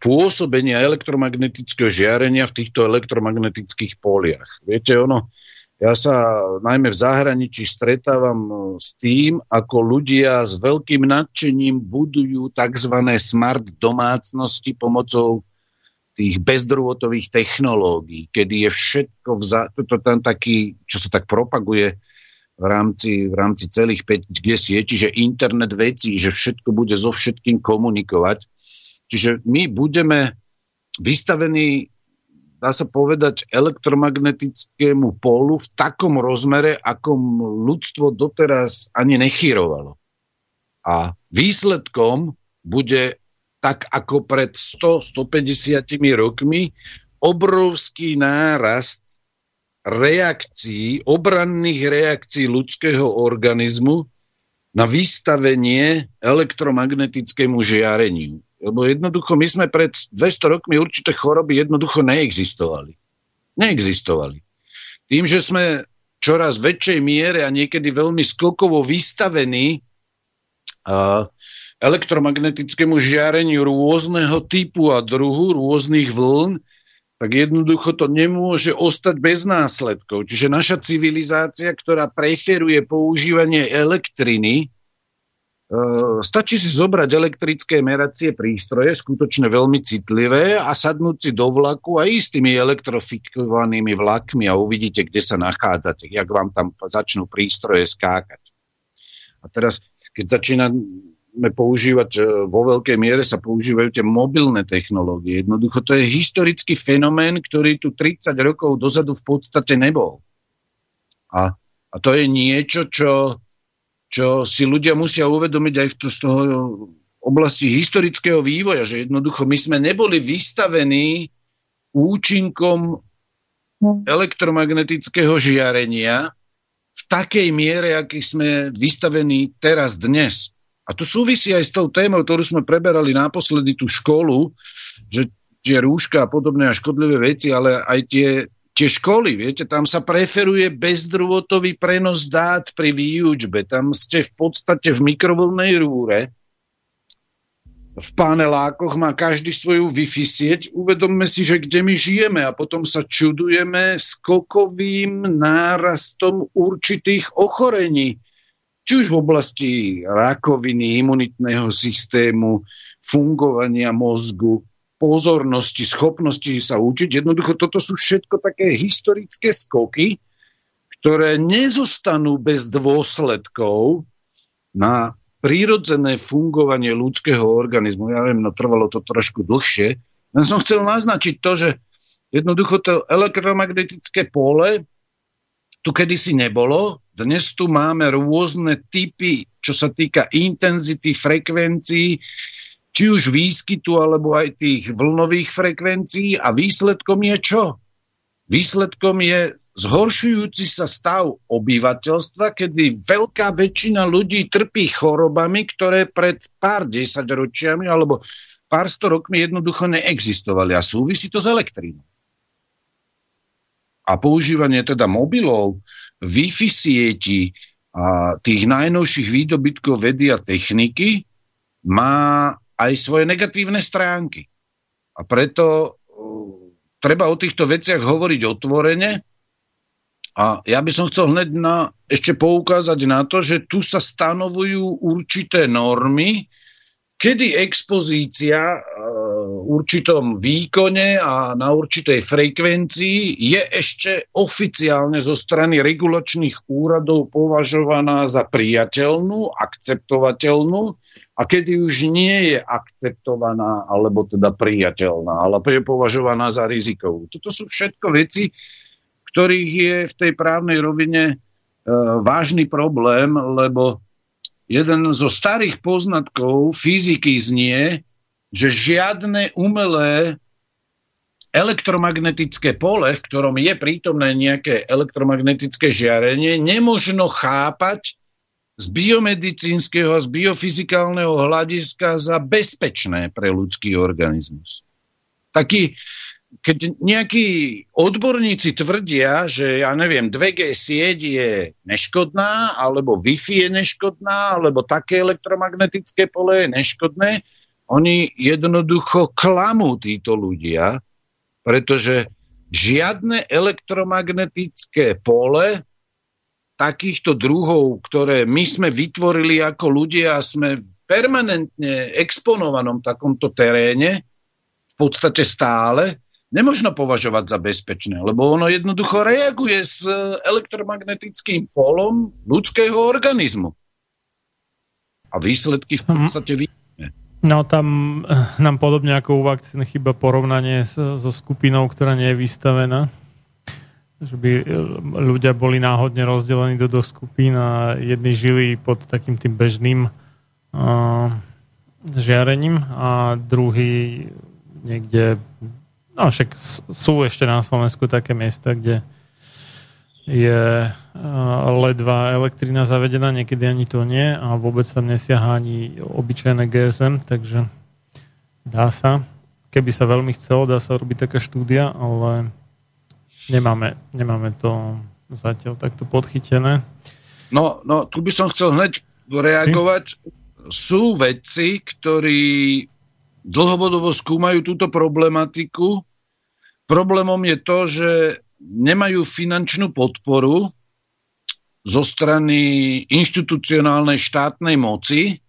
Speaker 2: pôsobenia elektromagnetického žiarenia v týchto elektromagnetických poliach. Viete, ono, ja sa najmä v zahraničí stretávam e, s tým, ako ľudia s veľkým nadšením budujú tzv. smart domácnosti pomocou tých bezdrôtových technológií, kedy je všetko, vza, to, to tam taký, čo sa tak propaguje, v rámci, v rámci celých 5G sieti, že internet vecí, že všetko bude so všetkým komunikovať. Čiže my budeme vystavení dá sa povedať, elektromagnetickému pólu v takom rozmere, akom ľudstvo doteraz ani nechyrovalo. A výsledkom bude tak ako pred 100-150 rokmi obrovský nárast reakcií, obranných reakcií ľudského organizmu na vystavenie elektromagnetickému žiareniu. Lebo jednoducho my sme pred 200 rokmi určité choroby jednoducho neexistovali. Neexistovali. Tým, že sme čoraz väčšej miere a niekedy veľmi skokovo vystavení uh, elektromagnetickému žiareniu rôzneho typu a druhu, rôznych vln, tak jednoducho to nemôže ostať bez následkov. Čiže naša civilizácia, ktorá preferuje používanie elektriny, stačí si zobrať elektrické meracie prístroje, skutočne veľmi citlivé a sadnúť si do vlaku a ísť tými elektrofikovanými vlakmi a uvidíte, kde sa nachádzate, jak vám tam začnú prístroje skákať. A teraz, keď začína používať, e, vo veľkej miere sa používajú tie mobilné technológie. Jednoducho to je historický fenomén, ktorý tu 30 rokov dozadu v podstate nebol. A, a to je niečo, čo, čo si ľudia musia uvedomiť aj v to, z toho oblasti historického vývoja, že jednoducho my sme neboli vystavení účinkom elektromagnetického žiarenia v takej miere, aký sme vystavení teraz dnes. A to súvisí aj s tou témou, ktorú sme preberali naposledy tú školu, že tie rúška a podobné a škodlivé veci, ale aj tie, tie školy, viete, tam sa preferuje bezdrôtový prenos dát pri výučbe. Tam ste v podstate v mikrovlnej rúre, v panelákoch má každý svoju Wi-Fi sieť. Uvedomme si, že kde my žijeme a potom sa čudujeme skokovým nárastom určitých ochorení či už v oblasti rakoviny, imunitného systému, fungovania mozgu, pozornosti, schopnosti sa učiť. Jednoducho toto sú všetko také historické skoky, ktoré nezostanú bez dôsledkov na prírodzené fungovanie ľudského organizmu. Ja viem, no trvalo to trošku dlhšie. Len som chcel naznačiť to, že jednoducho to elektromagnetické pole tu kedysi nebolo. Dnes tu máme rôzne typy, čo sa týka intenzity, frekvencií, či už výskytu, alebo aj tých vlnových frekvencií. A výsledkom je čo? Výsledkom je zhoršujúci sa stav obyvateľstva, kedy veľká väčšina ľudí trpí chorobami, ktoré pred pár desaťročiami alebo pár sto rokmi jednoducho neexistovali. A súvisí to s elektrínou a používanie teda mobilov, Wi-Fi sieti a tých najnovších výdobytkov vedy a techniky má aj svoje negatívne stránky. A preto uh, treba o týchto veciach hovoriť otvorene. A ja by som chcel hneď na, ešte poukázať na to, že tu sa stanovujú určité normy, kedy expozícia uh, určitom výkone a na určitej frekvencii je ešte oficiálne zo strany regulačných úradov považovaná za priateľnú, akceptovateľnú a kedy už nie je akceptovaná alebo teda priateľná, ale je považovaná za rizikovú. Toto sú všetko veci, ktorých je v tej právnej rovine e, vážny problém, lebo jeden zo starých poznatkov fyziky znie, že žiadne umelé elektromagnetické pole, v ktorom je prítomné nejaké elektromagnetické žiarenie, nemožno chápať z biomedicínskeho a z biofyzikálneho hľadiska za bezpečné pre ľudský organizmus. Taký, keď nejakí odborníci tvrdia, že ja neviem, 2G sieť je neškodná, alebo Wi-Fi je neškodná, alebo také elektromagnetické pole je neškodné, oni jednoducho klamú títo ľudia, pretože žiadne elektromagnetické pole takýchto druhov, ktoré my sme vytvorili ako ľudia a sme permanentne exponovanom takomto teréne, v podstate stále, nemožno považovať za bezpečné, lebo ono jednoducho reaguje s elektromagnetickým polom ľudského organizmu. A výsledky v podstate vidíme.
Speaker 1: No tam eh, nám podobne ako u vakcín chyba porovnanie so skupinou, ktorá nie je vystavená. Že by eh, ľudia boli náhodne rozdelení do do skupín a jedni žili pod takým tým bežným uh, žiarením a druhý niekde no však sú ešte na Slovensku také miesta, kde je ledva elektrina zavedená, niekedy ani to nie a vôbec tam nesiaha ani obyčajné GSM, takže dá sa. Keby sa veľmi chcelo, dá sa robiť taká štúdia, ale nemáme, nemáme to zatiaľ takto podchytené.
Speaker 2: No, no, tu by som chcel hneď reagovať. Sú vedci, ktorí dlhobodovo skúmajú túto problematiku. Problémom je to, že nemajú finančnú podporu zo strany inštitucionálnej štátnej moci,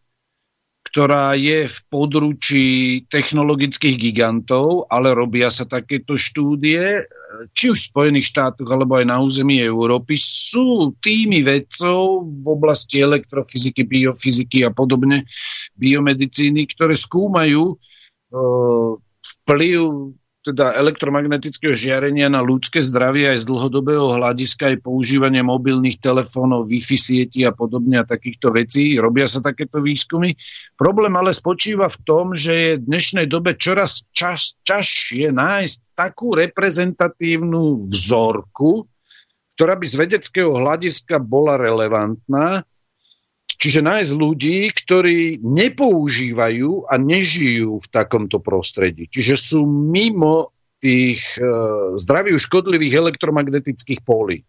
Speaker 2: ktorá je v područí technologických gigantov, ale robia sa takéto štúdie, či už v Spojených štátoch, alebo aj na území Európy. Sú týmy vedcov v oblasti elektrofyziky, biofyziky a podobne, biomedicíny, ktoré skúmajú uh, vplyv teda elektromagnetického žiarenia na ľudské zdravie aj z dlhodobého hľadiska, aj používanie mobilných telefónov, Wi-Fi sieti a podobne a takýchto vecí. Robia sa takéto výskumy. Problém ale spočíva v tom, že je v dnešnej dobe čoraz čas, čažšie nájsť takú reprezentatívnu vzorku, ktorá by z vedeckého hľadiska bola relevantná Čiže nájsť ľudí, ktorí nepoužívajú a nežijú v takomto prostredí. Čiže sú mimo tých e, zdraví škodlivých elektromagnetických polí.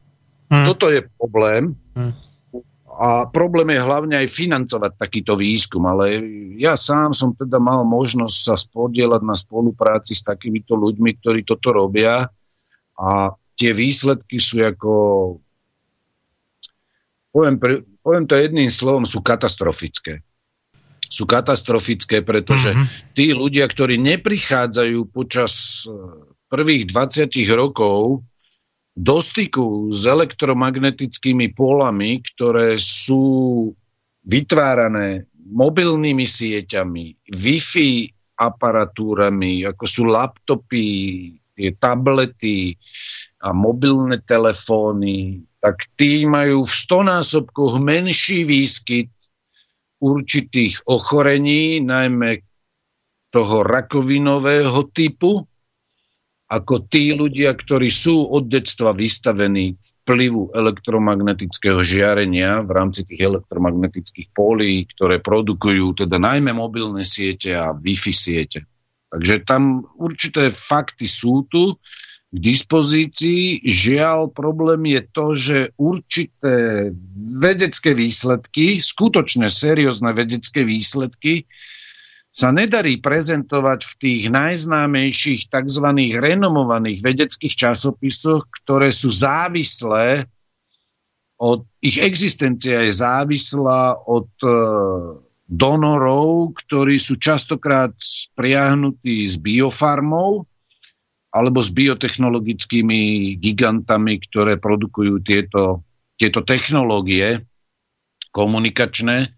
Speaker 2: Hmm. Toto je problém. Hmm. A problém je hlavne aj financovať takýto výskum. Ale ja sám som teda mal možnosť sa spodielať na spolupráci s takýmito ľuďmi, ktorí toto robia. A tie výsledky sú ako poviem, poviem to jedným slovom, sú katastrofické. Sú katastrofické, pretože mm-hmm. tí ľudia, ktorí neprichádzajú počas e, prvých 20 rokov do styku s elektromagnetickými polami, ktoré sú vytvárané mobilnými sieťami, Wi-Fi aparatúrami, ako sú laptopy, tie tablety a mobilné telefóny, tak tí majú v stonásobkoch menší výskyt určitých ochorení, najmä toho rakovinového typu, ako tí ľudia, ktorí sú od detstva vystavení vplyvu elektromagnetického žiarenia v rámci tých elektromagnetických polí, ktoré produkujú teda najmä mobilné siete a Wi-Fi siete. Takže tam určité fakty sú tu, k dispozícii. Žiaľ, problém je to, že určité vedecké výsledky, skutočné seriózne vedecké výsledky, sa nedarí prezentovať v tých najznámejších tzv. renomovaných vedeckých časopisoch, ktoré sú závislé od, ich existencia je závislá od e, donorov, ktorí sú častokrát spriahnutí s biofarmou, alebo s biotechnologickými gigantami, ktoré produkujú tieto, tieto technológie komunikačné.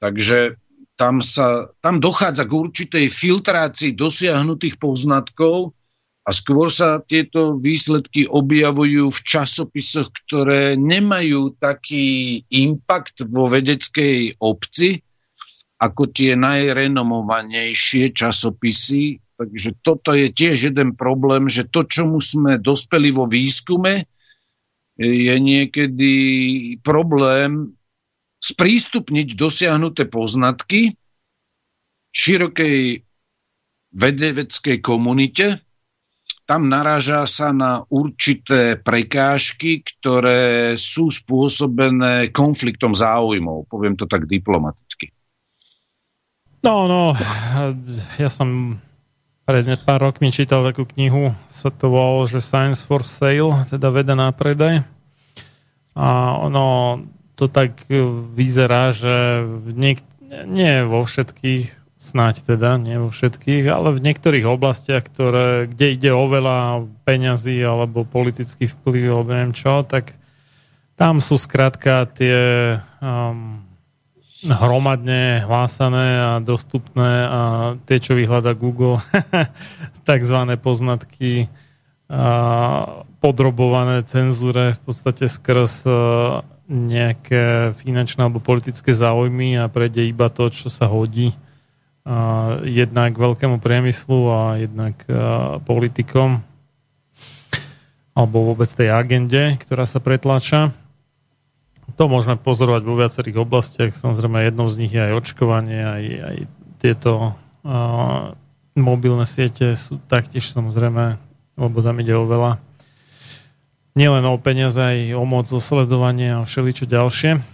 Speaker 2: Takže tam, sa, tam dochádza k určitej filtrácii dosiahnutých poznatkov a skôr sa tieto výsledky objavujú v časopisoch, ktoré nemajú taký impact vo vedeckej obci, ako tie najrenomovanejšie časopisy, Takže toto je tiež jeden problém, že to, čomu sme dospeli vo výskume, je niekedy problém sprístupniť dosiahnuté poznatky širokej vedeveckej komunite. Tam naráža sa na určité prekážky, ktoré sú spôsobené konfliktom záujmov. Poviem to tak diplomaticky.
Speaker 1: No, no, ja som pred pár rokmi čítal takú knihu, sa to volalo, že Science for Sale, teda veda na predaj. A ono to tak vyzerá, že niek- nie vo všetkých, snáď teda, nie vo všetkých, ale v niektorých oblastiach, ktoré, kde ide o veľa peňazí alebo politický vplyv alebo neviem čo, tak tam sú skrátka tie um, hromadne hlásané a dostupné a tie, čo vyhľada Google, takzvané poznatky a podrobované cenzúre v podstate skrz nejaké finančné alebo politické záujmy a prejde iba to, čo sa hodí jednak veľkému priemyslu a jednak politikom alebo vôbec tej agende, ktorá sa pretláča. To môžeme pozorovať vo viacerých oblastiach. Samozrejme, jednou z nich je aj očkovanie, aj, aj tieto uh, mobilné siete sú taktiež samozrejme, lebo tam ide o veľa nielen o peniaze, aj o moc, o sledovanie a všeličo ďalšie.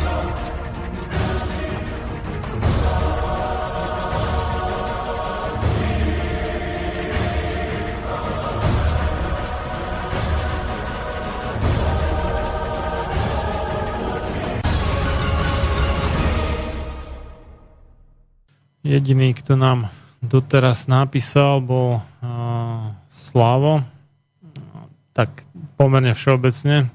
Speaker 1: Jediný, kto nám doteraz napísal, bol uh, Slavo. Tak pomerne všeobecne.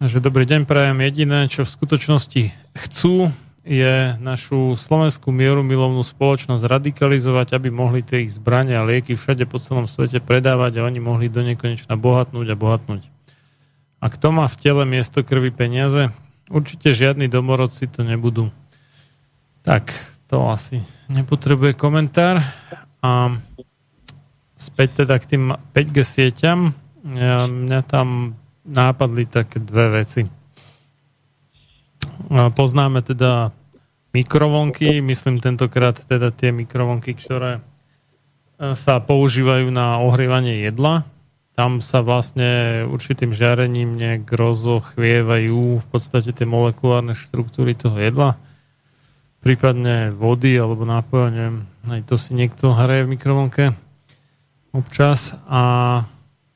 Speaker 1: Že dobrý deň, prajem jediné, čo v skutočnosti chcú, je našu slovenskú mieru milovnú spoločnosť radikalizovať, aby mohli tie ich zbrania a lieky všade po celom svete predávať a oni mohli do nekonečna bohatnúť a bohatnúť. A kto má v tele miesto krvi peniaze? Určite žiadni domorodci to nebudú. Tak, to asi nepotrebuje komentár. A späť teda k tým 5G sieťam. Mňa tam nápadli také dve veci. Poznáme teda mikrovlnky, myslím tentokrát teda tie mikrovlnky, ktoré e, sa používajú na ohrievanie jedla. Tam sa vlastne určitým žiarením nejak rozochvievajú v podstate tie molekulárne štruktúry toho jedla prípadne vody alebo nápoja, neviem, aj to si niekto hraje v mikrovlnke občas a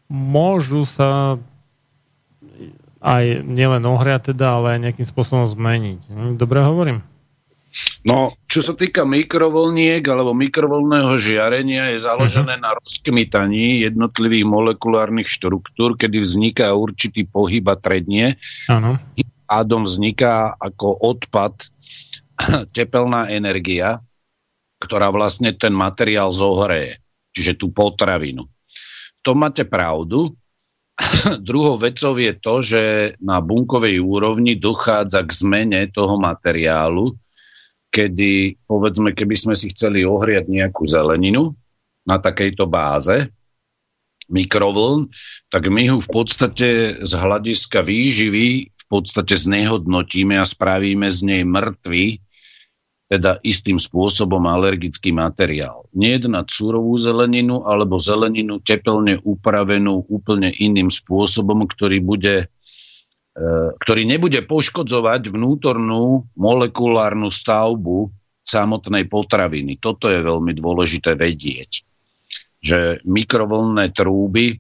Speaker 1: môžu sa aj nielen ohriať teda, ale aj nejakým spôsobom zmeniť. Dobre hovorím?
Speaker 2: No, čo sa týka mikrovlniek alebo mikrovolného žiarenia, je založené uh-huh. na rozkmitaní jednotlivých molekulárnych štruktúr, kedy vzniká určitý pohyb a trednie. Áno. Ádom vzniká ako odpad tepelná energia, ktorá vlastne ten materiál zohreje, čiže tú potravinu. To máte pravdu. Druhou vecou je to, že na bunkovej úrovni dochádza k zmene toho materiálu, kedy, povedzme, keby sme si chceli ohriať nejakú zeleninu na takejto báze mikrovln, tak my ho v podstate z hľadiska výživy v podstate znehodnotíme a spravíme z nej mŕtvy, teda istým spôsobom alergický materiál. Nejednať surovú zeleninu alebo zeleninu tepelne upravenú úplne iným spôsobom, ktorý bude e, ktorý nebude poškodzovať vnútornú molekulárnu stavbu samotnej potraviny. Toto je veľmi dôležité vedieť, že mikrovlnné trúby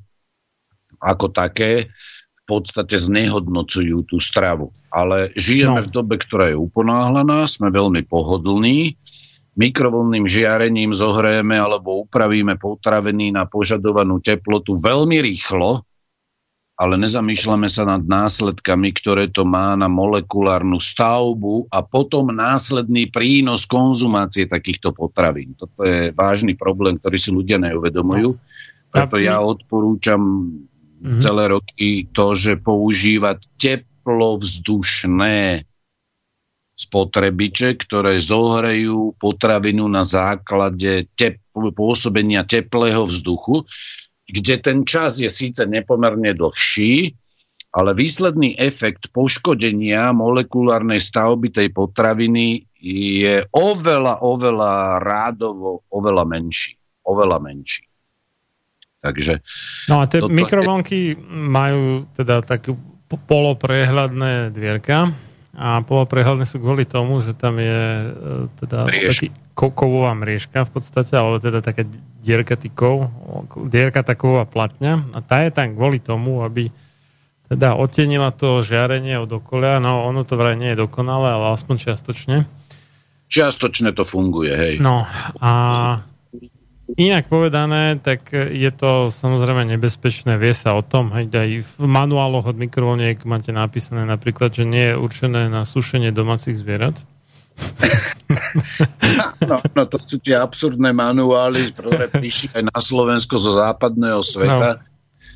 Speaker 2: ako také podstate znehodnocujú tú stravu. Ale žijeme no. v dobe, ktorá je uponáhlaná, sme veľmi pohodlní, mikrovlným žiarením zohrejeme alebo upravíme potraviny na požadovanú teplotu veľmi rýchlo, ale nezamýšľame sa nad následkami, ktoré to má na molekulárnu stavbu a potom následný prínos konzumácie takýchto potravín. Toto je vážny problém, ktorý si ľudia neuvedomujú. Preto ja odporúčam mm-hmm. celé roky to, že používať teplovzdušné spotrebiče, ktoré zohrejú potravinu na základe tep- pôsobenia teplého vzduchu, kde ten čas je síce nepomerne dlhší, ale výsledný efekt poškodenia molekulárnej stavby tej potraviny je oveľa, oveľa rádovo, oveľa menší. Oveľa menší. Takže
Speaker 1: no a tie mikrovlnky je... majú teda také poloprehľadné dvierka a poloprehľadné sú kvôli tomu, že tam je e, teda taký kovová mriežka v podstate, alebo teda taká dierka tykov, dierka taková platňa a tá je tam kvôli tomu, aby teda odtenila to žiarenie od okolia, no ono to vraj nie je dokonalé, ale aspoň čiastočne.
Speaker 2: Čiastočne to funguje, hej.
Speaker 1: No a Inak povedané, tak je to samozrejme nebezpečné. Vie sa o tom, hej, aj v manuáloch od mikrovlniek máte napísané napríklad, že nie je určené na sušenie domácich zvierat.
Speaker 2: No, no to sú tie absurdné manuály, ktoré prišli aj na Slovensko zo západného sveta. No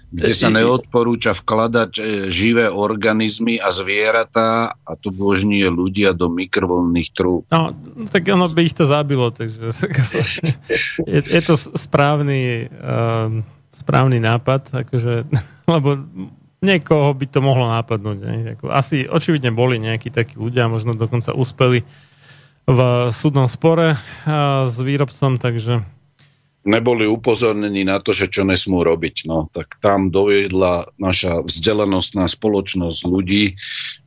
Speaker 2: kde sa neodporúča vkladať e, živé organizmy a zvieratá a to božnie ľudia do mikrovlnných trúb.
Speaker 1: No, tak ono by ich to zabilo, takže je, je to správny, um, správny nápad, akože, lebo niekoho by to mohlo nápadnúť. Ne? Asi očividne boli nejakí takí ľudia, možno dokonca uspeli v súdnom spore s výrobcom, takže
Speaker 2: neboli upozornení na to, že čo nesmú robiť. No, tak tam doviedla naša vzdelanostná spoločnosť ľudí,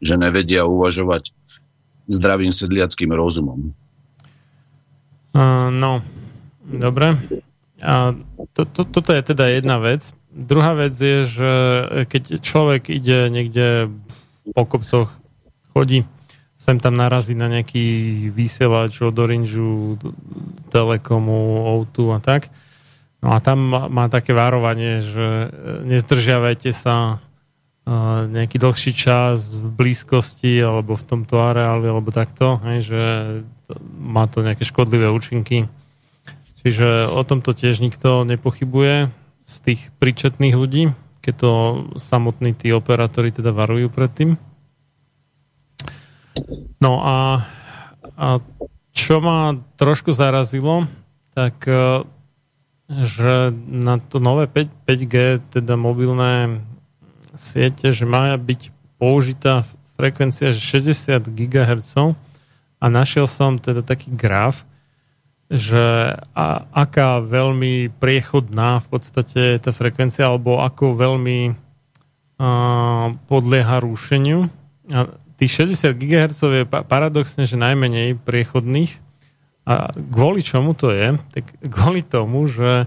Speaker 2: že nevedia uvažovať zdravým sedliackým rozumom.
Speaker 1: Uh, no, dobre. A to, to, toto je teda jedna vec. Druhá vec je, že keď človek ide niekde po kopcoch, chodí, sem tam narazí na nejaký vysielač od Orange, Telekomu, O2 a tak. No a tam má také varovanie, že e, nezdržiavajte sa e, nejaký dlhší čas v blízkosti alebo v tomto areáli alebo takto, hej, že má to nejaké škodlivé účinky. Čiže o tomto tiež nikto nepochybuje z tých príčetných ľudí, keď to samotní tí operátori teda varujú pred tým. No a, a čo ma trošku zarazilo, tak e, že na to nové 5, 5G, teda mobilné siete, že má byť použitá frekvencia 60 GHz a našiel som teda taký graf, že a, aká veľmi priechodná v podstate je tá frekvencia, alebo ako veľmi a, podlieha rúšeniu. A tých 60 GHz je paradoxne, že najmenej priechodných. A kvôli čomu to je? Tak kvôli tomu, že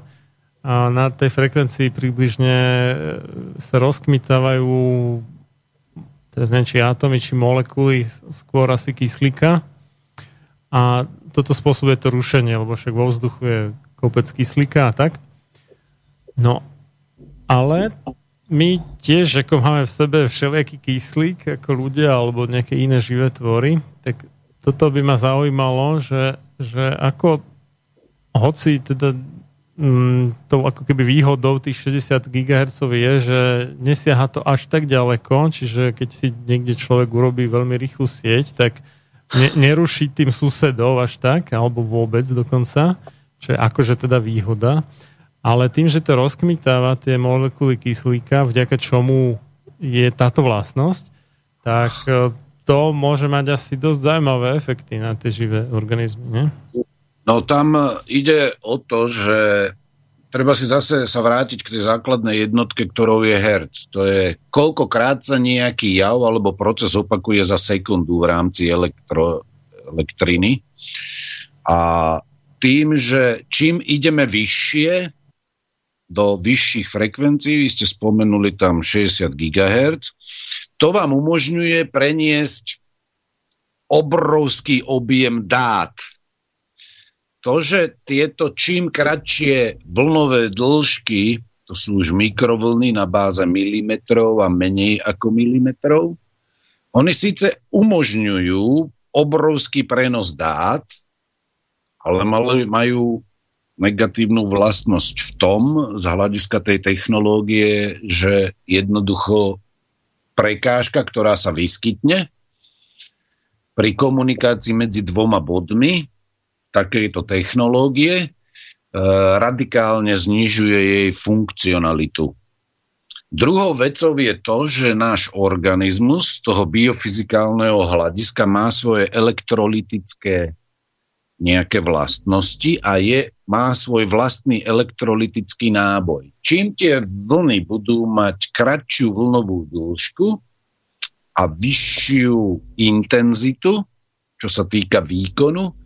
Speaker 1: na tej frekvencii približne e, sa rozkmitávajú teraz neviem, či atómy, či molekuly, skôr asi kyslíka. A toto spôsobuje to rušenie, lebo však vo vzduchu je kopec kyslíka a tak. No, ale my tiež, ako máme v sebe všelijaký kyslík ako ľudia alebo nejaké iné živé tvory, tak toto by ma zaujímalo, že, že ako hoci teda mm, to ako keby výhodou tých 60 GHz je, že nesiaha to až tak ďaleko, čiže keď si niekde človek urobí veľmi rýchlu sieť, tak ne, nerušiť tým susedov až tak, alebo vôbec dokonca, čo je akože teda výhoda. Ale tým, že to rozkmitáva tie molekuly kyslíka, vďaka čomu je táto vlastnosť, tak e, to môže mať asi dosť zaujímavé efekty na tie živé organizmy. Nie?
Speaker 2: No tam ide o to, že treba si zase sa vrátiť k tej základnej jednotke, ktorou je herc. To je koľkokrát sa nejaký jav alebo proces opakuje za sekundu v rámci elektro, elektriny. A tým, že čím ideme vyššie, do vyšších frekvencií, vy ste spomenuli tam 60 GHz, to vám umožňuje preniesť obrovský objem dát. To, že tieto čím kratšie vlnové dĺžky, to sú už mikrovlny na báze milimetrov a menej ako milimetrov, oni síce umožňujú obrovský prenos dát, ale majú negatívnu vlastnosť v tom, z hľadiska tej technológie, že jednoducho prekážka, ktorá sa vyskytne pri komunikácii medzi dvoma bodmi takejto technológie e, radikálne znižuje jej funkcionalitu. Druhou vecou je to, že náš organizmus z toho biofyzikálneho hľadiska má svoje elektrolytické nejaké vlastnosti a je, má svoj vlastný elektrolytický náboj. Čím tie vlny budú mať kratšiu vlnovú dĺžku a vyššiu intenzitu, čo sa týka výkonu,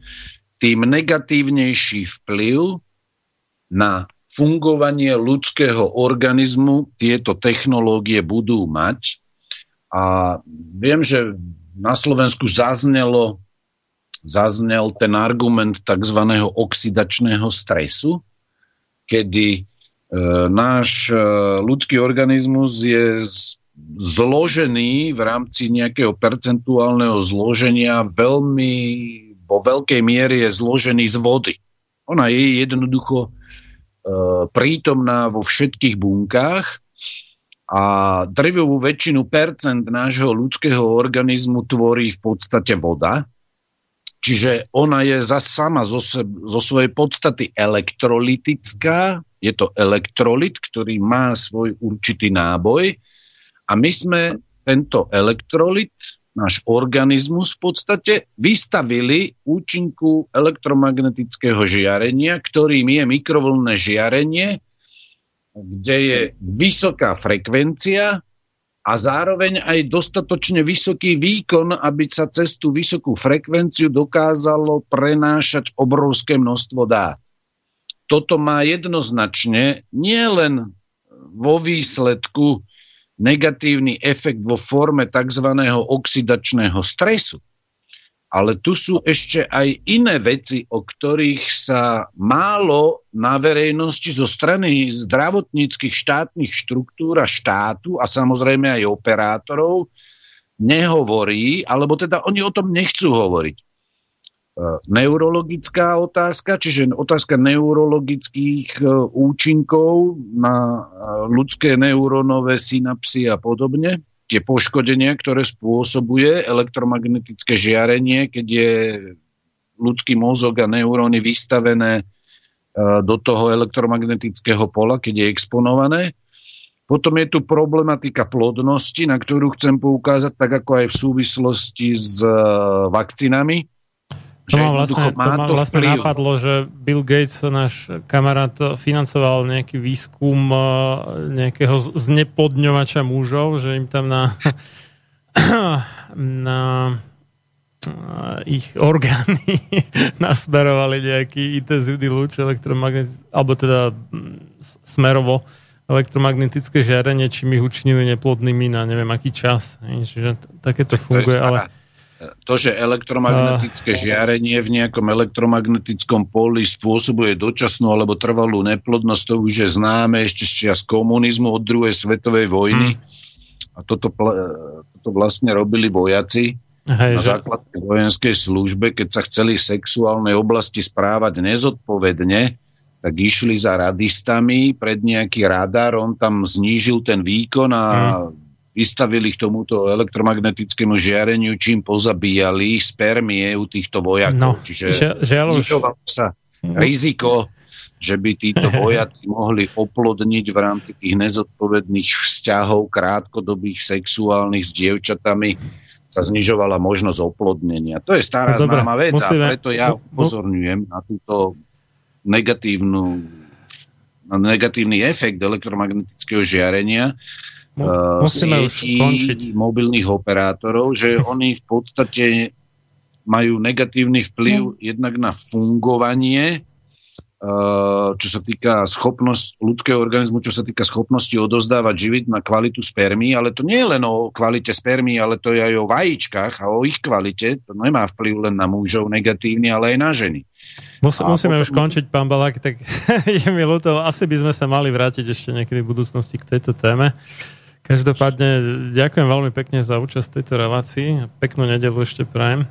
Speaker 2: tým negatívnejší vplyv na fungovanie ľudského organizmu tieto technológie budú mať. A viem, že na Slovensku zaznelo zaznel ten argument tzv. oxidačného stresu, kedy e, náš e, ľudský organizmus je z, zložený v rámci nejakého percentuálneho zloženia veľmi, vo veľkej miere je zložený z vody. Ona je jednoducho e, prítomná vo všetkých bunkách a drvivú väčšinu percent nášho ľudského organizmu tvorí v podstate voda. Čiže ona je za sama zo, zo svojej podstaty elektrolytická, je to elektrolit, ktorý má svoj určitý náboj. A my sme tento elektrolit, náš organizmus v podstate vystavili účinku elektromagnetického žiarenia, ktorým je mikrovlnné žiarenie, kde je vysoká frekvencia a zároveň aj dostatočne vysoký výkon, aby sa cez tú vysokú frekvenciu dokázalo prenášať obrovské množstvo dát. Toto má jednoznačne nielen vo výsledku negatívny efekt vo forme tzv. oxidačného stresu, ale tu sú ešte aj iné veci, o ktorých sa málo na verejnosti zo strany zdravotníckých štátnych štruktúr a štátu a samozrejme aj operátorov nehovorí, alebo teda oni o tom nechcú hovoriť. E, neurologická otázka, čiže otázka neurologických e, účinkov na e, ľudské neurónové synapsy a podobne tie poškodenia, ktoré spôsobuje elektromagnetické žiarenie, keď je ľudský mozog a neuróny vystavené e, do toho elektromagnetického pola, keď je exponované. Potom je tu problematika plodnosti, na ktorú chcem poukázať, tak ako aj v súvislosti s e, vakcinami
Speaker 1: to ma vlastne, má to ma vlastne vplyv. napadlo, že Bill Gates, náš kamarát, financoval nejaký výskum eh, nejakého zneplodňovača mužov, že im tam na, na eh, ich orgány nasmerovali nejaký intenzívny lúč elektromagnetický, alebo teda mm, smerovo elektromagnetické žiarenie, čím ich učinili neplodnými na neviem aký čas. Čiže takéto funguje, ale
Speaker 2: to, že elektromagnetické uh. žiarenie v nejakom elektromagnetickom poli spôsobuje dočasnú alebo trvalú neplodnosť, to už je známe ešte z čias komunizmu od druhej svetovej vojny. Hmm. A toto, toto vlastne robili vojaci Hej, na základnej vojenskej službe, keď sa chceli v sexuálnej oblasti správať nezodpovedne, tak išli za radistami pred nejaký radar, on tam znížil ten výkon a hmm vystavili k tomuto elektromagnetickému žiareniu, čím pozabíjali spermie u týchto vojakov.
Speaker 1: No,
Speaker 2: Čiže
Speaker 1: že- žiaľ
Speaker 2: znižovalo sa riziko, že by títo vojaci mohli oplodniť v rámci tých nezodpovedných vzťahov krátkodobých sexuálnych s dievčatami sa znižovala možnosť oplodnenia. To je stará
Speaker 1: No
Speaker 2: známa vec
Speaker 1: musíme-
Speaker 2: a preto ja upozorňujem na túto negatívnu na negatívny efekt elektromagnetického žiarenia
Speaker 1: musíme už končiť.
Speaker 2: mobilných operátorov, že oni v podstate majú negatívny vplyv jednak na fungovanie, eh, čo sa týka schopnosť ľudského organizmu, čo sa týka schopnosti odozdávať živit na kvalitu spermí, ale to nie je len o kvalite spermí, ale to je aj o vajíčkach a o ich kvalite. To nemá vplyv len na mužov negatívny, ale aj na ženy.
Speaker 1: Mus,
Speaker 2: A
Speaker 1: musíme
Speaker 2: potom-
Speaker 1: už končiť, pán Balák, tak je mi ľúto, asi by sme sa mali vrátiť ešte niekedy v budúcnosti k tejto téme. Každopádne ďakujem veľmi pekne za účasť tejto relácii. Peknú nedelu ešte prajem.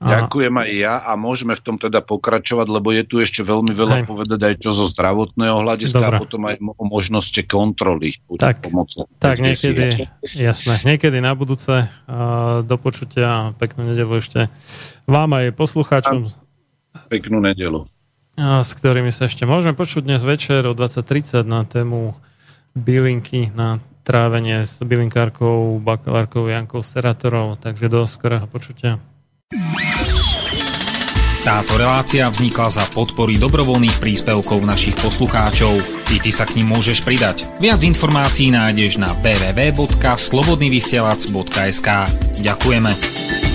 Speaker 1: A-
Speaker 2: Ďakujem aj ja a môžeme v tom teda pokračovať, lebo je tu ešte veľmi veľa
Speaker 1: Hej.
Speaker 2: povedať aj čo zo zdravotného hľadiska
Speaker 1: Dobre.
Speaker 2: a potom aj o možnosti kontroly.
Speaker 1: Tak,
Speaker 2: pomocné.
Speaker 1: Tak
Speaker 2: Kde si-
Speaker 1: niekedy, jasné, niekedy na budúce uh, do počutia peknú nedelu ešte vám aj poslucháčom,
Speaker 2: Peknú nedelu.
Speaker 1: a s ktorými sa ešte môžeme počuť dnes večer o 20.30 na tému bylinky na trávenie s bylinkárkou, bakalárkou Jankou Seratorovou, takže do skorého počutia.
Speaker 4: Táto relácia vznikla za podpory dobrovoľných príspevkov našich poslucháčov. I ty sa k ním môžeš pridať. Viac informácií nájdeš na www.slobodnyvysielac.sk Ďakujeme.